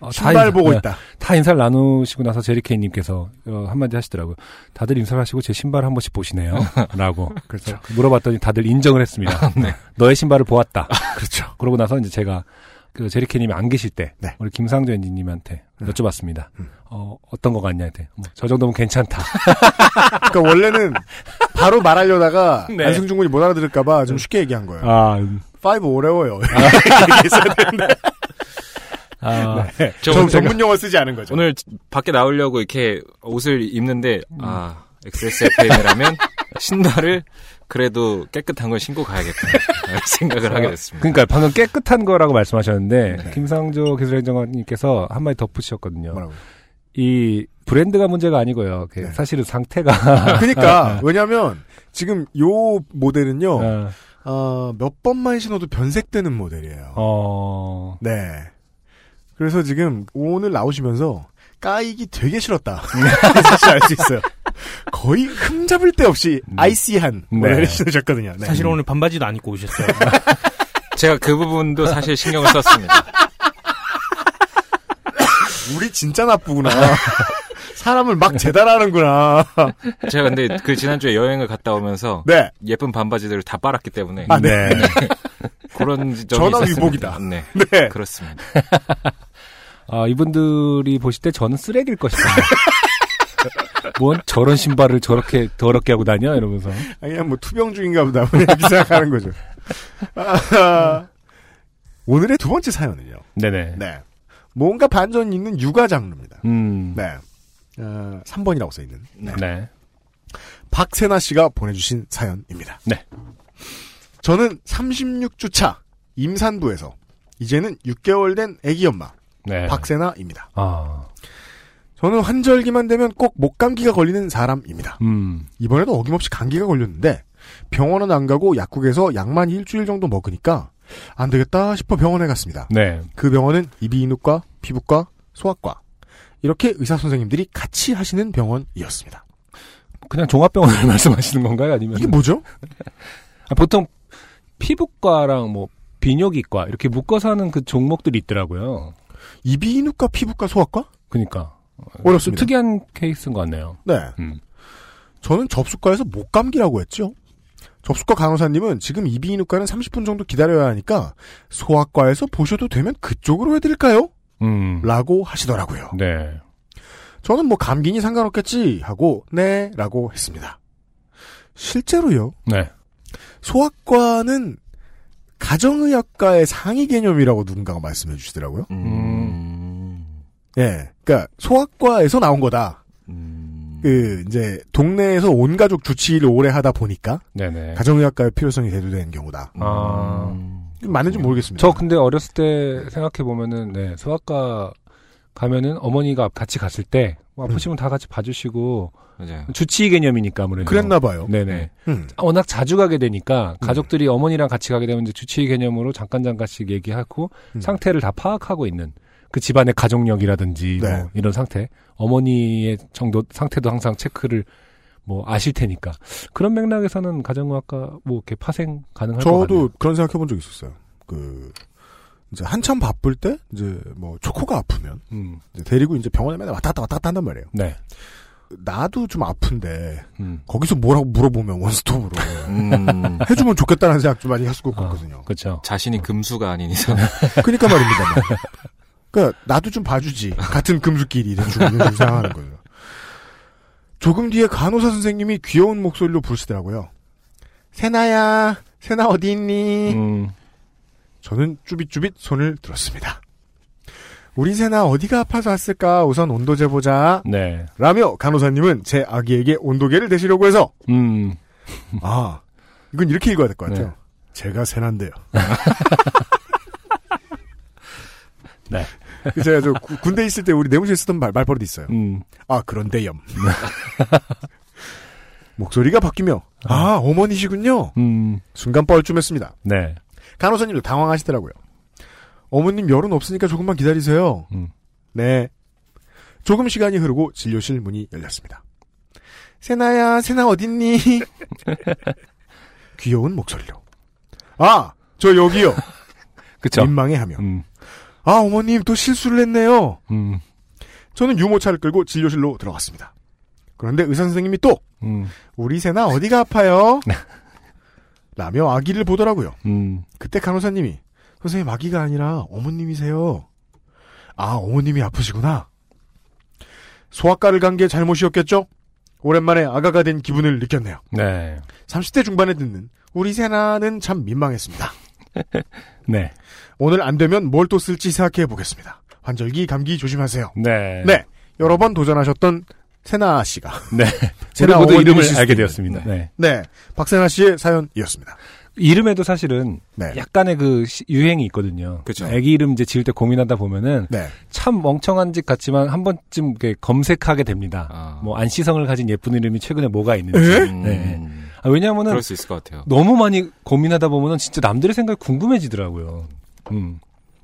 어, 다 신발 인사- 보고 네, 있다. 다 인사를 나누시고 나서 제리케이님께서 어, 한마디 하시더라고요. 다들 인사를 하시고 제 신발 한 번씩 보시네요. <laughs> 라고. 그렇죠. 물어봤더니 다들 인정을 했습니다. <laughs> 네. 너의 신발을 보았다. 그렇죠. 그러고 나서 이제 제가 그 제리케이님이 안 계실 때 네. 우리 김상조 엔지님한테 음. 여쭤봤습니다. 어, 어떤 거 같냐 했더니 뭐, 저 정도면 괜찮다. <laughs> 그러니까 원래는 바로 말하려다가 네. 안승준 군이 못 알아들을까봐 좀 쉽게 얘기한 거예요. 아, 음. 파이브 어려워요. 이렇게 써야 되는데. 아, 네. 저전 오늘 전문 용어 쓰지 않은 거죠. 오늘 밖에 나오려고 이렇게 옷을 입는데 아 XSFM이라면 신발을 그래도 깨끗한 걸 신고 가야겠다 <laughs> 생각을 하게 됐습니다. 그러니까 방금 깨끗한 거라고 말씀하셨는데 네. 김상조 기술행정관님께서 한마디 덧붙이셨거든요. 이 브랜드가 문제가 아니고요. 그 사실은 상태가 네. 그러니까 <laughs> 왜냐하면 지금 요 모델은요 어. 어, 몇 번만 신어도 변색되는 모델이에요. 어. 네. 그래서 지금 오늘 나오시면서 까이기 되게 싫었다. <laughs> 사실 알 수 있어요. 거의 흠잡을 데 없이 아이시한 모델을 신으셨거든요. 네. 사실 오늘 반바지도 안 입고 오셨어요. <laughs> 제가 그 부분도 사실 신경을 썼습니다. 우리 진짜 나쁘구나. <laughs> 사람을 막 재단하는구나. 제가 근데 그 지난주에 여행을 갔다 오면서 네. 예쁜 반바지들을 다 빨았기 때문에 아, 네. 그런 점이 전화 있었습니다. 위복이다. 네. 네. 그렇습니다. 아, 이분들이 보실 때 저는 쓰레기일 것이다. <laughs> 뭔 저런 신발을 저렇게 더럽게 하고 다녀 이러면서 아니, 그냥 뭐 투병 중인가 보다. 뭐 이렇게 생각하는 거죠. 아, 오늘의 두 번째 사연은요. 네네. 네. 뭔가 반전 있는 육아 장르입니다. 음. 네. 어, 3번이라고 써 있는. 네. 네. 박세나 씨가 보내주신 사연입니다. 네. 저는 36주차 임산부에서 이제는 6개월 된 아기 엄마 네. 박세나입니다. 아. 저는 환절기만 되면 꼭 목감기가 걸리는 사람입니다. 음. 이번에도 어김없이 감기가 걸렸는데 병원은 안 가고 약국에서 약만 일주일 정도 먹으니까 안 되겠다 싶어 병원에 갔습니다. 네. 그 병원은 이비인후과, 피부과, 소아과 이렇게 의사 선생님들이 같이 하시는 병원이었습니다. 그냥 종합병원을 <laughs> 말씀하시는 건가요? 아니면 이게 뭐죠? 아, 보통 피부과랑 뭐 비뇨기과 이렇게 묶어서 하는 그 종목들이 있더라고요. 이비인후과, 피부과, 소아과? 어렵습니다. 좀 특이한 케이스인 것 같네요. 네. 음. 저는 접수과에서 목감기라고 했죠. 접수과 간호사님은 지금 이비인후과는 30분 정도 기다려야 하니까 소아과에서 보셔도 되면 그쪽으로 해드릴까요? 음. 라고 하시더라고요. 네. 저는 뭐 감기니 상관없겠지 하고 네 라고 했습니다. 실제로요. 네. 소아과는 가정의학과의 상위 개념이라고 누군가가 말씀해 주시더라고요. 음. 예. 그러니까 소아과에서 나온 거다. 그 이제 동네에서 온 가족 주치의를 오래 하다 보니까 네네. 가정의학과의 필요성이 대두되는 경우다. 아. 맞는지 모르겠습니다. 저 근데 어렸을 때 생각해 보면은 네 소아과 가면은 어머니가 같이 갔을 때뭐 아프시면 다 같이 봐주시고 맞아요. 주치의 개념이니까 아무래도 그랬나 봐요. 네네. 음. 아, 워낙 자주 가게 되니까 가족들이 어머니랑 같이 가게 되면 이제 주치의 개념으로 잠깐 잠깐씩 얘기하고 음. 상태를 다 파악하고 있는 그 집안의 가족력이라든지 네. 뭐 이런 상태 어머니의 정도 상태도 항상 체크를 뭐 아실 테니까 그런 맥락에서는 가정의학과 뭐 이렇게 파생 가능할 것 같아요. 저도 그런 생각해 본 적 있었어요. 그 이제 한참 바쁠 때 이제 뭐 초코가 아프면 음. 이제 데리고 이제 병원에 맨날 왔다 갔다 왔다 갔다 한단 말이에요. 네. 나도 좀 아픈데 음. 거기서 뭐라고 물어보면 원스톱으로 음. <laughs> 해주면 좋겠다는 생각 좀 많이 할 수가 없거든요. 그렇죠. 자신이 금수가 아닌 이상. 그러니까 말입니다. 그러니까 나도 좀 봐주지. 같은 금수끼리 이런 식으로 생각하는 거예요. 조금 뒤에 간호사 선생님이 귀여운 목소리로 부르시더라고요. 세나야, 세나 어디 있니? 음. 저는 쭈빗쭈빗 손을 들었습니다. 우리 세나 어디가 아파서 왔을까? 우선 온도 재보자. 네. 라며 간호사님은 제 아기에게 온도계를 대시려고 해서 음. 아 이건 이렇게 읽어야 될 것 같아요. 네. 제가 세난데요. <laughs> 네. 제가 저 구- 군대 있을 때 우리 내무실에 쓰던 말, 말버릇 있어요. 음. 아 그런데염. <laughs> 목소리가 바뀌며 아 어머니시군요. 음. 순간 뻘쭘했습니다. 네. 간호사님도 당황하시더라고요. 어머님 열은 없으니까 조금만 기다리세요. 음. 네. 조금 시간이 흐르고 진료실 문이 열렸습니다. 세나야, 세나 어딨니? <laughs> 귀여운 목소리로. 아, 저 여기요. <laughs> 그쵸. 민망해 하며. 음. 아, 어머님 또 실수를 했네요. 음. 저는 유모차를 끌고 진료실로 들어갔습니다. 그런데 의사 선생님이 또 음. 우리 세나 어디가 아파요? 라며 아기를 보더라고요. 음. 그때 간호사님이 선생님 아기가 아니라 어머님이세요. 아 어머님이 아프시구나. 소아과를 간 게 잘못이었겠죠? 오랜만에 아가가 된 기분을 느꼈네요. 네. 30대 중반에 듣는 우리 세나는 참 민망했습니다. <laughs> 네. 오늘 안 되면 뭘 또 쓸지 생각해 보겠습니다. 환절기 감기 조심하세요. 네. 네. 여러 번 도전하셨던 세나 씨가 네. <laughs> 세나 우리 모두 이름을 알게 되었습니다. 네. 네. 박세나 씨의 사연이었습니다. 이름에도 사실은 네. 약간의 그 시- 유행이 있거든요. 그쵸. 애기 이름 이제 지을 때 고민하다 보면은 네. 참 멍청한 짓 같지만 한 번쯤 이렇게 검색하게 됩니다. 아. 뭐 안시성을 가진 예쁜 이름이 최근에 뭐가 있는지. 에? 네. 아, 왜냐하면은 그럴 수 있을 것 같아요. 너무 많이 고민하다 보면은 진짜 남들의 생각이 궁금해지더라고요. 음.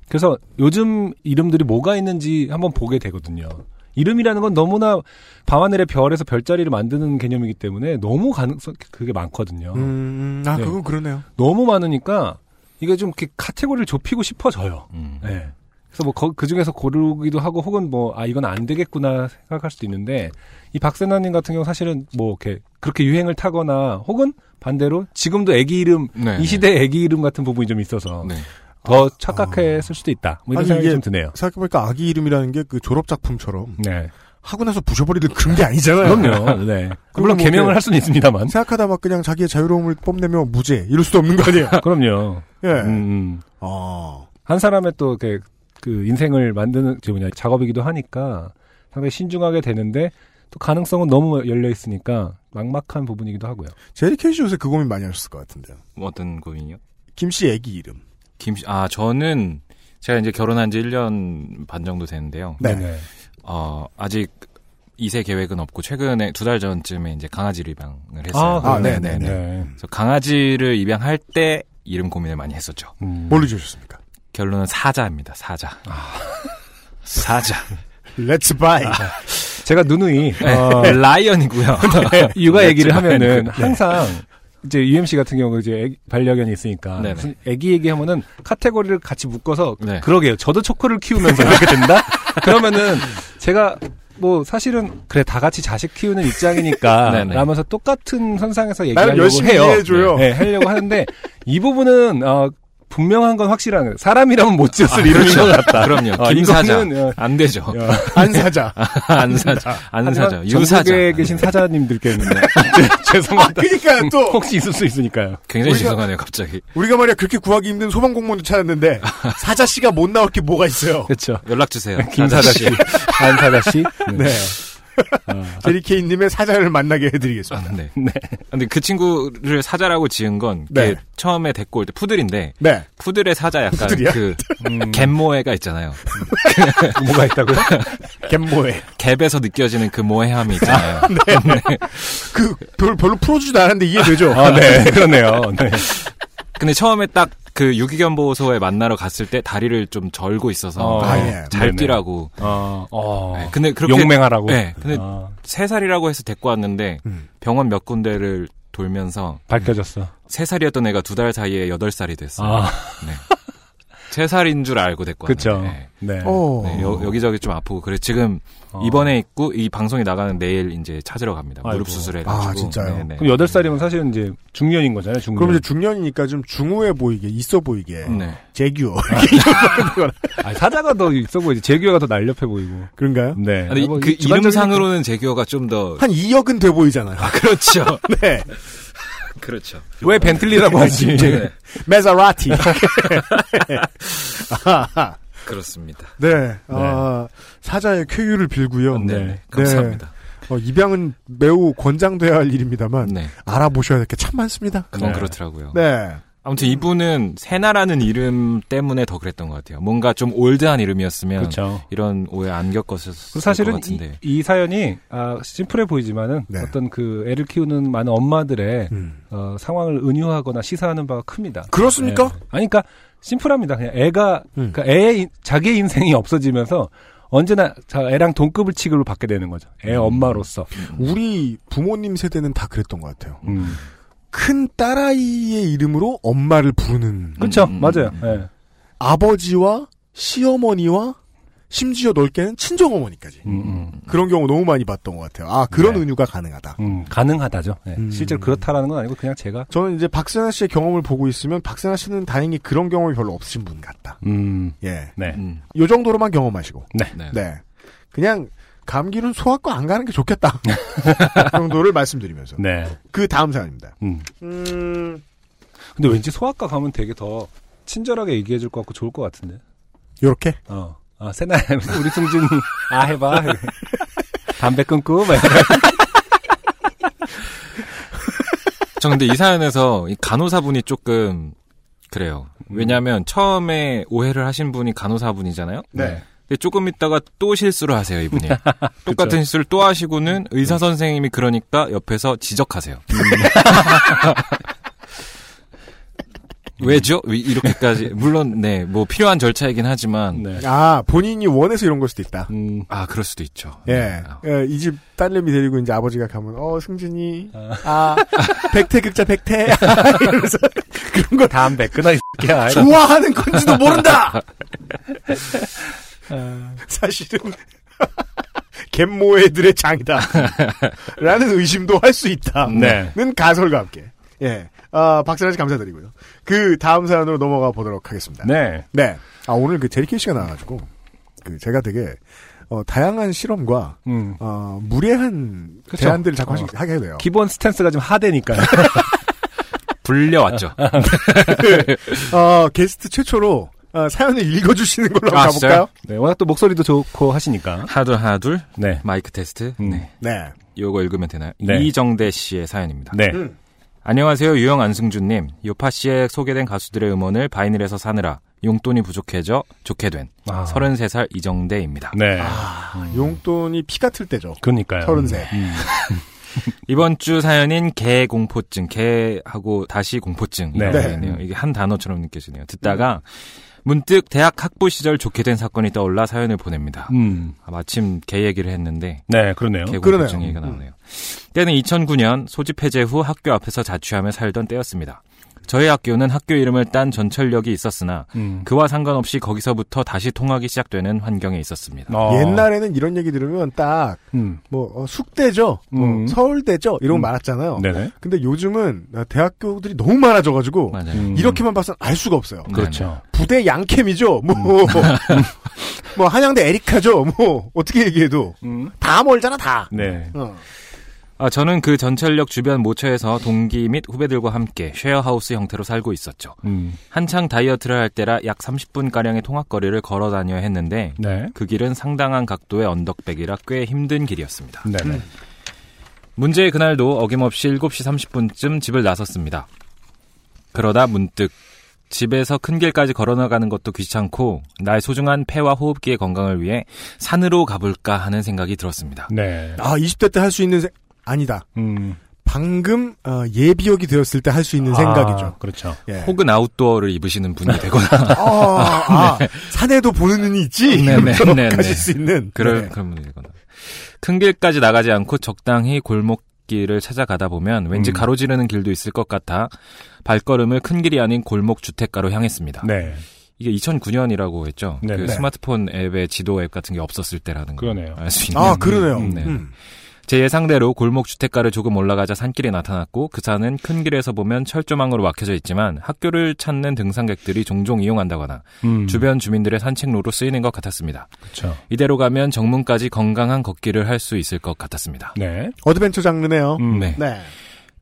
그래서 요즘 이름들이 뭐가 있는지 한번 보게 되거든요. 이름이라는 건 너무나 밤하늘의 별에서 별자리를 만드는 개념이기 때문에 너무 가능성 그게 많거든요. 음, 아, 네. 그건 그러네요. 너무 많으니까 이게 좀 이렇게 카테고리를 좁히고 싶어져요. 음. 네. 그래서 뭐그 중에서 고르기도 하고 혹은 뭐 아 이건 안 되겠구나 생각할 수도 있는데 이 박세나님 같은 경우 사실은 뭐 이렇게 그렇게 유행을 타거나 혹은 반대로 지금도 애기 이름 네, 이 시대 애기 이름 같은 부분이 좀 있어서 네. 더 착각했을 수도 있다. 뭐 이런 아니, 생각이 좀 드네요. 생각해보니까 아기 이름이라는 게 그 졸업작품처럼 네. 하고 나서 부셔버리는 그런 게 아니잖아요. 그럼요. 네. 물론 뭐 개명을 이렇게 할 수는 있습니다만. 생각하다 막 그냥 자기의 자유로움을 뽐내며 무죄 이럴 수도 없는 거 아니에요. <laughs> 그럼요. 예. 음, 음. 아. 한 사람의 또 그, 그 인생을 만드는 저 뭐냐 작업이기도 하니까 상당히 신중하게 되는데 또 가능성은 너무 열려 있으니까 막막한 부분이기도 하고요. 제리 케이씨 요새 그 고민 많이 하셨을 것 같은데요. 뭐 어떤 고민이요? 김씨 애기 이름. 김씨, 아, 저는 제가 이제 결혼한 지 1년 반 정도 됐는데요. 네. 네네. 어, 아직 이세 계획은 없고 최근에 두 달 전쯤에 이제 강아지를 입양을 아, 했어요. 아, 네, 네네네. 네, 네. 그래서 강아지를 입양할 때 이름 고민을 많이 했었죠. 음. 뭘로 지으셨습니까? 결론은 사자입니다. 사자. 사자. let's buy. 제가 누누이 네, 어, 라이언이고요. <laughs> 육아 얘기를 네, 하면은 네. 항상 이제 UMC 같은 경우 이제 애기- 반려견이 있으니까 네네. 무슨 애기 얘기하면은 카테고리를 같이 묶어서 네. 그러게요. 저도 초코를 키우면서 이렇게 된다. <laughs> 그러면은 제가 뭐 사실은 그래 다 같이 자식 키우는 입장이니까. <laughs> 라면서 똑같은 선상에서 얘기하려고 열심히 해요. 이해해줘요. 네, 하려고 하는데 이 부분은 어, 분명한 건 확실한 거예요. 사람이라면 못 지었을 아, 이름인 그렇죠. 것 같다. 그럼요. 어, 김 사자. 이거는, 어, 안 되죠. 어, 안사자. 안 사자. 안 사자. 하지만 유사자. 전국에 계신 사자님들께는 <laughs> <laughs> 죄송합니다. 그러니까 또 혹시 있을 수 있으니까요. 굉장히 우리가- 죄송하네요, 갑자기. 우리가 말이야 그렇게 구하기 힘든 소방 공무원도 찾았는데 사자 씨가 못 나올 게 뭐가 있어요. 그렇죠. 연락 주세요. <laughs> 김 사자 씨, 안 사자 씨. 네. 어, <laughs> 제리 케이님의 사자를 만나게 해드리겠습니다. 아, 네. 근데 그 친구를 사자라고 지은 건 네. 처음에 데리고 올 때 푸들인데 네. 푸들의 사자 약간 푸들이야? 그 음, 갯모해가 있잖아요. <laughs> 뭐가 있다고요? <laughs> 갯모에. 갭에서 느껴지는 그 모해함이 있잖아요. 네. 그 별, 별로 풀어주지도 않았는데 이해되죠? 아, 네, 그러네요. 네. 근데 처음에 딱 그 유기견 보호소에 만나러 갔을 때 다리를 좀 절고 있어서 어, 아, 예. 잘 네네. 뛰라고. 어, 어. 네, 근데 그렇게 용맹하라고. 네. 근데 아, 세 살이라고 해서 데리고 왔는데 음. 병원 몇 군데를 돌면서 밝혀졌어. 세 살이었던 애가 두 달 사이에 여덟 살이 됐어요. 아, 네. <laughs> 쇠살인 줄 알고 됐거든요. 그쵸. 네. 네. 어. 네, 여, 기저기좀 아프고 그래 지금 어. 입원해 있고 이 방송이 나가는 내일 이제 찾으러 갑니다. 아이고. 무릎 수술해가지고. 아, 진짜요? 네, 네. 그럼 8살이면 사실은 이제 중년인 거잖아요, 중년. 그럼 이제 중년이니까 좀 중후해 보이게, 있어 보이게. 네. 재규. 아니, <laughs> 사자가 더 있어 보이지. 재규가 더 날렵해 보이고. 그런가요? 네. 아니, 뭐 그. 이름상으로는 제규어가 좀 더 한 2억은 돼 보이잖아요. 그렇죠. <laughs> 네. 그렇죠. 왜 벤틀리라고 하지? 네. 메자라티. <laughs> 그렇습니다. 네. 아, 사자의 쾌유를 빌고요. 네, 감사합니다. 어, 입양은 매우 권장돼야 할 일입니다만 네. 알아보셔야 될 게 참 많습니다. 그건 네. 그렇더라고요. 네. 아무튼 이분은 세나라는 이름 때문에 더 그랬던 것 같아요. 뭔가 좀 올드한 이름이었으면 그렇죠. 이런 오해 안 겪었을 사실은 것 같은데. 이, 이 사연이 아, 심플해 보이지만은 네. 어떤 그 애를 키우는 많은 엄마들의 음. 어, 상황을 은유하거나 시사하는 바가 큽니다. 그렇습니까? 네. 아니 그러니까 심플합니다. 그냥 애가 음. 그러니까 애의 인- 자기의 인생이 없어지면서 언제나 자, 애랑 동급을 취급을 받게 되는 거죠. 애 엄마로서. 우리 부모님 세대는 다 그랬던 것 같아요. 음. 큰 딸아이의 이름으로 엄마를 부르는 그렇죠. 음, 음, 맞아요. 음. 예. 아버지와 시어머니와 심지어 넓게는 친정어머니까지. 음, 음. 그런 경우 너무 많이 봤던 것 같아요. 아, 그런 네. 은유가 가능하다. 음, 가능하다죠. 예. 음. 실제로 그렇다라는 건 아니고 그냥 제가 저는 이제 박세나 씨의 경험을 보고 있으면 박세나 씨는 다행히 그런 경험이 별로 없으신 분 같다. 음, 예. 네. 음. 요 정도로만 경험하시고. 네. 네. 네. 그냥 감기는 소아과 안 가는 게 좋겠다. 그 <laughs> 정도를 말씀드리면서. 네. 그 다음 사연입니다. 음. 음, 근데 왠지 소아과 가면 되게 더 친절하게 얘기해 줄 것 같고 좋을 것 같은데. 요렇게. 어. 아, 세나, <laughs> 우리 승준이, 아, 해봐. <laughs> 담배 끊고, 막. 저 근데 이 사연에서 이 간호사분이 조금 그래요. 왜냐하면 처음에 오해를 하신 분이 간호사분이잖아요. 네. 근데 조금 있다가 또 실수를 하세요 이분이. <laughs> 똑같은 실수를 또 하시고는 의사 선생님이 그러니까 옆에서 지적하세요. <laughs> 왜죠? 왜 이렇게까지 물론 네 뭐 필요한 절차이긴 하지만 네. 아, 본인이 원해서 이런 걸 수도 있다. 음, 아 그럴 수도 있죠. 예. 네. 이집 딸내미 데리고 이제 아버지가 가면, 어, 승준이, 아, 백태 극자 백태. <laughs> 이러면서 그런 걸 담배 끊어, 이 새끼야. 좋아하는 건지도 모른다! <laughs> 사실은, <laughs> 갯모 애들의 장이다. <laughs> 라는 의심도 할 수 있다. 네. 는 가설과 함께. 예. 아, 씨 감사드리고요. 그 다음 사연으로 넘어가 보도록 하겠습니다. 네. 네. 아, 오늘 그 제리케이 씨가 나와가지고, 그, 제가 되게, 어, 다양한 실험과, 음. 어, 무례한 그쵸. 제안들을 자꾸 어. 하게 돼요. 기본 스탠스가 좀 하대니까요. 불려왔죠. 어, 게스트 최초로, 어, 사연을 읽어주시는 걸로 아, 가볼까요? 네, 워낙 또 목소리도 좋고 하시니까. 하둘 하둘 네. 마이크 테스트. 음. 네. 네. 요거 읽으면 되나요? 네. 이정대 씨의 사연입니다. 네. 음. 안녕하세요. 유영 안승준님. 요파 씨의 소개된 가수들의 음원을 바이닐에서 사느라 용돈이 부족해져 좋게 된 아. 33살 이정대입니다. 네. 아, 용돈이 피 같을 때죠. 그러니까요. 서른세. 음. <laughs> 이번 주 사연인 개 공포증, 개하고 다시 공포증이라고 네. 되네요. 이게 한 단어처럼 느껴지네요. 듣다가 문득 대학 학부 시절 좋게 된 사건이 떠올라 사연을 보냅니다. 음. 아, 마침 개 얘기를 했는데 네, 그러네요. 개 그러네요. 공포증 얘기가 나오네요. 때는 2009년 소집 해제 후 학교 앞에서 자취하며 살던 때였습니다. 저희 학교는 학교 이름을 딴 전철역이 있었으나 음. 그와 상관없이 거기서부터 다시 통학이 시작되는 환경에 있었습니다. 어. 옛날에는 이런 얘기 들으면 딱, 음. 뭐, 어, 숙대죠? 뭐 음. 서울대죠? 이런 거 음. 많았잖아요. 네네. 근데 요즘은 어, 대학교들이 너무 많아져가지고, 맞아요. 음. 이렇게만 봐서는 알 수가 없어요. 그렇죠. 부대 양캠이죠? 뭐, <laughs> 뭐, 한양대 에리카죠? 뭐, 어떻게 얘기해도. 음. 다 멀잖아, 다. 네. 어. 아, 저는 그 전철역 주변 모처에서 동기 및 후배들과 함께 쉐어하우스 형태로 살고 있었죠. 음. 한창 다이어트를 할 때라 약 30분가량의 통학거리를 걸어 다녀야 했는데 네. 그 길은 상당한 각도의 언덕백이라 꽤 힘든 길이었습니다. 네네. 문제의 그날도 어김없이 7시 30분쯤 집을 나섰습니다. 그러다 문득 집에서 큰 길까지 걸어나가는 것도 귀찮고 나의 소중한 폐와 호흡기의 건강을 위해 산으로 가볼까 하는 생각이 들었습니다. 네. 아, 20대 때 할 수 있는 생, 아니다. 음. 방금, 어, 예비역이 되었을 때 할 수 있는 아, 생각이죠. 그렇죠. 예. 혹은 아웃도어를 입으시는 분이 되거나 <laughs> 아, 아, 산에도 보는 눈이 있지? 네, 네, 네, 네. 가실 수 있는. 그럴 네. 그런 분이 되거나 큰 길까지 나가지 않고 적당히 골목 길을 찾아가다 보면 왠지 음. 가로지르는 길도 있을 것 같아 발걸음을 큰 길이 아닌 골목 주택가로 향했습니다. 네. 이게 2009년이라고 했죠. 네, 그 네. 스마트폰 앱에 지도 앱 같은 게 없었을 때라는 그러네요. 알 수 있는. 아, 그러네요. 음, 네. 음. 제 예상대로 골목 주택가를 조금 올라가자 산길이 나타났고 그 산은 큰 길에서 보면 철조망으로 막혀져 있지만 학교를 찾는 등산객들이 종종 이용한다거나 음. 주변 주민들의 산책로로 쓰이는 것 같았습니다. 그렇죠. 이대로 가면 정문까지 건강한 걷기를 할 수 있을 것 같았습니다. 네. adventure 장르네요. 네. 네.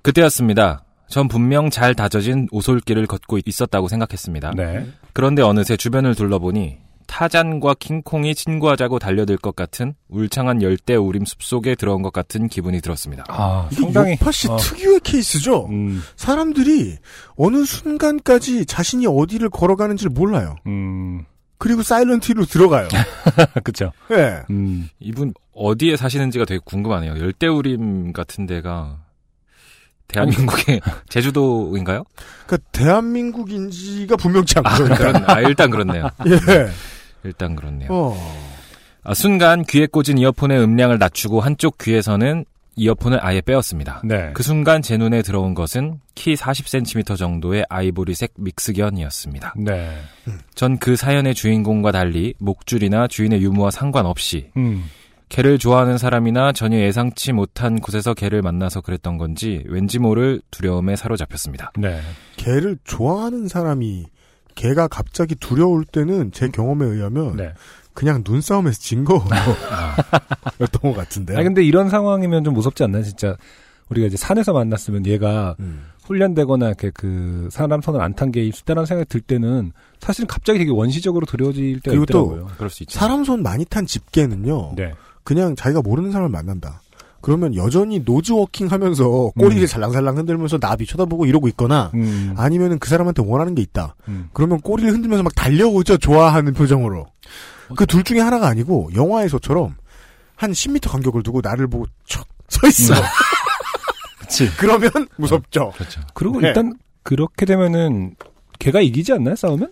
그때였습니다. 전 분명 잘 다져진 오솔길을 걷고 있었다고 생각했습니다. 네. 그런데 어느새 주변을 둘러보니 타잔과 킹콩이 친구하자고 달려들 것 같은 울창한 열대 우림 숲속에 들어온 것 같은 기분이 들었습니다. 아, 이게 상당히 요파 씨 어. 특유의 케이스죠. 음, 사람들이 어느 순간까지 자신이 어디를 걸어가는지를 몰라요. 음, 그리고 사일런트로 들어가요. <laughs> 그렇죠. 예. 음, 이분 어디에 사시는지가 되게 궁금하네요. 열대우림 같은 데가 대한민국의 <laughs> 제주도인가요? 그러니까 대한민국인지가 분명치 않고. 아, 그런, 아, 일단 그렇네요. <laughs> 예. 일단 그렇네요. 어. 아, 순간 귀에 꽂은 이어폰의 음량을 낮추고 한쪽 귀에서는 이어폰을 아예 빼었습니다. 네. 그 순간 제 눈에 들어온 것은 키 40cm 정도의 아이보리색 믹스견이었습니다. 네. 전 그 사연의 주인공과 달리 목줄이나 주인의 유무와 상관없이 음, 개를 좋아하는 사람이나 전혀 예상치 못한 곳에서 개를 만나서 그랬던 건지 왠지 모를 두려움에 사로잡혔습니다. 네. 개를 좋아하는 사람이 개가 갑자기 두려울 때는 제 경험에 의하면 네. 그냥 눈싸움에서 진 거였던 <laughs> 것 같은데. 아니 근데 이런 상황이면 좀 무섭지 않나요? 진짜 우리가 이제 산에서 만났으면 얘가 음. 훈련되거나 이렇게 그 사람 손을 안 탄게 있다는 생각이 들 때는 사실 갑자기 되게 원시적으로 두려워질 때가 그리고 또 있더라고요. 그럴 수 있죠. 사람 손 많이 탄 집게는요. 네. 그냥 자기가 모르는 사람을 만난다. 그러면 여전히 nose working 하면서 꼬리를 살랑살랑 흔들면서 나비 쳐다보고 이러고 있거나 음, 아니면은 그 사람한테 원하는 게 있다. 음. 그러면 꼬리를 흔들면서 막 달려오죠. 좋아하는 표정으로. 그 둘 중에 하나가 아니고 영화에서처럼 한 10m 간격을 두고 나를 보고 척 서 있어. <laughs> 그치. 그러면 무섭죠. 그렇죠. 그리고 네. 일단 그렇게 되면은 걔가 이기지 않나요? 싸우면?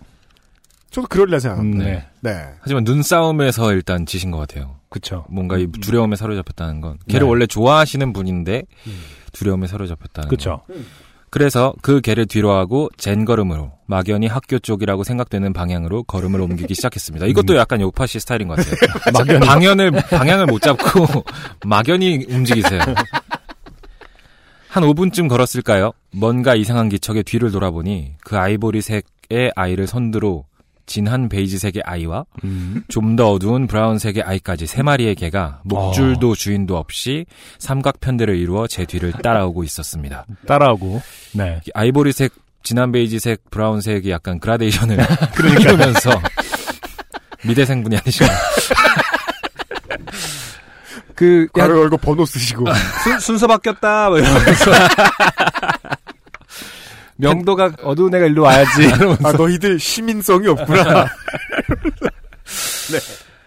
저도 그러리라 생각합니다. 음, 네. 네. 하지만 눈싸움에서 일단 지신 것 같아요. 그쵸. 뭔가 이 두려움에 사로잡혔다는 건 개를 네. 원래 좋아하시는 분인데 두려움에 사로잡혔다는 그쵸. 건. 그래서 그 개를 뒤로 하고 젠 걸음으로 막연히 학교 쪽이라고 생각되는 방향으로 걸음을 옮기기 시작했습니다. 이것도 약간 요파시 스타일인 것 같아요. <laughs> 막연히 <laughs> 방향을 방향을 못 잡고 <laughs> 막연히 움직이세요. 한 5분쯤 걸었을까요? 뭔가 이상한 기척에 뒤를 돌아보니 그 아이보리색의 아이를 선두로 진한 베이지색의 아이와 음. 좀더 어두운 브라운색의 아이까지 세 마리의 개가 목줄도 주인도 없이 삼각편대를 이루어 제 뒤를 따라오고 있었습니다. 따라오고. 네. 이 아이보리색, 진한 베이지색, 브라운색이 약간 그라데이션을 <laughs> 이루면서 미대생분이 아니시고 그 괄호 열고 번호 쓰시고. 순, 순서 바뀌었다 뭐 이러면서 <laughs> 명도가 어두운 애가 일로 와야지 <laughs> 아 너희들 시민성이 없구나. <laughs>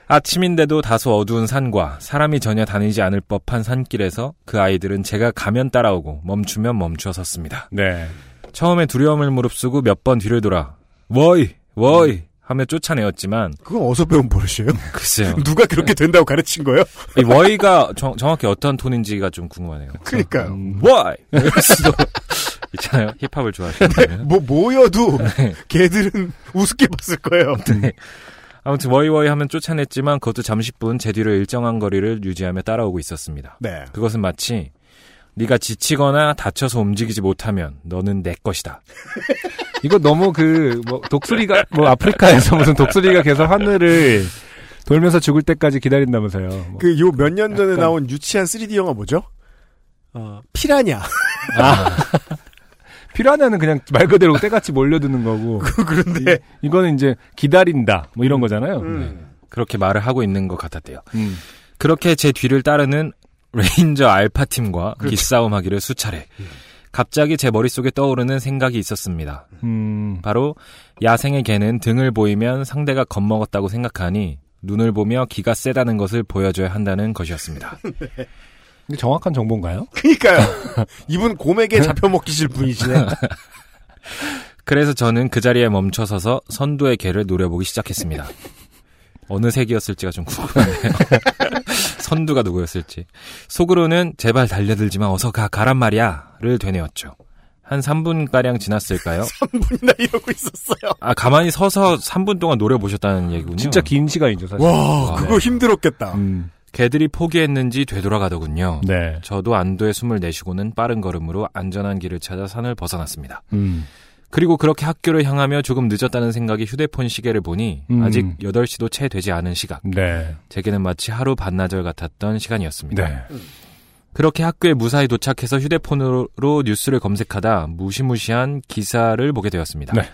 아침인데도 다소 어두운 산과 사람이 전혀 다니지 않을 법한 산길에서 그 아이들은 제가 가면 따라오고 멈추면 멈추어 섰습니다. 네. 처음에 두려움을 무릅쓰고 몇 번 뒤를 돌아 워이 워이 하며 쫓아내었지만 그건 어디서 배운 버릇이에요? 글쎄요. <laughs> 누가 그렇게 된다고 가르친 거예요? 이 워이가 정, 정확히 어떤 톤인지가 좀 궁금하네요. 그러니까요. 음, 워이 있잖아요. 힙합을 좋아하시는 뭐 모여도 개들은 우습게 봤을 거예요. 네. 아무튼 워이워이 하면 쫓아냈지만 그것도 잠시뿐 제 뒤를 일정한 거리를 유지하며 따라오고 있었습니다. 네. 그것은 마치 네가 지치거나 다쳐서 움직이지 못하면 너는 내 것이다. <laughs> 이거 너무 그 뭐 독수리가 뭐 아프리카에서 무슨 독수리가 계속 하늘을 돌면서 죽을 때까지 기다린다면서요. 뭐. 그요 몇 년 전에 약간- 나온 유치한 3D 영화 뭐죠? 어, 피라냐. 아. <laughs> 피라냐는 그냥 말 그대로 떼같이 몰려드는 거고. <laughs> 그런데 이, 거는 이제 기다린다 뭐 이런 거잖아요. 음. 그렇게 말을 하고 있는 것 같았대요. 음. 그렇게 제 뒤를 따르는 <laughs> 레인저 알파 팀과 기싸움하기를 수차례. 갑자기 제 머릿속에 떠오르는 생각이 있었습니다. 음. 바로 야생의 개는 등을 보이면 상대가 겁먹었다고 생각하니 눈을 보며 기가 세다는 것을 보여줘야 한다는 것이었습니다. <laughs> 이게 정확한 정보인가요? <laughs> 그니까요. 이분 곰에게 잡혀먹기실 분이시네. <laughs> 그래서 저는 그 자리에 멈춰서서 선두의 개를 노려보기 시작했습니다. 어느 색이었을지가 좀 궁금한데요. <laughs> 선두가 누구였을지. 속으로는 제발 달려들지만 어서 가, 가란 말이야. 를 되뇌었죠. 한 3분가량 지났을까요? 3분이나 이러고 있었어요. 아, 가만히 서서 3분 동안 노려보셨다는 얘기군요. 진짜 긴 시간이죠, 사실. 와, 아, 그거 네. 힘들었겠다. 음. 개들이 포기했는지 되돌아가더군요. 네. 저도 안도의 숨을 내쉬고는 빠른 걸음으로 안전한 길을 찾아 산을 벗어났습니다. 음. 그리고 그렇게 학교를 향하며 조금 늦었다는 생각이 휴대폰 시계를 보니 음. 아직 8시도 채 되지 않은 시각. 네. 제게는 마치 하루 반나절 같았던 시간이었습니다. 네. 그렇게 학교에 무사히 도착해서 휴대폰으로 뉴스를 검색하다 무시무시한 기사를 보게 되었습니다. 네.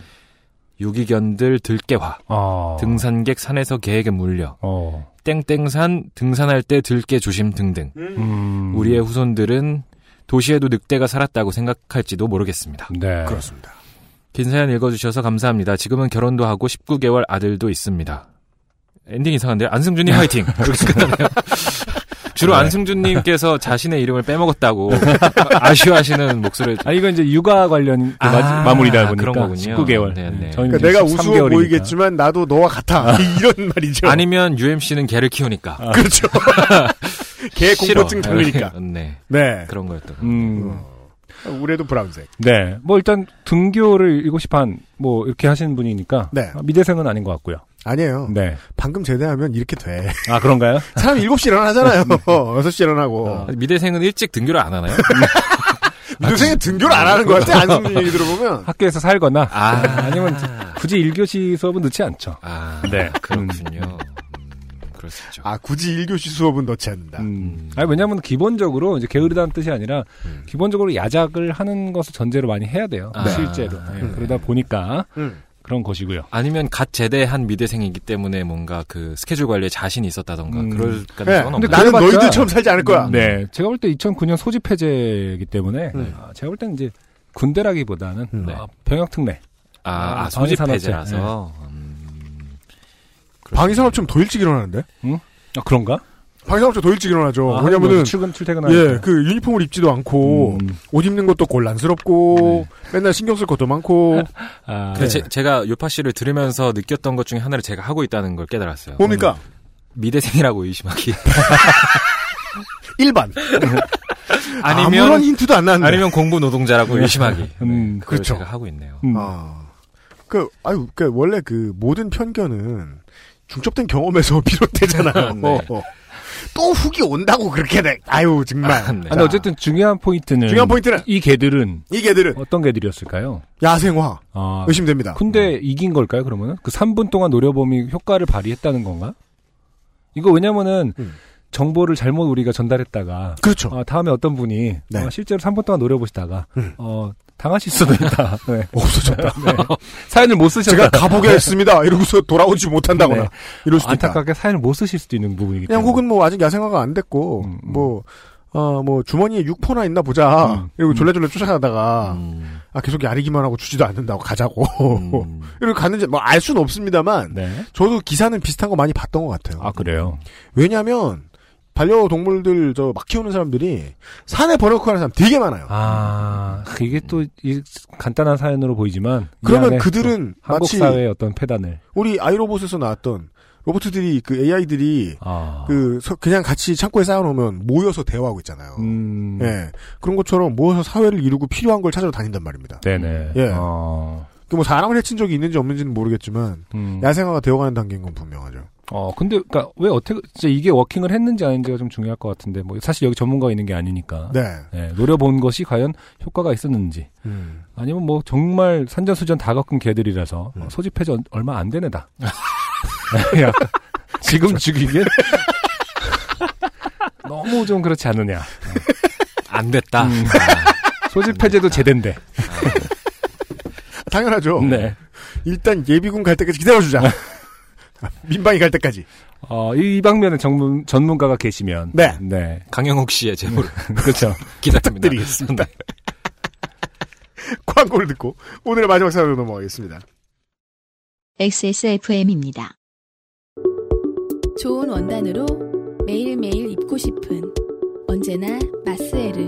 유기견들 들깨화, 어. 등산객 산에서 개에게 물려, 어. 땡땡산 등산할 때 들깨 조심 등등. 음. 우리의 후손들은 도시에도 늑대가 살았다고 생각할지도 모르겠습니다. 네. 그렇습니다. 긴 사연 읽어주셔서 감사합니다. 지금은 결혼도 하고 19개월 아들도 있습니다. 엔딩 이상한데요? 안승준님 화이팅! 이렇게 끝나네요. <laughs> 주로 네. 안승준님께서 <laughs> 자신의 이름을 빼먹었다고 <laughs> 아쉬워하시는 목소리. 아, 이건 이제 육아 관련 그 아, 마지- 마무리다 보니까. 그런 거군요. 19개월. 네, 네. 저희는 그러니까 내가 우스워 13개월이니까. 보이겠지만 나도 너와 같아. <laughs> 이런 말이죠. 아니면 UMC는 개를 키우니까. 그렇죠. 개. 공포증 장르니까. 네. 네. 그런 거였던. 음. 우레도 브라운색. 네. 뭐 일단 등교를 일곱 시 반, 뭐 이렇게 하시는 분이니까. 네. 아, 미대생은 아닌 것 같고요. 아니에요. 네. 방금 제대하면 이렇게 돼. 아, 그런가요? <laughs> 사람 7시 일어나잖아요. <laughs> <laughs> 6시 일어나고. 미대생은 일찍 등교를 안 하나요? 미대생은 등교를 안 하는 것 같아. 안승준 얘기 들어보면. 학교에서 살거나. 아. 아니면 굳이 1교시 수업은 넣지 않죠. 아, 네. 그렇군요. 있죠. 아, 굳이 1교시 수업은 넣지 않는다. 음. 아니, 왜냐면 기본적으로 이제 게으르다는 뜻이 아니라 음. 기본적으로 야작을 하는 것을 전제로 많이 해야 돼요. 아. 실제로. 네, 음. 그러다 보니까 음. 그런 것이고요. 아니면 갓 제대한 미대생이기 때문에 뭔가 그 스케줄 관리에 자신이 있었다던가 음. 그럴 네. 가능성은 근데 없나요? 나는 너희들처럼 살지 않을 거야. 네. 제가 볼 때 2009년 소집 해제이기 때문에 음. 아, 제가 볼 때는 이제 군대라기보다는 음. 아, 병역 특례. 아, 아, 아, 소집. 해제라서. 음, 방위산업체는 더 일찍 일어나는데? 아, 그런가? 방위산업체 더 일찍 일어나죠. 아, 왜냐면은, 뭐 출근 출퇴근하니까. 예, 그 유니폼을 입지도 않고, 음. 옷 입는 것도 곤란스럽고, 맨날 신경 쓸 것도 많고, 아, 근데 제, 제가 요파 씨를 들으면서 느꼈던 것 중에 하나를 제가 하고 있다는 걸 깨달았어요. 뭡니까? 미대생이라고 의심하기. <laughs> 일반. <laughs> 아니면 아무런 힌트도 안 나는데. 아니면 공부 노동자라고 의심하기. 음, 그걸 그렇죠. 제가 하고 있네요. 음. 아. 그, 아유, 그, 원래 그, 모든 편견은 중첩된 경험에서 <laughs> 비롯되잖아요. 네. 어. 또 훅이 온다고 그렇게 돼. 아유, 정말. 아, 네. 아, 근데 어쨌든 중요한 포인트는 중요한 포인트는 이 개들은 이 개들은 어떤 개들이었을까요? 야생화. 아, 의심됩니다. 근데 이긴 걸까요, 그러면은? 그 3분 동안 노려봄이 효과를 발휘했다는 건가? 이거 왜냐면은, 음. 정보를 잘못 우리가 전달했다가, 그렇죠. 아, 다음에 어떤 분이, 네. 어, 실제로 3분 동안 노려보시다가, 음. 어, 당하실 수도 있다. <laughs> 네. 없어졌다. 네. <laughs> 사연을 못 쓰셨다. 제가 가보겠습니다. 이러고서 돌아오지 못한다거나. 네. 이럴 수도 있다. 안타깝게 사연을 못 쓰실 수도 있는 부분이기 그냥 때문에. 혹은 뭐 아직 야생화가 안 됐고, 음, 음. 뭐, 어, 뭐 주머니에 육포나 있나 보자. 음, 이러고 음. 졸래졸래 쫓아가다가, 음, 아, 계속 야리기만 하고 주지도 않는다고 가자고. 음. <laughs> 이러고 갔는지 뭐 알 수는 없습니다만, 네. 저도 기사는 비슷한 거 많이 봤던 것 같아요. 아, 그래요? 왜냐면, 반려동물들 저 막 키우는 사람들이 산에 버려놓고 가는 사람 되게 많아요. 아, 이게 또, 이 간단한 사연으로 보이지만. 이 그러면 그들은 또 한국 마치 사회의 어떤 패단을. 우리 아이로봇에서 나왔던 로봇들이 그 AI들이 아. 그 서- 그냥 같이 창고에 쌓아놓으면 모여서 대화하고 있잖아요. 음. 예 그런 것처럼 모여서 사회를 이루고 필요한 걸 찾으러 다닌단 말입니다. 네네. 예. 어, 그뭐 사람을 해친 적이 있는지 없는지는 모르겠지만 음. 야생화가 되어가는 단계인 건 분명하죠. 어, 근데, 그니까, 왜 어떻게, 진짜 이게 워킹을 했는지 아닌지가 좀 중요할 것 같은데, 뭐, 사실 여기 전문가가 있는 게 아니니까. 네. 예, 노려본 것이 과연 효과가 있었는지. 음. 아니면 뭐, 정말 산전수전 다 겪은 개들이라서, 음. 어, 소집해지 얼- 얼마 안된 애다. 약간 지금 죽이기엔 <laughs> 너무 좀 그렇지 않느냐. 안 됐다. 음. 소집 해제도 제된데. 당연하죠. 네. 일단 예비군 갈 때까지 기다려주자. <laughs> <laughs> 민방위 갈 때까지. 어, 이, 이 방면에 전문, 전문가가 계시면. 네. 네. 강영욱 씨의 제보를 <laughs> 그렇죠. <laughs> 기다립니다. 부탁드리겠습니다. 광고를 듣고 오늘의 마지막 사연으로 넘어가겠습니다. XSFM입니다. 좋은 원단으로 매일매일 입고 싶은 언제나 마스에르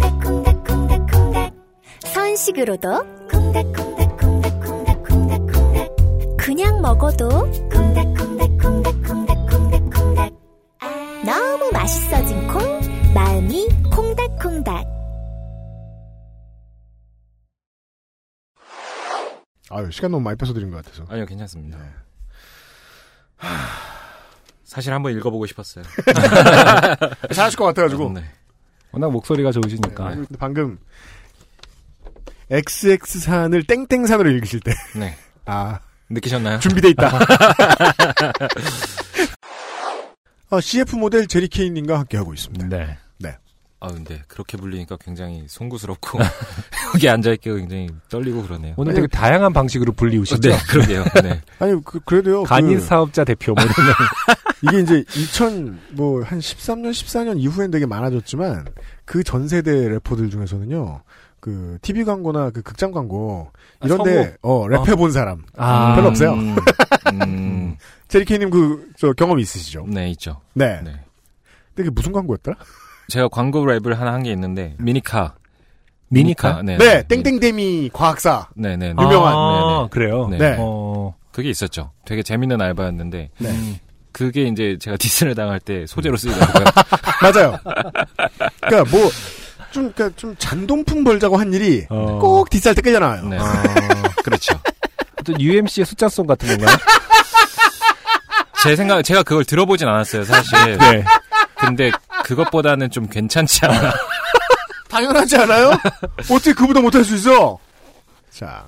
선식으로도 콩닥콩닥콩닥콩닥콩닥콩닥 그냥 먹어도 콩닥콩닥콩닥콩닥콩닥콩닥 너무 맛있어진 콩 마음이 콩닥콩닥 아유, 시간 너무 많이 뺏어드린 것 같아서. 아니요, 괜찮습니다. 사실 한번 읽어보고 싶었어요. <laughs> 잘하실 것 같아가지고. 네. 워낙 목소리가 좋으시니까. 근데 방금 XX산을 땡땡산으로 읽으실 때. 네. 아. 느끼셨나요? 준비돼 있다. <laughs> 어, CF 모델 제리 케인님과 함께하고 있습니다. 네. 네. 아, 근데 그렇게 불리니까 굉장히 송구스럽고 <laughs> 여기 앉아있기가 굉장히 떨리고 그러네요. 오늘 되게 다양한 방식으로 불리우시죠? 네, 그러게요. 네. <laughs> 아니, 그, 그래도요. 간인 그- 사업자 대표 뭐 이런 이게 이제 2000, 뭐, 한 13년, 14년 이후엔 되게 많아졌지만, 그 전 세대 래퍼들 중에서는요, 그, TV 광고나 그 극장 광고, 이런데, 어, 랩해 본 사람. 아. 별로 없어요. 음, 음, 제리케이님 그, 저, 경험 있으시죠? 네, 있죠. 네. 네. 근데 그게 무슨 광고였더라? 제가 광고 랩을 하나 한 게 있는데 미니카. 미니카? 네. 네, 땡땡데미 과학사. 네네. 유명한. 아, 그래요? 네. 네. 어, 그게 있었죠. 되게 재밌는 알바였는데. 네. 그게 이제 제가 디스를 당할 때 소재로 쓰이더라고요. <laughs> 맞아요. 그니까 뭐, 좀, 그니까 좀 잔돈품 벌자고 한 일이 어. 꼭 디스할 때 끄잖아요. 네. <laughs> 그렇죠. 또 UMC의 숫자송 같은 건가요? <laughs> 제 생각, 제가 그걸 들어보진 않았어요, 사실. 네. 근데 그것보다는 좀 괜찮지 않나. <laughs> 당연하지 않아요? 어떻게 그보다 못할 수 있어? 자,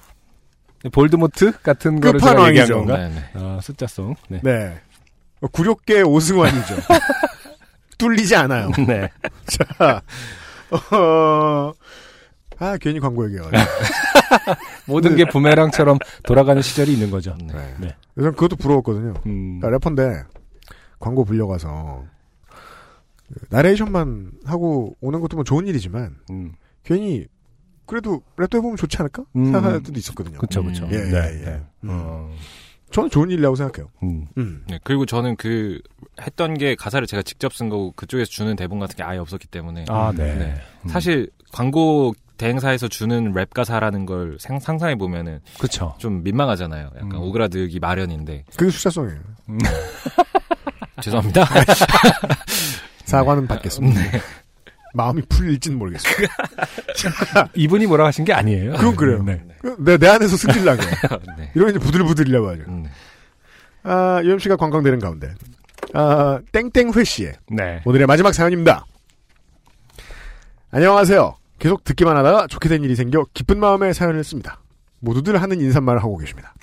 볼드모트 같은 거를 제가. 얘기한 건가? 네, 네. 아, 숫자송. 네. 네. 어, 구력계 오승환이죠. 뚫리지 않아요. 네. 자, 어, 아, 괜히 광고 얘기해가지고. <laughs> 모든 게 부메랑처럼 돌아가는 시절이 있는 거죠. 네. 네. 전 그것도 부러웠거든요. 음. 나 래퍼인데, 광고 불려가서, 그 나레이션만 하고 오는 것도 뭐 좋은 일이지만, 음. 괜히, 그래도 랩도 해보면 좋지 않을까? 음. 생각할 때도 있었거든요. 그쵸, 그쵸. 예, 네, 예, 예. 네. 음. 어, 저는 좋은 일이라고 생각해요. 음. 음. 네, 그리고 저는 그 했던 게 가사를 제가 직접 쓴 거고 그쪽에서 주는 대본 같은 게 아예 없었기 때문에 아, 네. 음. 사실 광고 대행사에서 주는 랩 가사라는 걸 생- 상상해 보면은 그쵸. 좀 민망하잖아요. 약간 음. 오그라들기 마련인데 그게 숫자성이에요. <laughs> 죄송합니다. <laughs> 사과는 받겠습니다. 네. 마음이 풀릴지는 모르겠어요. <laughs> 이분이 뭐라 하신 게 아니에요. 그건 그래요. 네. 그, 내, 내 안에서 승질나게. <laughs> 네. 이러면 이제 부들부들이라고 하죠. 음, 네. 아, UMC가 관광되는 가운데. 아, 땡땡회 씨의 네. 오늘의 마지막 사연입니다. 안녕하세요. 계속 듣기만 하다가 좋게 된 일이 생겨 기쁜 마음에 사연을 씁니다. 모두들 하는 인사말을 하고 계십니다.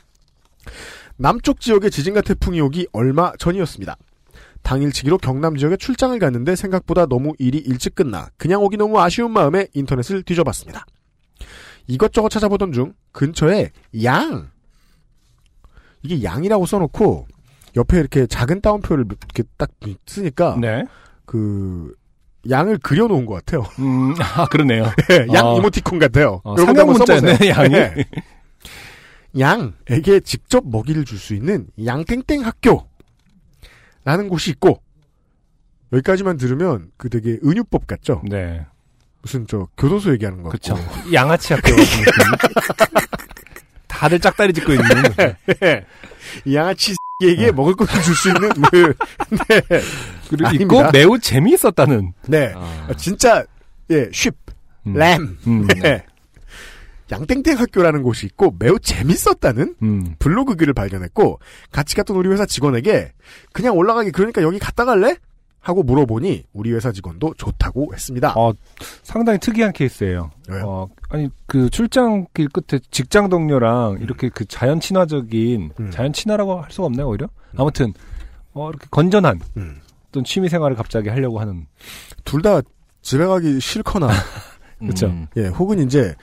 남쪽 지역에 지진과 태풍이 오기 얼마 전이었습니다. 당일치기로 경남 지역에 출장을 갔는데 생각보다 너무 일이 일찍 끝나 그냥 오기 너무 아쉬운 마음에 인터넷을 뒤져봤습니다. 이것저것 찾아보던 중 근처에 양 이게 양이라고 써놓고 옆에 이렇게 작은 따옴표를 이렇게 딱 쓰니까 네. 그 양을 그려놓은 것 같아요. 음, 아, 그러네요. <laughs> 양 어. 이모티콘 같아요. 어, 상형 문자네. 양이. 네. 양에게 직접 먹이를 줄 수 있는 양땡땡 학교 라는 곳이 있고 여기까지만 들으면 그 되게 은유법 같죠? 네. 무슨 저 교도소 얘기하는 거. 같고. 양아치 학교 같은. <laughs> 다들 짝다리 짓고 있는. 네. 이 양아치 <laughs> 에게 먹을 것을 줄수 있는 그, 네. 그리고 아닙니다. 있고 매우 재미있었다는. 네. 아, 진짜 예, 쉽, 음. 램. 음. 네. 양땡땡 학교라는 곳이 있고 매우 재밌었다는 음. 블로그 글을 발견했고 같이 갔던 우리 회사 직원에게 그냥 올라가기 그러니까 여기 갔다 갈래? 하고 물어보니 우리 회사 직원도 좋다고 했습니다. 어, 상당히 특이한 케이스예요. 왜요? 어, 아니 그 출장길 끝에 직장 동료랑 이렇게 그 자연 친화적인 음. 자연 친화라고 할 수가 없나요 오히려? 아무튼 어 이렇게 건전한 음. 어떤 취미 생활을 갑자기 하려고 하는. 둘 다 집에 가기 싫거나 <laughs> 그쵸. 음, 예, 혹은 이제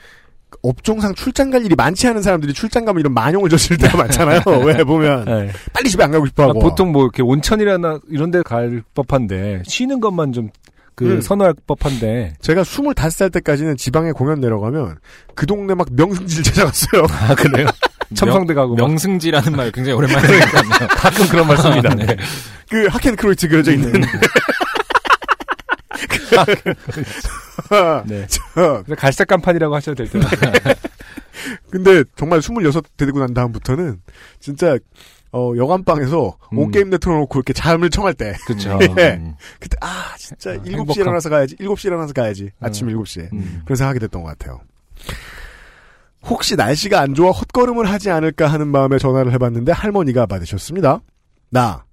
업종상 출장 갈 일이 많지 않은 사람들이 출장 가면 이런 만용을 졌을 때가 많잖아요. <laughs> 왜 보면 네. 빨리 집에 안 가고 싶어 아, 하고. 보통 뭐 이렇게 온천이라나 이런 데 갈 법한데 쉬는 것만 좀그 음. 선호할 법한데 제가 25살 때까지는 지방에 공연 내려가면 그 동네 막 명승지를 찾아갔어요. <laughs> 아 그래요? <laughs> 첨성대 가고 막. 명승지라는 말 굉장히 오랜만에 들었거든요. 가끔 그런 말 씁니다. 네. 그 하켄크로이트 그려져 있는. 네. <laughs> 저, 그래서 갈색 간판이라고 하셔도 될 텐데. 근데 정말 26 되고 난 다음부터는 진짜 어 여관방에서 음. 온게임 내틀어놓고 이렇게 잠을 청할 때. 그쵸. <laughs> 예. 음. 그때 아 진짜 7시에 행복함. 일어나서 가야지. 7시에 일어나서 가야지. 아침 음. 7시에. 음. 그런 생각이 됐던 것 같아요. 혹시 날씨가 안 좋아 헛걸음을 하지 않을까 하는 마음에 전화를 해봤는데 할머니가 받으셨습니다. 나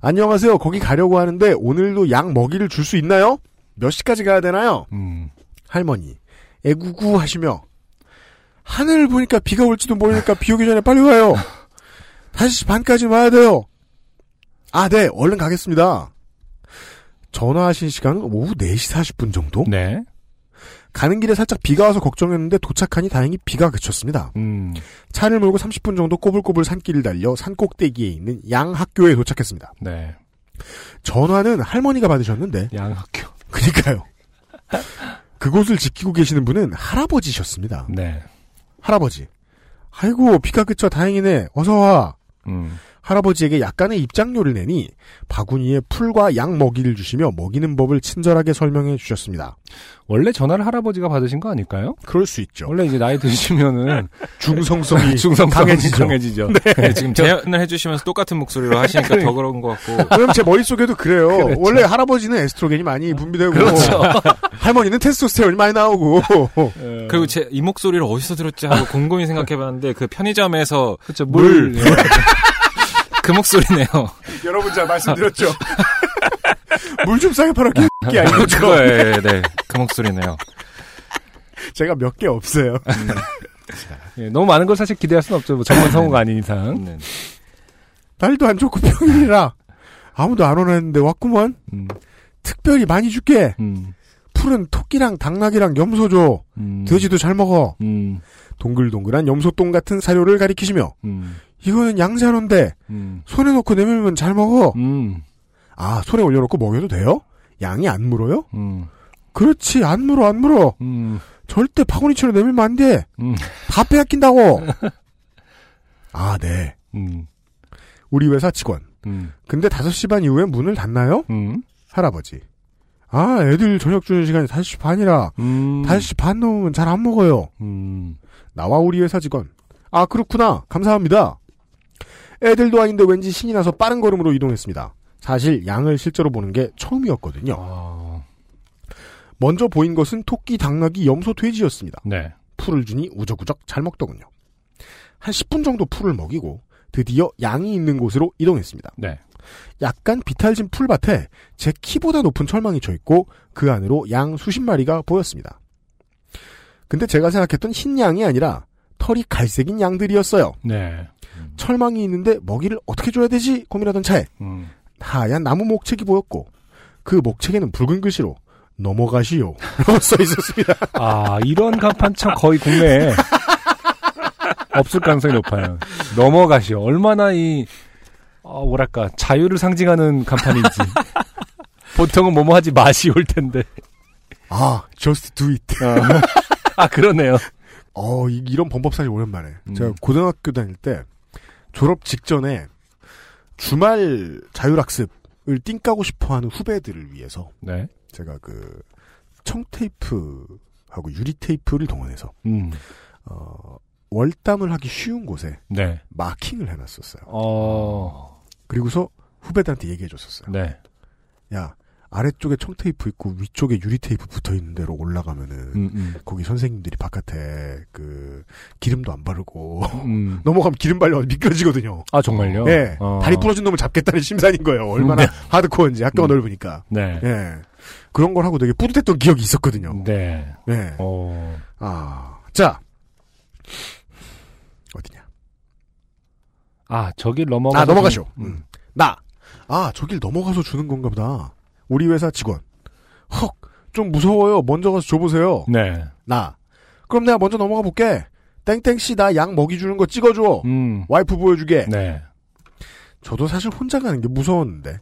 안녕하세요. 거기 가려고 하는데 오늘도 양 먹이를 줄 수 있나요? 몇 시까지 가야 되나요? 음. 할머니 애구구 하시며 하늘을 보니까 비가 올지도 모르니까 비 오기 전에 빨리 와요. 5시 반까지 와야 돼요. 아, 네. 얼른 가겠습니다. 전화하신 시간은 오후 4시 40분 정도? 네. 가는 길에 살짝 비가 와서 걱정했는데 도착하니 다행히 비가 그쳤습니다. 음. 차를 몰고 30분 정도 꼬불꼬불 산길을 달려 산 꼭대기에 있는 양 학교에 도착했습니다. 네. 전화는 할머니가 받으셨는데 양 학교. 그니까요. 그곳을 지키고 계시는 분은 할아버지셨습니다. 네. 할아버지. 아이고 비가 그쳐 다행이네. 어서 와. 음. 할아버지에게 약간의 입장료를 내니 바구니에 풀과 양 먹이를 주시며 먹이는 법을 친절하게 설명해 주셨습니다. 원래 전화를 할아버지가 받으신 거 아닐까요? 그럴 수 있죠. 원래 이제 나이 드시면은 <laughs> 중성성이 <laughs> 중성성이 강해지죠. 강해지죠. 네, 지금 제안을 해주시면서 똑같은 목소리로 하시니까 더 그런 것 같고. 그럼 제 머릿속에도 그래요. 그렇죠. 원래 할아버지는 에스트로겐이 많이 분비되고 그렇죠. <laughs> 할머니는 테스토스테론이 많이 나오고 그리고 제 이 목소리를 어디서 들었지 하고 곰곰이 생각해봤는데 그 편의점에서 그렇죠. 물. 물. 그 목소리네요. <laughs> 여러분 잘 말씀드렸죠. <laughs> 물 좀 싸게 팔아 끼 아니고 그거예요. 네, 그 목소리네요. 제가 몇 개 없어요. 예, 너무 많은 걸 사실 기대할 수는 없죠. 뭐 전문 성우가 아닌 이상. 네. 날도 안 좋고 평일이라 아무도 안 오나 했는데 왔구먼. 음. 특별히 많이 줄게. 음. 풀은 토끼랑 당나귀랑 염소 줘. 음. 돼지도 잘 먹어. 음. 동글동글한 염소똥 같은 사료를 가리키시며 음. 이거는 양산호인데 음. 손에 넣고 내밀면 잘 먹어. 음. 아 손에 올려놓고 먹여도 돼요? 양이 안 물어요? 음. 그렇지 안 물어 안 물어. 음. 절대 바구니처럼 내밀면 안 돼. 음. 다 빼앗긴다고. <laughs> 아 네. 음. 우리 회사 직원. 음. 근데 5시 반 이후에 문을 닫나요? 음. 할아버지. 아, 애들 저녁 주는 시간이 5시 반이라, 음. 5시 반 넘으면 잘 안 먹어요. 음. 나와 우리 회사 직원. 아, 그렇구나. 감사합니다. 애들도 아닌데 왠지 신이 나서 빠른 걸음으로 이동했습니다. 사실 양을 실제로 보는 게 처음이었거든요. 아. 먼저 보인 것은 토끼, 당나귀, 염소, 돼지였습니다. 네. 풀을 주니 우적우적 잘 먹더군요. 한 10분 정도 풀을 먹이고 드디어 양이 있는 곳으로 이동했습니다. 네. 약간 비탈진 풀밭에 제 키보다 높은 철망이 쳐 있고 그 안으로 양 수십 마리가 보였습니다. 근데 제가 생각했던 흰 양이 아니라 털이 갈색인 양들이었어요. 네. 철망이 있는데 먹이를 어떻게 줘야 되지 고민하던 차에 음. 하얀 나무 목책이 보였고 그 목책에는 붉은 글씨로 넘어가시오 라고 써 있었습니다. 아, 이런 간판 참 거의 국내에 없을 가능성이 높아요. 넘어가시오. 얼마나 이, 어, 뭐랄까, 자유를 상징하는 간판인지. 보통은 뭐뭐 하지 마시올 텐데. 아, just do it. 아, 그러네요. 어, 이, 런 범법사실 오랜만에. 음. 제가 고등학교 다닐 때 졸업 직전에 주말 자율학습을 띵까고 싶어 하는 후배들을 위해서 네. 제가 그 청테이프하고 유리테이프를 동원해서 음. 어, 월담을 하기 쉬운 곳에 네. 마킹을 해놨었어요. 어. 그리고서 후배들한테 얘기해줬었어요. 네. 야 아래쪽에 청테이프 있고 위쪽에 유리테이프 붙어 있는 데로 올라가면은 음, 음. 거기 선생님들이 바깥에 그 기름도 안 바르고 음. <laughs> 넘어가면 기름 발려 미끄러지거든요. 아, 정말요? 예. 어. 다리 부러진 놈을 잡겠다는 심산인 거예요. 얼마나 네. 하드코어인지 학교가 음. 넓으니까. 네. 예. 그런 걸 하고 되게 뿌듯했던 기억이 있었거든요. 네. 네. 어. 아, 자. 어디냐. 아, 저길 넘어가. 아, 넘어가쇼. 음. 음. 나. 아, 저길 넘어가서 주는 건가 보다. 우리 회사 직원. 헉, 좀 무서워요. 먼저 가서 줘보세요. 네. 나. 그럼 내가 먼저 넘어가 볼게. 땡땡씨 나 양 먹이 주는 거 찍어줘. 음. 와이프 보여주게. 네. 저도 사실 혼자 가는 게 무서웠는데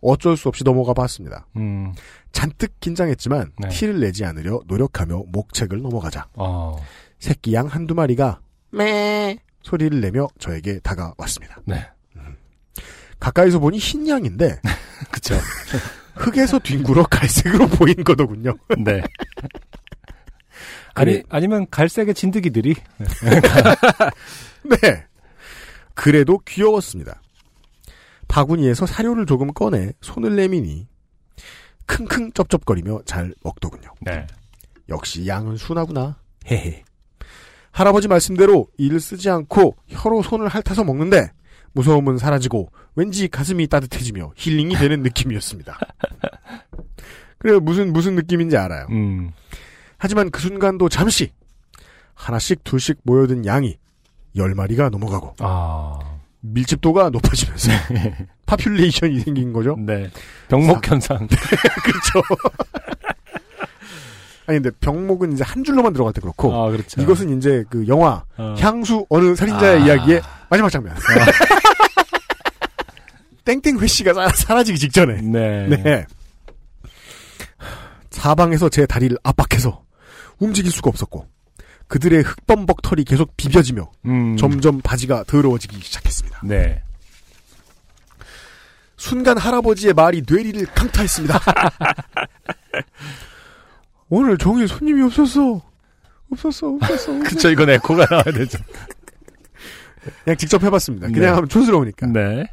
어쩔 수 없이 넘어가 봤습니다. 음. 잔뜩 긴장했지만 네. 티를 내지 않으려 노력하며 목책을 넘어가자 어. 새끼 양 한두 마리가 매 소리를 내며 저에게 다가왔습니다. 네. 가까이서 보니 흰 양인데 <laughs> 그쵸. <laughs> 흙에서 뒹굴어 갈색으로 보인 거더군요. <laughs> 네. 아니, 아니면 갈색의 진드기들이. <laughs> 네. 그래도 귀여웠습니다. 바구니에서 사료를 조금 꺼내 손을 내미니 킁킁 쩝쩝거리며 잘 먹더군요. 네. 역시 양은 순하구나. 헤헤. 할아버지 말씀대로 이를 쓰지 않고 혀로 손을 핥아서 먹는데 무서움은 사라지고 왠지 가슴이 따뜻해지며 힐링이 되는 <laughs> 느낌이었습니다. 그래요. 무슨 무슨 느낌인지 알아요. 음. 하지만 그 순간도 잠시 하나씩 둘씩 모여든 양이 열 마리가 넘어가고 아. 밀집도가 높아지면서 <laughs> population이 생긴 거죠. 네. 병목 현상. <laughs> 그렇죠. 아니 근데 병목은 이제 한 줄로만 들어갈 때 그렇고 아, 그렇죠. 이것은 이제 그 영화 어. 향수 어느 살인자의 아. 이야기의 마지막 장면. <laughs> 땡땡 회씨가 사- 사라지기 직전에. 네. 네. 사방에서 제 다리를 압박해서 움직일 수가 없었고 그들의 흑범벅 털이 계속 비벼지며 음. 점점 바지가 더러워지기 시작했습니다. 네. 순간 할아버지의 말이 뇌리를 강타했습니다. <laughs> 오늘 종일 손님이 없었어. 없었어, 없었어. <laughs> 그쵸, 이건 에코가 나와야 되죠. 그냥 직접 해봤습니다. 그냥 네. 하면 촌스러우니까. 네.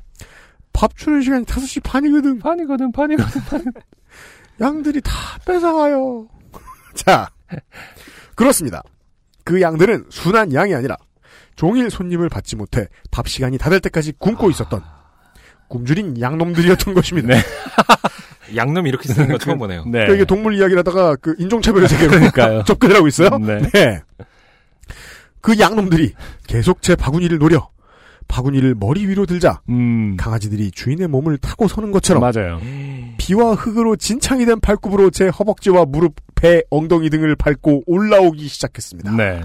밥 주는 시간이 5시 반이거든. 반이거든, 반이거든, <laughs> 반이거든. 양들이 다 뺏어가요. <laughs> 자, 그렇습니다. 그 양들은 순한 양이 아니라 종일 손님을 받지 못해 밥 시간이 다 될 때까지 굶고 있었던 굶주린 양놈들이었던 것입니다. <laughs> 양놈 이렇게 쓰는 거 처음 보네요. 네. 그러니까 이게 동물 이야기를 하다가 그 세계로 그러니까요. 접근을 하고 있어요. 네. 그 양놈들이 계속 제 바구니를 노려 바구니를 머리 위로 들자 음. 강아지들이 주인의 몸을 타고 서는 것처럼 맞아요. 비와 흙으로 진창이 된 발굽으로 제 허벅지와 무릎, 배, 엉덩이 등을 밟고 올라오기 시작했습니다. 네.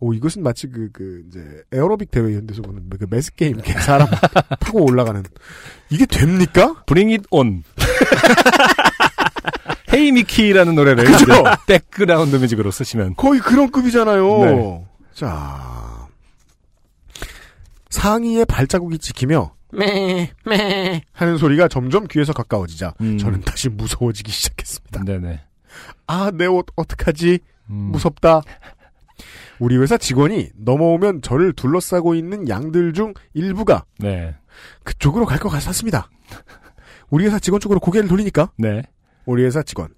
오 이것은 마치 그그 이제 에어로빅 대회 이런 데서 보는 그 매스 게임 이렇게 사람 타고 올라가는 이게 됩니까? Bring it on. <laughs> Hey Mickey라는 노래를 그죠? 백그라운드 뮤직으로 쓰시면 거의 그런 급이잖아요. 네. 자 상의에 발자국이 찍히며 매매 하는 소리가 점점 귀에서 가까워지자 음. 저는 다시 무서워지기 시작했습니다. 네네. 아 내 옷 어떡하지? 음. 무섭다. 우리 회사 직원이 넘어오면 저를 둘러싸고 있는 양들 중 일부가 네. 그쪽으로 갈 것 같았습니다. 우리 회사 직원 쪽으로 고개를 돌리니까 네. 우리 회사 직원.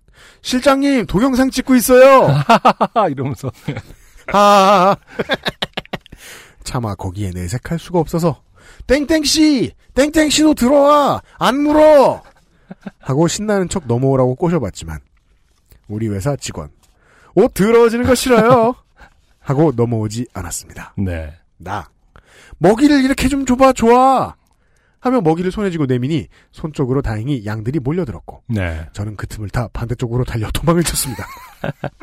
실장님 동영상 찍고 있어요. <laughs> 이러면서. 아 차마 거기에 내색할 수가 없어서 땡땡씨 땡땡씨도 들어와. 안 물어. 하고 신나는 척 넘어오라고 꼬셔봤지만 우리 회사 직원. 옷 더러워지는 거 싫어요. 하고 넘어오지 않았습니다. 네. 나. 먹이를 이렇게 좀 줘봐 좋아 하며 먹이를 손에 쥐고 내미니 손 쪽으로 다행히 양들이 몰려들었고 네. 저는 그 틈을 타 반대쪽으로 달려 도망을 쳤습니다. <laughs>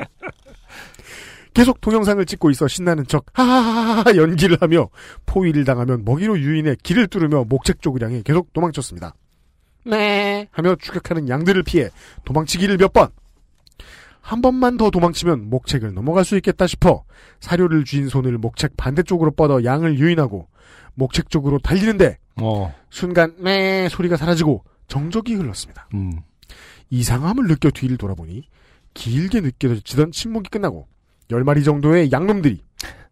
계속 동영상을 찍고 있어 신나는 척 하하하하 연기를 하며 포위를 당하면 먹이로 유인해 길을 뚫으며 목책 쪽을 향해 계속 도망쳤습니다. 네 하며 추격하는 양들을 피해 도망치기를 몇 번. 한 번만 더 도망치면 목책을 넘어갈 수 있겠다 싶어 사료를 쥔 손을 목책 반대쪽으로 뻗어 양을 유인하고 목책 쪽으로 달리는데 어. 순간 매 소리가 사라지고 정적이 흘렀습니다. 음. 이상함을 느껴 뒤를 돌아보니 길게 느껴지던 침묵이 끝나고 열 마리 정도의 양놈들이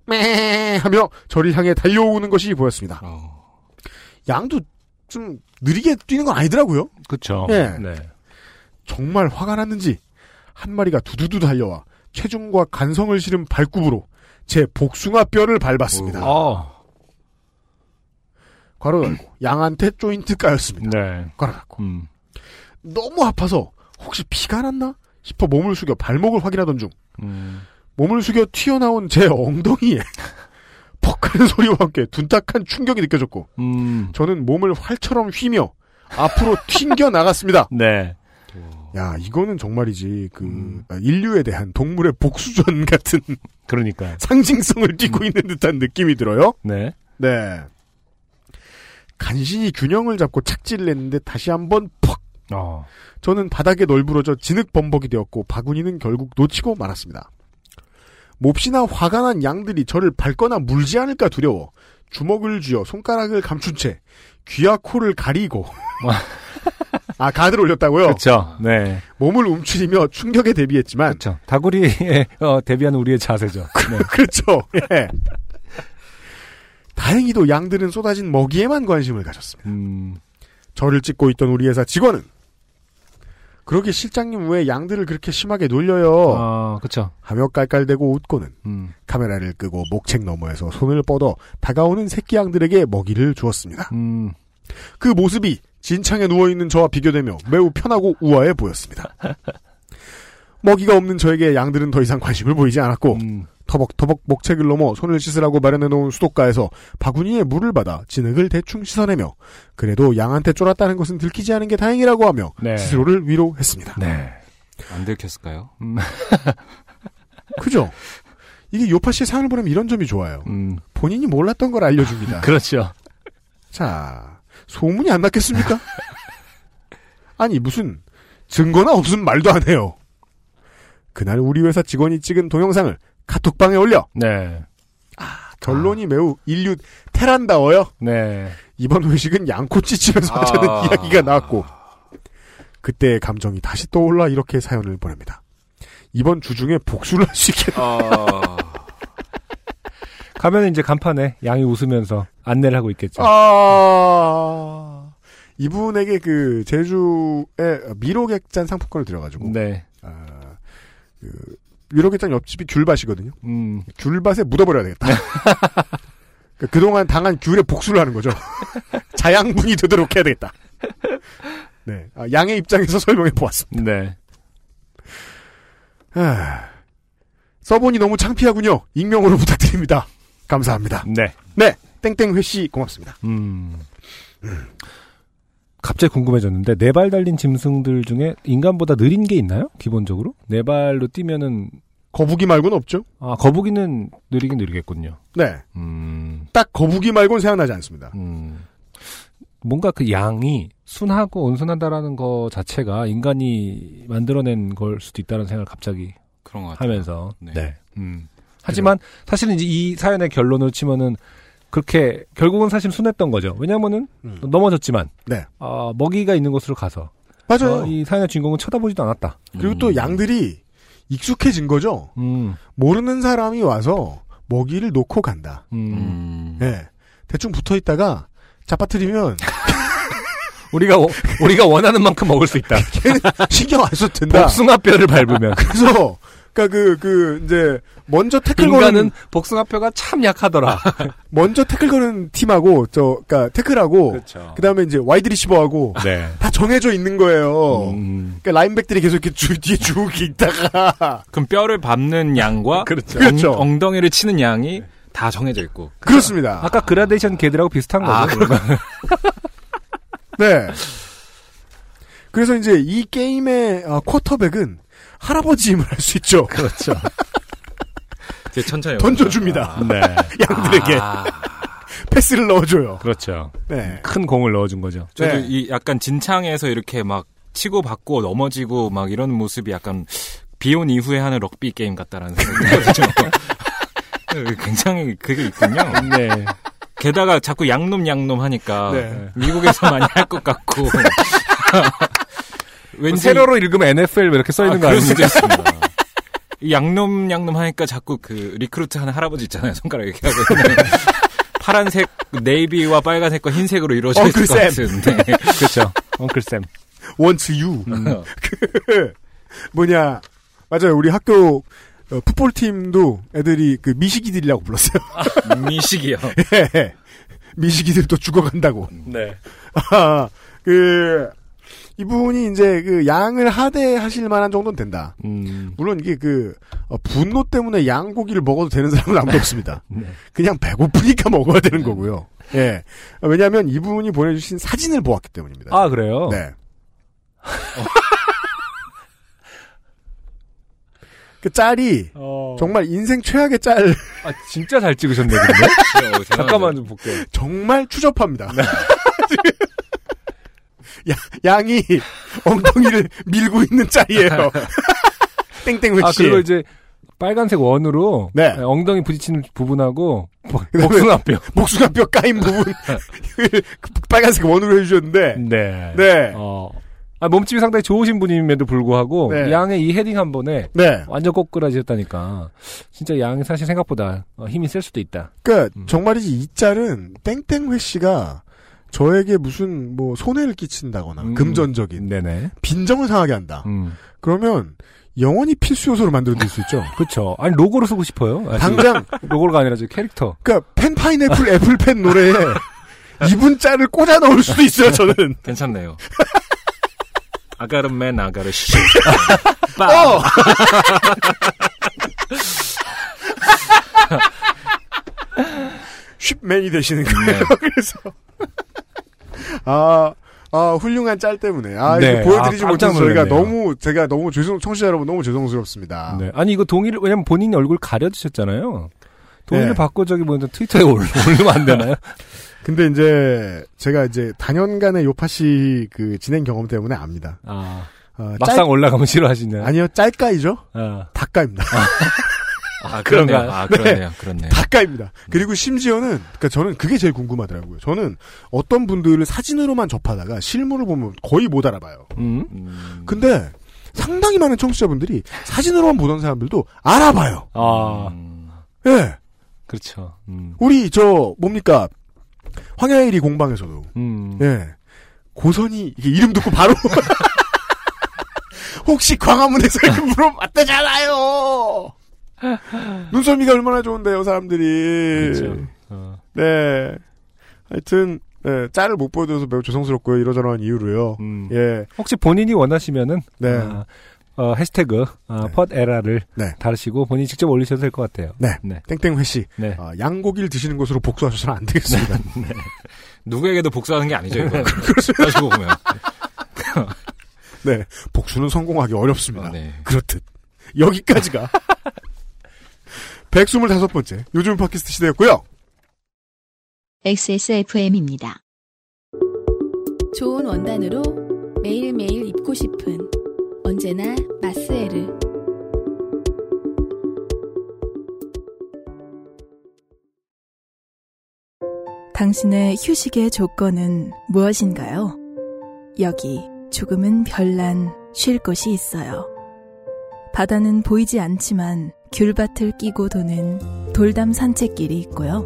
매 하며 저를 향해 달려오는 것이 보였습니다. 양도 좀 느리게 뛰는 건 아니더라고요. 그쵸. 예. 네. 정말 화가 났는지 한 마리가 두두두 달려와 체중과 간성을 실은 발굽으로 제 복숭아 뼈를 밟았습니다. 어. 괄호 열고 양한테 조인트 까였습니다. 네. 괄호 닫고 음. 너무 아파서 혹시 피가 났나 싶어 몸을 숙여 발목을 확인하던 중 음. 몸을 숙여 튀어나온 제 엉덩이에 <laughs> 퍽하는 소리와 함께 둔탁한 충격이 느껴졌고 음. 저는 몸을 활처럼 휘며 앞으로 <laughs> 튕겨 나갔습니다. 네. 야, 이거는 정말이지, 그, 음. 아, 인류에 대한 동물의 복수전 같은 그러니까. <laughs> 상징성을 띠고 있는 듯한 느낌이 들어요? 네. 네. 간신히 균형을 잡고 착지를 했는데 다시 한번 퍽! 어. 저는 바닥에 널브러져 진흙 범벅이 되었고 바구니는 결국 놓치고 말았습니다. 몹시나 화가 난 양들이 저를 밟거나 물지 않을까 두려워 주먹을 쥐어 손가락을 감춘 채 귀와 코를 가리고 <laughs> 아 가드를 올렸다고요? 그렇죠. 네. 몸을 움츠리며 충격에 대비했지만 그렇죠. 다구리에 어, 대비하는 우리의 자세죠. <laughs> 네. 그렇죠. 예. 다행히도 양들은 쏟아진 먹이에만 관심을 가졌습니다. 음, 저를 찍고 있던 우리 회사 직원은 그러게 실장님 왜 양들을 그렇게 심하게 놀려요? 아, 그렇죠. 하며 깔깔대고 웃고는 음, 카메라를 끄고 목책 너머에서 손을 뻗어 다가오는 새끼 양들에게 먹이를 주었습니다. 음, 그 모습이 진창에 누워있는 저와 비교되며 매우 편하고 우아해 보였습니다. <laughs> 먹이가 없는 저에게 양들은 더 이상 관심을 보이지 않았고 음, 터벅터벅 목책을 넘어 손을 씻으라고 마련해놓은 수도가에서 바구니에 물을 받아 진흙을 대충 씻어내며 그래도 양한테 쫄았다는 것은 들키지 않은 게 다행이라고 하며 네. 스스로를 위로했습니다. 네. 안 들켰을까요? 음, <laughs> 그죠? 이게 요파 씨의 사연을 보면 이런 점이 좋아요. 음, 본인이 몰랐던 걸 알려줍니다. <laughs> 그렇죠. 자, 소문이 안 났겠습니까? 아니, 무슨, 증거나 없으면 말도 안 해요. 그날 우리 회사 직원이 찍은 동영상을 카톡방에 올려, 네. 결론이 매우 인류 테란다워요. 네. 이번 회식은 양꼬치 집에서 하자는 아. 이야기가 나왔고, 그때의 감정이 다시 떠올라 이렇게 사연을 보냅니다. 이번 주 중에 복수를 할 수 있겠다. 아, 가면 이제 간판에 양이 웃으면서 안내를 하고 있겠죠. 아, 이분에게 그, 제주에 미로객잔 상품권을 드려가지고, 네. 아, 그 위로계장 옆집이 귤밭이거든요. 음, 귤밭에 묻어버려야 되겠다. <laughs> 그 그동안 당한 귤에 복수를 하는 거죠. <laughs> 자양분이 되도록 해야 되겠다. 네, 아, 양의 입장에서 <laughs> 설명해 보았습니다. 네. 아, 써보니 너무 창피하군요. 익명으로 부탁드립니다. 감사합니다. 네. 네, 땡땡 회씨 고맙습니다. 음. 갑자기 궁금해졌는데 네 발 달린 짐승들 중에 인간보다 느린 게 있나요? 기본적으로 네 발로 뛰면은 거북이 말고는 없죠? 아 거북이는 느리긴 느리겠군요. 네, 음, 딱 거북이 말고는 생각나지 않습니다. 음. 뭔가 그 양이 순하고 온순하다라는 거 자체가 인간이 만들어낸 걸 수도 있다는 생각을 갑자기 그런 것 같아요. 하면서 네. 음. 하지만 사실은 이제 이 사연의 결론을 치면은 그렇게 결국은 사실 순했던 거죠. 왜냐면은 음. 넘어졌지만 네, 어, 먹이가 있는 곳으로 가서 맞아요. 어, 이 사연의 주인공은 쳐다보지도 않았다. 그리고 또 양들이 익숙해진 거죠. 음, 모르는 사람이 와서 먹이를 놓고 간다. 음. 음. 네. 대충 붙어 있다가 잡아뜨리면 <laughs> 우리가 워- 우리가 원하는 만큼 먹을 수 있다. 걔는 신경 안 써도 된다. 복숭아뼈를 밟으면 그래서 그러니까 그 그 이제 먼저 태클 거는 인간은 복숭아뼈가 참 약하더라. <laughs> 먼저 태클 거는 팀하고 저 그러니까 태클하고 그렇죠. 그다음에 이제 wide receiver하고 네. 다 정해져 있는 거예요. 음, 그러니까 lineback들이 계속 이렇게 주 뒤에 쭉 있다가 그럼 뼈를 밟는 양과 그렇죠. <laughs> 그렇죠. 엉, 덩이를 치는 양이 다 정해져 있고. 그렇습니다. 아까 그라데이션 개들하고 비슷한 거죠. 아, 그러면. <laughs> 네. 그래서 이제 이 게임의 어, 쿼터백은 할아버지 힘을 할수 있죠. 그렇죠. <laughs> 되게 천천히 던져줍니다. 네. <laughs> 양들에게 아, 패스를 넣어줘요. 그렇죠. 네. 큰 공을 넣어준 거죠. 저도 네. 이 약간 진창에서 이렇게 막 치고 받고 넘어지고 막 이런 모습이 약간 비온 이후에 하는 럭비 게임 같다라는 생각이 들거든요. <laughs> 굉장히 그게 있군요. 네. 게다가 자꾸 양놈 양놈 하니까 네. 미국에서 많이 할 것 같고 왠지 세로로 읽으면 NFL 이렇게 써 있는 거 아, 수도 아닙니까? 있습니다. <laughs> 이 양놈 양놈 하니까 자꾸 그 recruit 하는 할아버지 있잖아요. 손가락 이렇게 하고 있는. <laughs> 파란색 navy와 빨간색과 흰색으로 이루어져 있을 것 uncle 같은. 네. 그렇죠. Uncle Sam. Wants you. 음. <laughs> 그 뭐냐 맞아요. 우리 학교 어, 풋볼 팀도 애들이 그 미식이들이라고 불렀어요. 미식이요. 예. 미식이들도 죽어간다고. 네. 아, 그 이분이 이제 그 양을 하대하실 만한 정도는 된다. 음. 물론 이게 그 어, 분노 때문에 양고기를 먹어도 되는 사람은 아무도 없습니다. <laughs> 네. 그냥 배고프니까 <laughs> 먹어야 되는 거고요. 예. 왜냐하면 이분이 보내주신 사진을 보았기 때문입니다. 아 그래요? 네. <laughs> 그 짤이 어. 정말 인생 최악의 짤. 아, 진짜 잘 찍으셨네, 근데. 어, 잠깐만 좀 볼게요. 정말 추접합니다. 야, 양이 엉덩이를 밀고 있는 짤이에요. <laughs> 땡땡 회씨. 아, 그리고 이제 빨간색 원으로 네. 엉덩이 부딪히는 부분하고 복- 그다음에 복숭아뼈. 복숭아뼈 까인 부분 <laughs> 빨간색 원으로 해주셨는데 네. 네. 어. 아, 몸집이 상당히 좋으신 분임에도 불구하고 네. 양의 이 헤딩 한 번에 네. 완전 꼬꾸라지셨다니까 진짜 양이 사실 생각보다 어, 힘이 셀 수도 있다. 그러니까 음. 정말이지 이 짤은 땡땡 회 씨가 저에게 무슨 뭐 손해를 끼친다거나 음. 금전적인 네네. 빈정을 상하게 한다. 음. 그러면 영원히 필수 요소로 만들어둘 수 있죠. <laughs> 그렇죠. 아니 로고로 쓰고 싶어요. 아, 당장 로고가 아니라 저 캐릭터. 그러니까 펜 파인애플 애플펜 노래에 이분 짤을 꽂아 넣을 수도 있어요. 저는. <laughs> 괜찮네요. 아가르맨 아가르 씨. 어! <laughs> 쉽맨이 되시는 거예요. 그래서 아, 아 훌륭한 짤 때문에 아 네. 이거 보여드리지 아, 못해서 저희가. 너무 제가 너무 죄송 청취자 여러분 너무 죄송스럽습니다. 네. 아니 이거 동의를 왜냐면 본인이 얼굴 가려주셨잖아요. 동의를 네. 받고 저기 뭐 트위터에 올, <laughs> 올리면 안 되나요? <laughs> 근데 이제 제가 이제 단연간의 요파시 그 진행 경험 때문에 압니다. 아 어, 막상 올라가면 싫어하시네요. 아니요 짤까이죠. 아. 닭가입니다. 아, <laughs> 그러네요. 그런가요? 아, 그러네요. 그렇네요. 닭가입니다. 그리고 심지어는 그러니까 저는 그게 제일 궁금하더라고요. 저는 어떤 분들을 사진으로만 접하다가 실물을 보면 거의 못 알아봐요. 음? 음, 근데 상당히 많은 청취자분들이 사진으로만 보던 사람들도 알아봐요. 아 음, 예. 그렇죠. 음. 우리 저 뭡니까 황야일이 공방에서도 음. 예 고선이 이게 이름 듣고 바로 <laughs> 혹시 광화문에서 이렇게 물어봤다잖아요. <laughs> 눈썰미가 얼마나 좋은데요, 사람들이. 그렇죠. 어. 네. 하여튼 네, 짤을 못 보여줘서 매우 죄송스럽고요. 이러저러한 이유로요. 음. 예. 혹시 본인이 원하시면은 네. 아, 어, 해시태그 아, 펫에라를 네. 달으시고 본인이 직접 올리셔도 될 것 같아요. 네. 네. 땡땡 회씨. 네. 아, 양고기를 드시는 것으로 복수하셔서는 안 되겠습니다. <laughs> 누구에게도 복수하는 게 아니죠, 이거. <laughs> 따지고 보면. 네. 복수는 성공하기 어렵습니다. 어, 네. 그렇듯. 여기까지가 125번째 요즘 팟캐스트 시대였고요. XSFM입니다. 좋은 원단으로 매일매일 입고 싶은 언제나 마스에르. 당신의 휴식의 조건은 무엇인가요? 여기 조금은 별난 쉴 곳이 있어요. 바다는 보이지 않지만 귤밭을 끼고 도는 돌담 산책길이 있고요.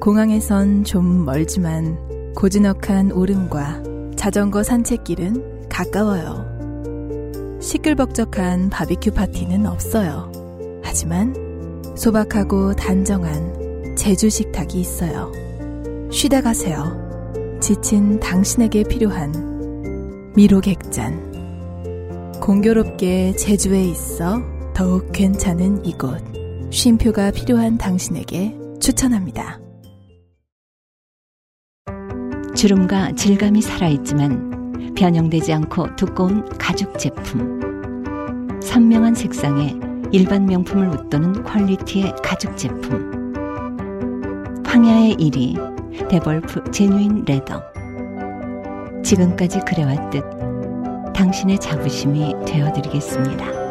공항에선 좀 멀지만 고즈넉한 오름과 자전거 산책길은 가까워요. 시끌벅적한 바비큐 파티는 없어요. 하지만 소박하고 단정한 제주 식탁이 있어요. 쉬다 가세요. 지친 당신에게 필요한 미로객잔. 공교롭게 제주에 있어 더욱 괜찮은 이곳. 쉼표가 필요한 당신에게 추천합니다. 주름과 질감이 살아있지만 변형되지 않고 두꺼운 가죽 제품. 선명한 색상에 일반 명품을 웃도는 quality의 가죽 제품. 황야의 1위 데볼프 genuine leather. 지금까지 그래왔듯 당신의 자부심이 되어드리겠습니다.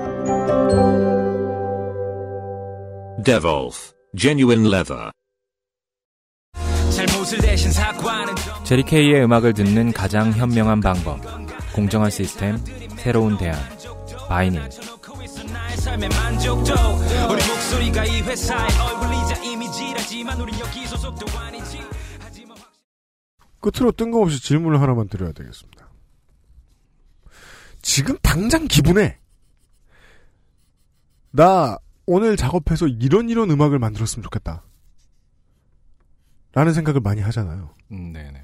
Devolf. Genuine leather. 잘못을 대신 사과하는 정- 제리 케이의 음악을 듣는 가장 현명한 방법. 공정한 시스템, 새로운 대안. 하지만 끝으로 뜬금없이 질문을 하나만 드려야 되겠습니다. 지금 당장 기분에 나 오늘 작업해서 이런 이런 음악을 만들었으면 좋겠다. 라는 생각을 많이 하잖아요. 음, 네네.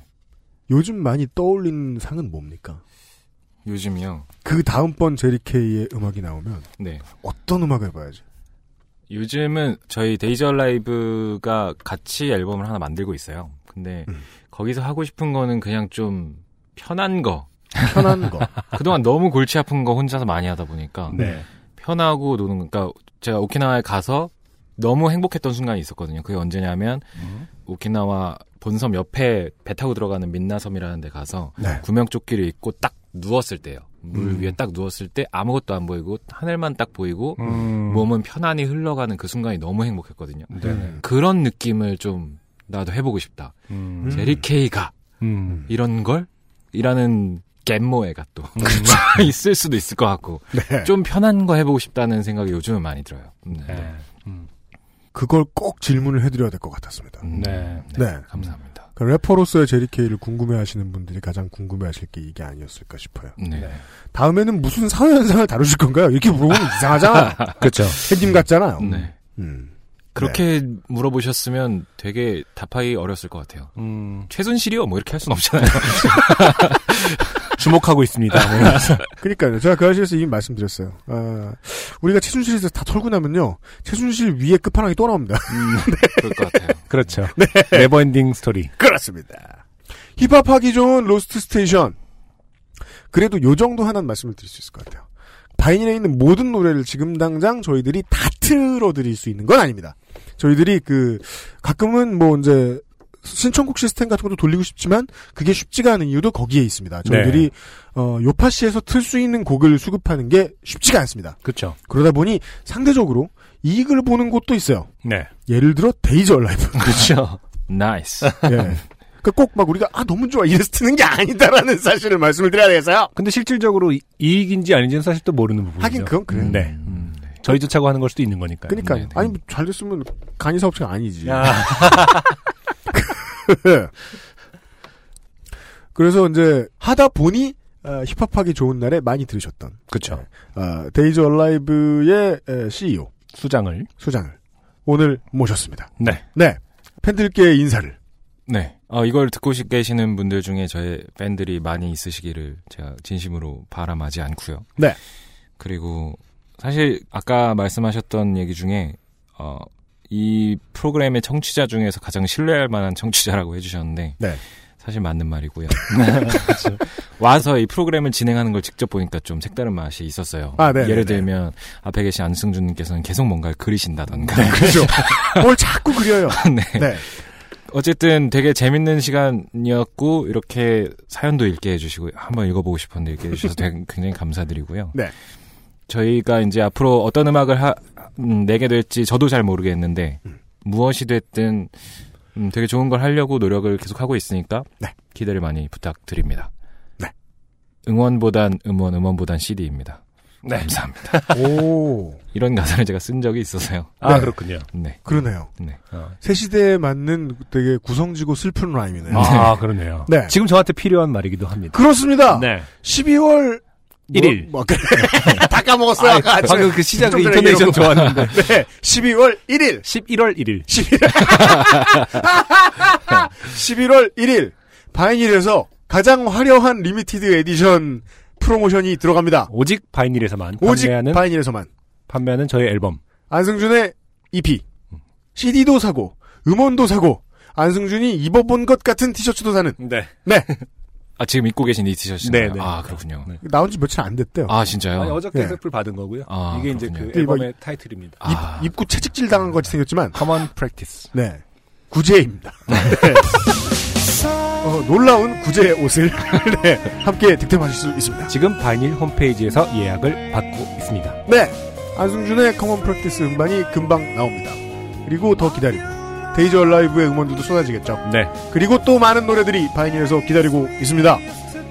요즘 많이 떠올리는 상은 뭡니까? 요즘이요. 그 다음번 제리케이의 음악이 나오면 네. 어떤 음악을 해봐야지? 요즘은 저희 데이저 라이브가 같이 앨범을 하나 만들고 있어요. 근데 음. 거기서 하고 싶은 거는 그냥 좀 편한 거. 편한 거. <laughs> 그동안 너무 골치 아픈 거 혼자서 많이 하다 보니까 네. 편하고 노는 그러니까 제가 오키나와에 가서 너무 행복했던 순간이 있었거든요. 그게 언제냐면 오키나와 본섬 옆에 배 타고 들어가는 민나섬이라는 데 가서 네. 구명조끼를 입고 딱 누웠을 때요. 물 음. 위에 딱 누웠을 때 아무것도 안 보이고 하늘만 딱 보이고 음. 몸은 편안히 흘러가는 그 순간이 너무 행복했거든요. 네. 그런 느낌을 좀 나도 해보고 싶다. 음. 제리 케이가 음. 이런 걸 이라는 갯모애가 또 있을 수도 있을 것 같고 네. 좀 편한 거 해보고 싶다는 생각이 요즘은 많이 들어요. 네. 그걸 꼭 질문을 해드려야 될 것 같았습니다. 네. 네. 감사합니다. 그 래퍼로서의 제리케이를 궁금해하시는 분들이 가장 궁금해하실 게 이게 아니었을까 싶어요. 네. 다음에는 무슨 사회 현상을 다루실 건가요? 이렇게 물어보면 이상하잖아요. <laughs> 그렇죠. 햇님 같잖아요. 네. 음. 그렇게 물어보셨으면 되게 답하기 어렸을 것 같아요. 음. 최순실이요? 뭐 이렇게 할 수는 없잖아요. <laughs> 주목하고 있습니다. 네. <laughs> 그러니까요. 제가 그알싫에서 이미 말씀드렸어요. 아, 우리가 최순실에서 다 털고 나면요. 최순실 위에 끝판왕이 또 나옵니다. 그럴 것 같아요. <laughs> 그렇죠. 네. Never ending story. 그렇습니다. 힙합하기 좋은 lost station. 그래도 요 정도 하나는 말씀을 드릴 수 있을 것 같아요. 바이닐에 있는 모든 노래를 지금 당장 저희들이 다 틀어드릴 수 있는 건 아닙니다. 저희들이 그 가끔은 뭐 이제 신청곡 시스템 같은 것도 돌리고 싶지만 그게 쉽지가 않은 이유도 거기에 있습니다. 저희들이 네. 어, 요파시에서 틀 수 있는 곡을 수급하는 게 쉽지가 않습니다. 그렇죠. 그러다 보니 상대적으로 이익을 보는 곳도 있어요. 네. 예를 들어 Daze Alive. 그렇죠. Nice. <laughs> <laughs> 예. 그러니까 꼭 막 우리가 아 너무 좋아 이래서 트는 게 아니다라는 <laughs> 사실을 말씀을 드려야 되겠어요. 근데 실질적으로 이- 이익인지 아닌지는 사실 또 모르는 부분이죠. 하긴 그건 그래요. 음. 네. 저희 조차고 하는 걸 수도 있는 거니까요. 그러니까 네, 요 아니 뭐 잘 됐으면 간이 사업체가 아니지. 야. <laughs> 그래서 이제 하다 보니 어, 힙합하기 좋은 날에 많이 들으셨던 그렇죠. 어, 데이지 얼라이브의 에, CEO 수장을 수장을 오늘 모셨습니다. 네. 네. 팬들께 인사를. 네. 어, 이걸 듣고 시- 계시는 분들 중에 저의 팬들이 많이 있으시기를 제가 진심으로 바람하지 않고요. 네. 그리고 사실 아까 말씀하셨던 얘기 중에 어, 이 프로그램의 청취자 중에서 가장 신뢰할 만한 청취자라고 해주셨는데 네. 사실 맞는 말이고요. <laughs> 와서 이 프로그램을 진행하는 걸 직접 보니까 좀 색다른 맛이 있었어요. 아, 네, 예를 네, 네. 들면 앞에 계신 안승준님께서는 계속 뭔가를 그리신다던가. 그렇죠. <laughs> 뭘 자꾸 그려요. <laughs> 네. 네. 어쨌든 되게 재밌는 시간이었고 이렇게 사연도 읽게 해주시고 한번 읽어보고 싶었는데 읽게 해주셔서 <laughs> 굉장히 감사드리고요. 네. 저희가 이제 앞으로 어떤 음악을 하, 음, 내게 될지 저도 잘 모르겠는데 음. 무엇이 됐든 음, 되게 좋은 걸 하려고 노력을 계속 하고 있으니까 네. 기대를 많이 부탁드립니다. 네. 응원보단 음원, 음원보단 CD입니다. 네. 감사합니다. 오. 이런 가사를 제가 쓴 적이 있어서요. 아, 네. 그렇군요. 네. 그러네요. 네. 새 시대에 맞는 되게 구성지고 슬픈 라임이네요. 아, 그러네요. 네. 지금 저한테 필요한 말이기도 합니다. 그렇습니다. 네. 12월 1일. 뭐, 뭐, <laughs> 다 까먹었어요. 아, 아까 방금 그 시작 좀 전에 intonation. 좋았는데. <laughs> 네. 12월 1일. 11월 1일. 11월 1일. 바이닐에서 가장 화려한 limited edition 프로모션이 들어갑니다. 오직 바이닐에서만 오직 판매하는 바이닐에서만. 판매하는 저희 앨범. 안승준의 EP. CD도 사고, 음원도 사고, 안승준이 입어본 것 같은 티셔츠도 사는. 네. 네. 아, 지금 입고 계신 이 티셔츠. 네, 네. 아, 그렇군요. 나온 지 며칠 안 됐대요. 아, 진짜요? 아니, 어저께 네. 샘플 받은 거고요. 아, 이게 이제 그렇군요. 그 앨범의 타이틀입니다. 아. 입, 입구 채찍질 당한 것이 생겼지만. Common Practice. 네. 구제입니다. 네. <laughs> 어, 놀라운 구제 옷을 <laughs> 네, 함께 득템하실 수 있습니다. 지금 바이닐 홈페이지에서 예약을 받고 있습니다. 네. 안승준의 Common Practice 음반이 금방 나옵니다. 그리고 더 기다리고 데이지 얼라이브의 음원들도 쏟아지겠죠. 네. 그리고 또 많은 노래들이 바이닐에서 기다리고 있습니다.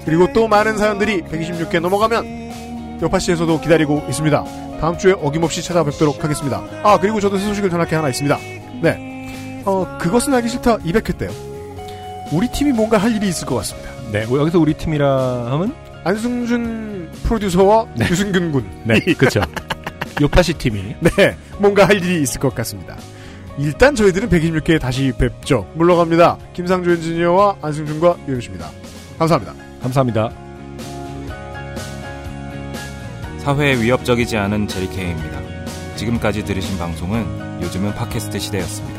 그리고 또 많은 사연들이 126개 넘어가면 여파씨에서도 기다리고 있습니다. 다음 주에 어김없이 찾아뵙도록 하겠습니다. 아 그리고 저도 새 소식을 전할 게 하나 있습니다. 네. 어 그것은 알기 싫다 200회 때요. 우리 팀이 뭔가 할 일이 있을 것 같습니다. 네. 뭐 여기서 우리 팀이라 하면 안승준 프로듀서와 유승균 군. 네. 그렇죠. 요파시 팀이 <laughs> 네, 뭔가 할 일이 있을 것 같습니다. 일단 저희들은 126회에 다시 뵙죠. 물러갑니다. 김상조 엔지니어와 안승준과 유현수입니다. 감사합니다. 감사합니다. 사회에 위협적이지 않은 제리케이입니다. 지금까지 들으신 방송은 요즘은 팟캐스트 시대였습니다.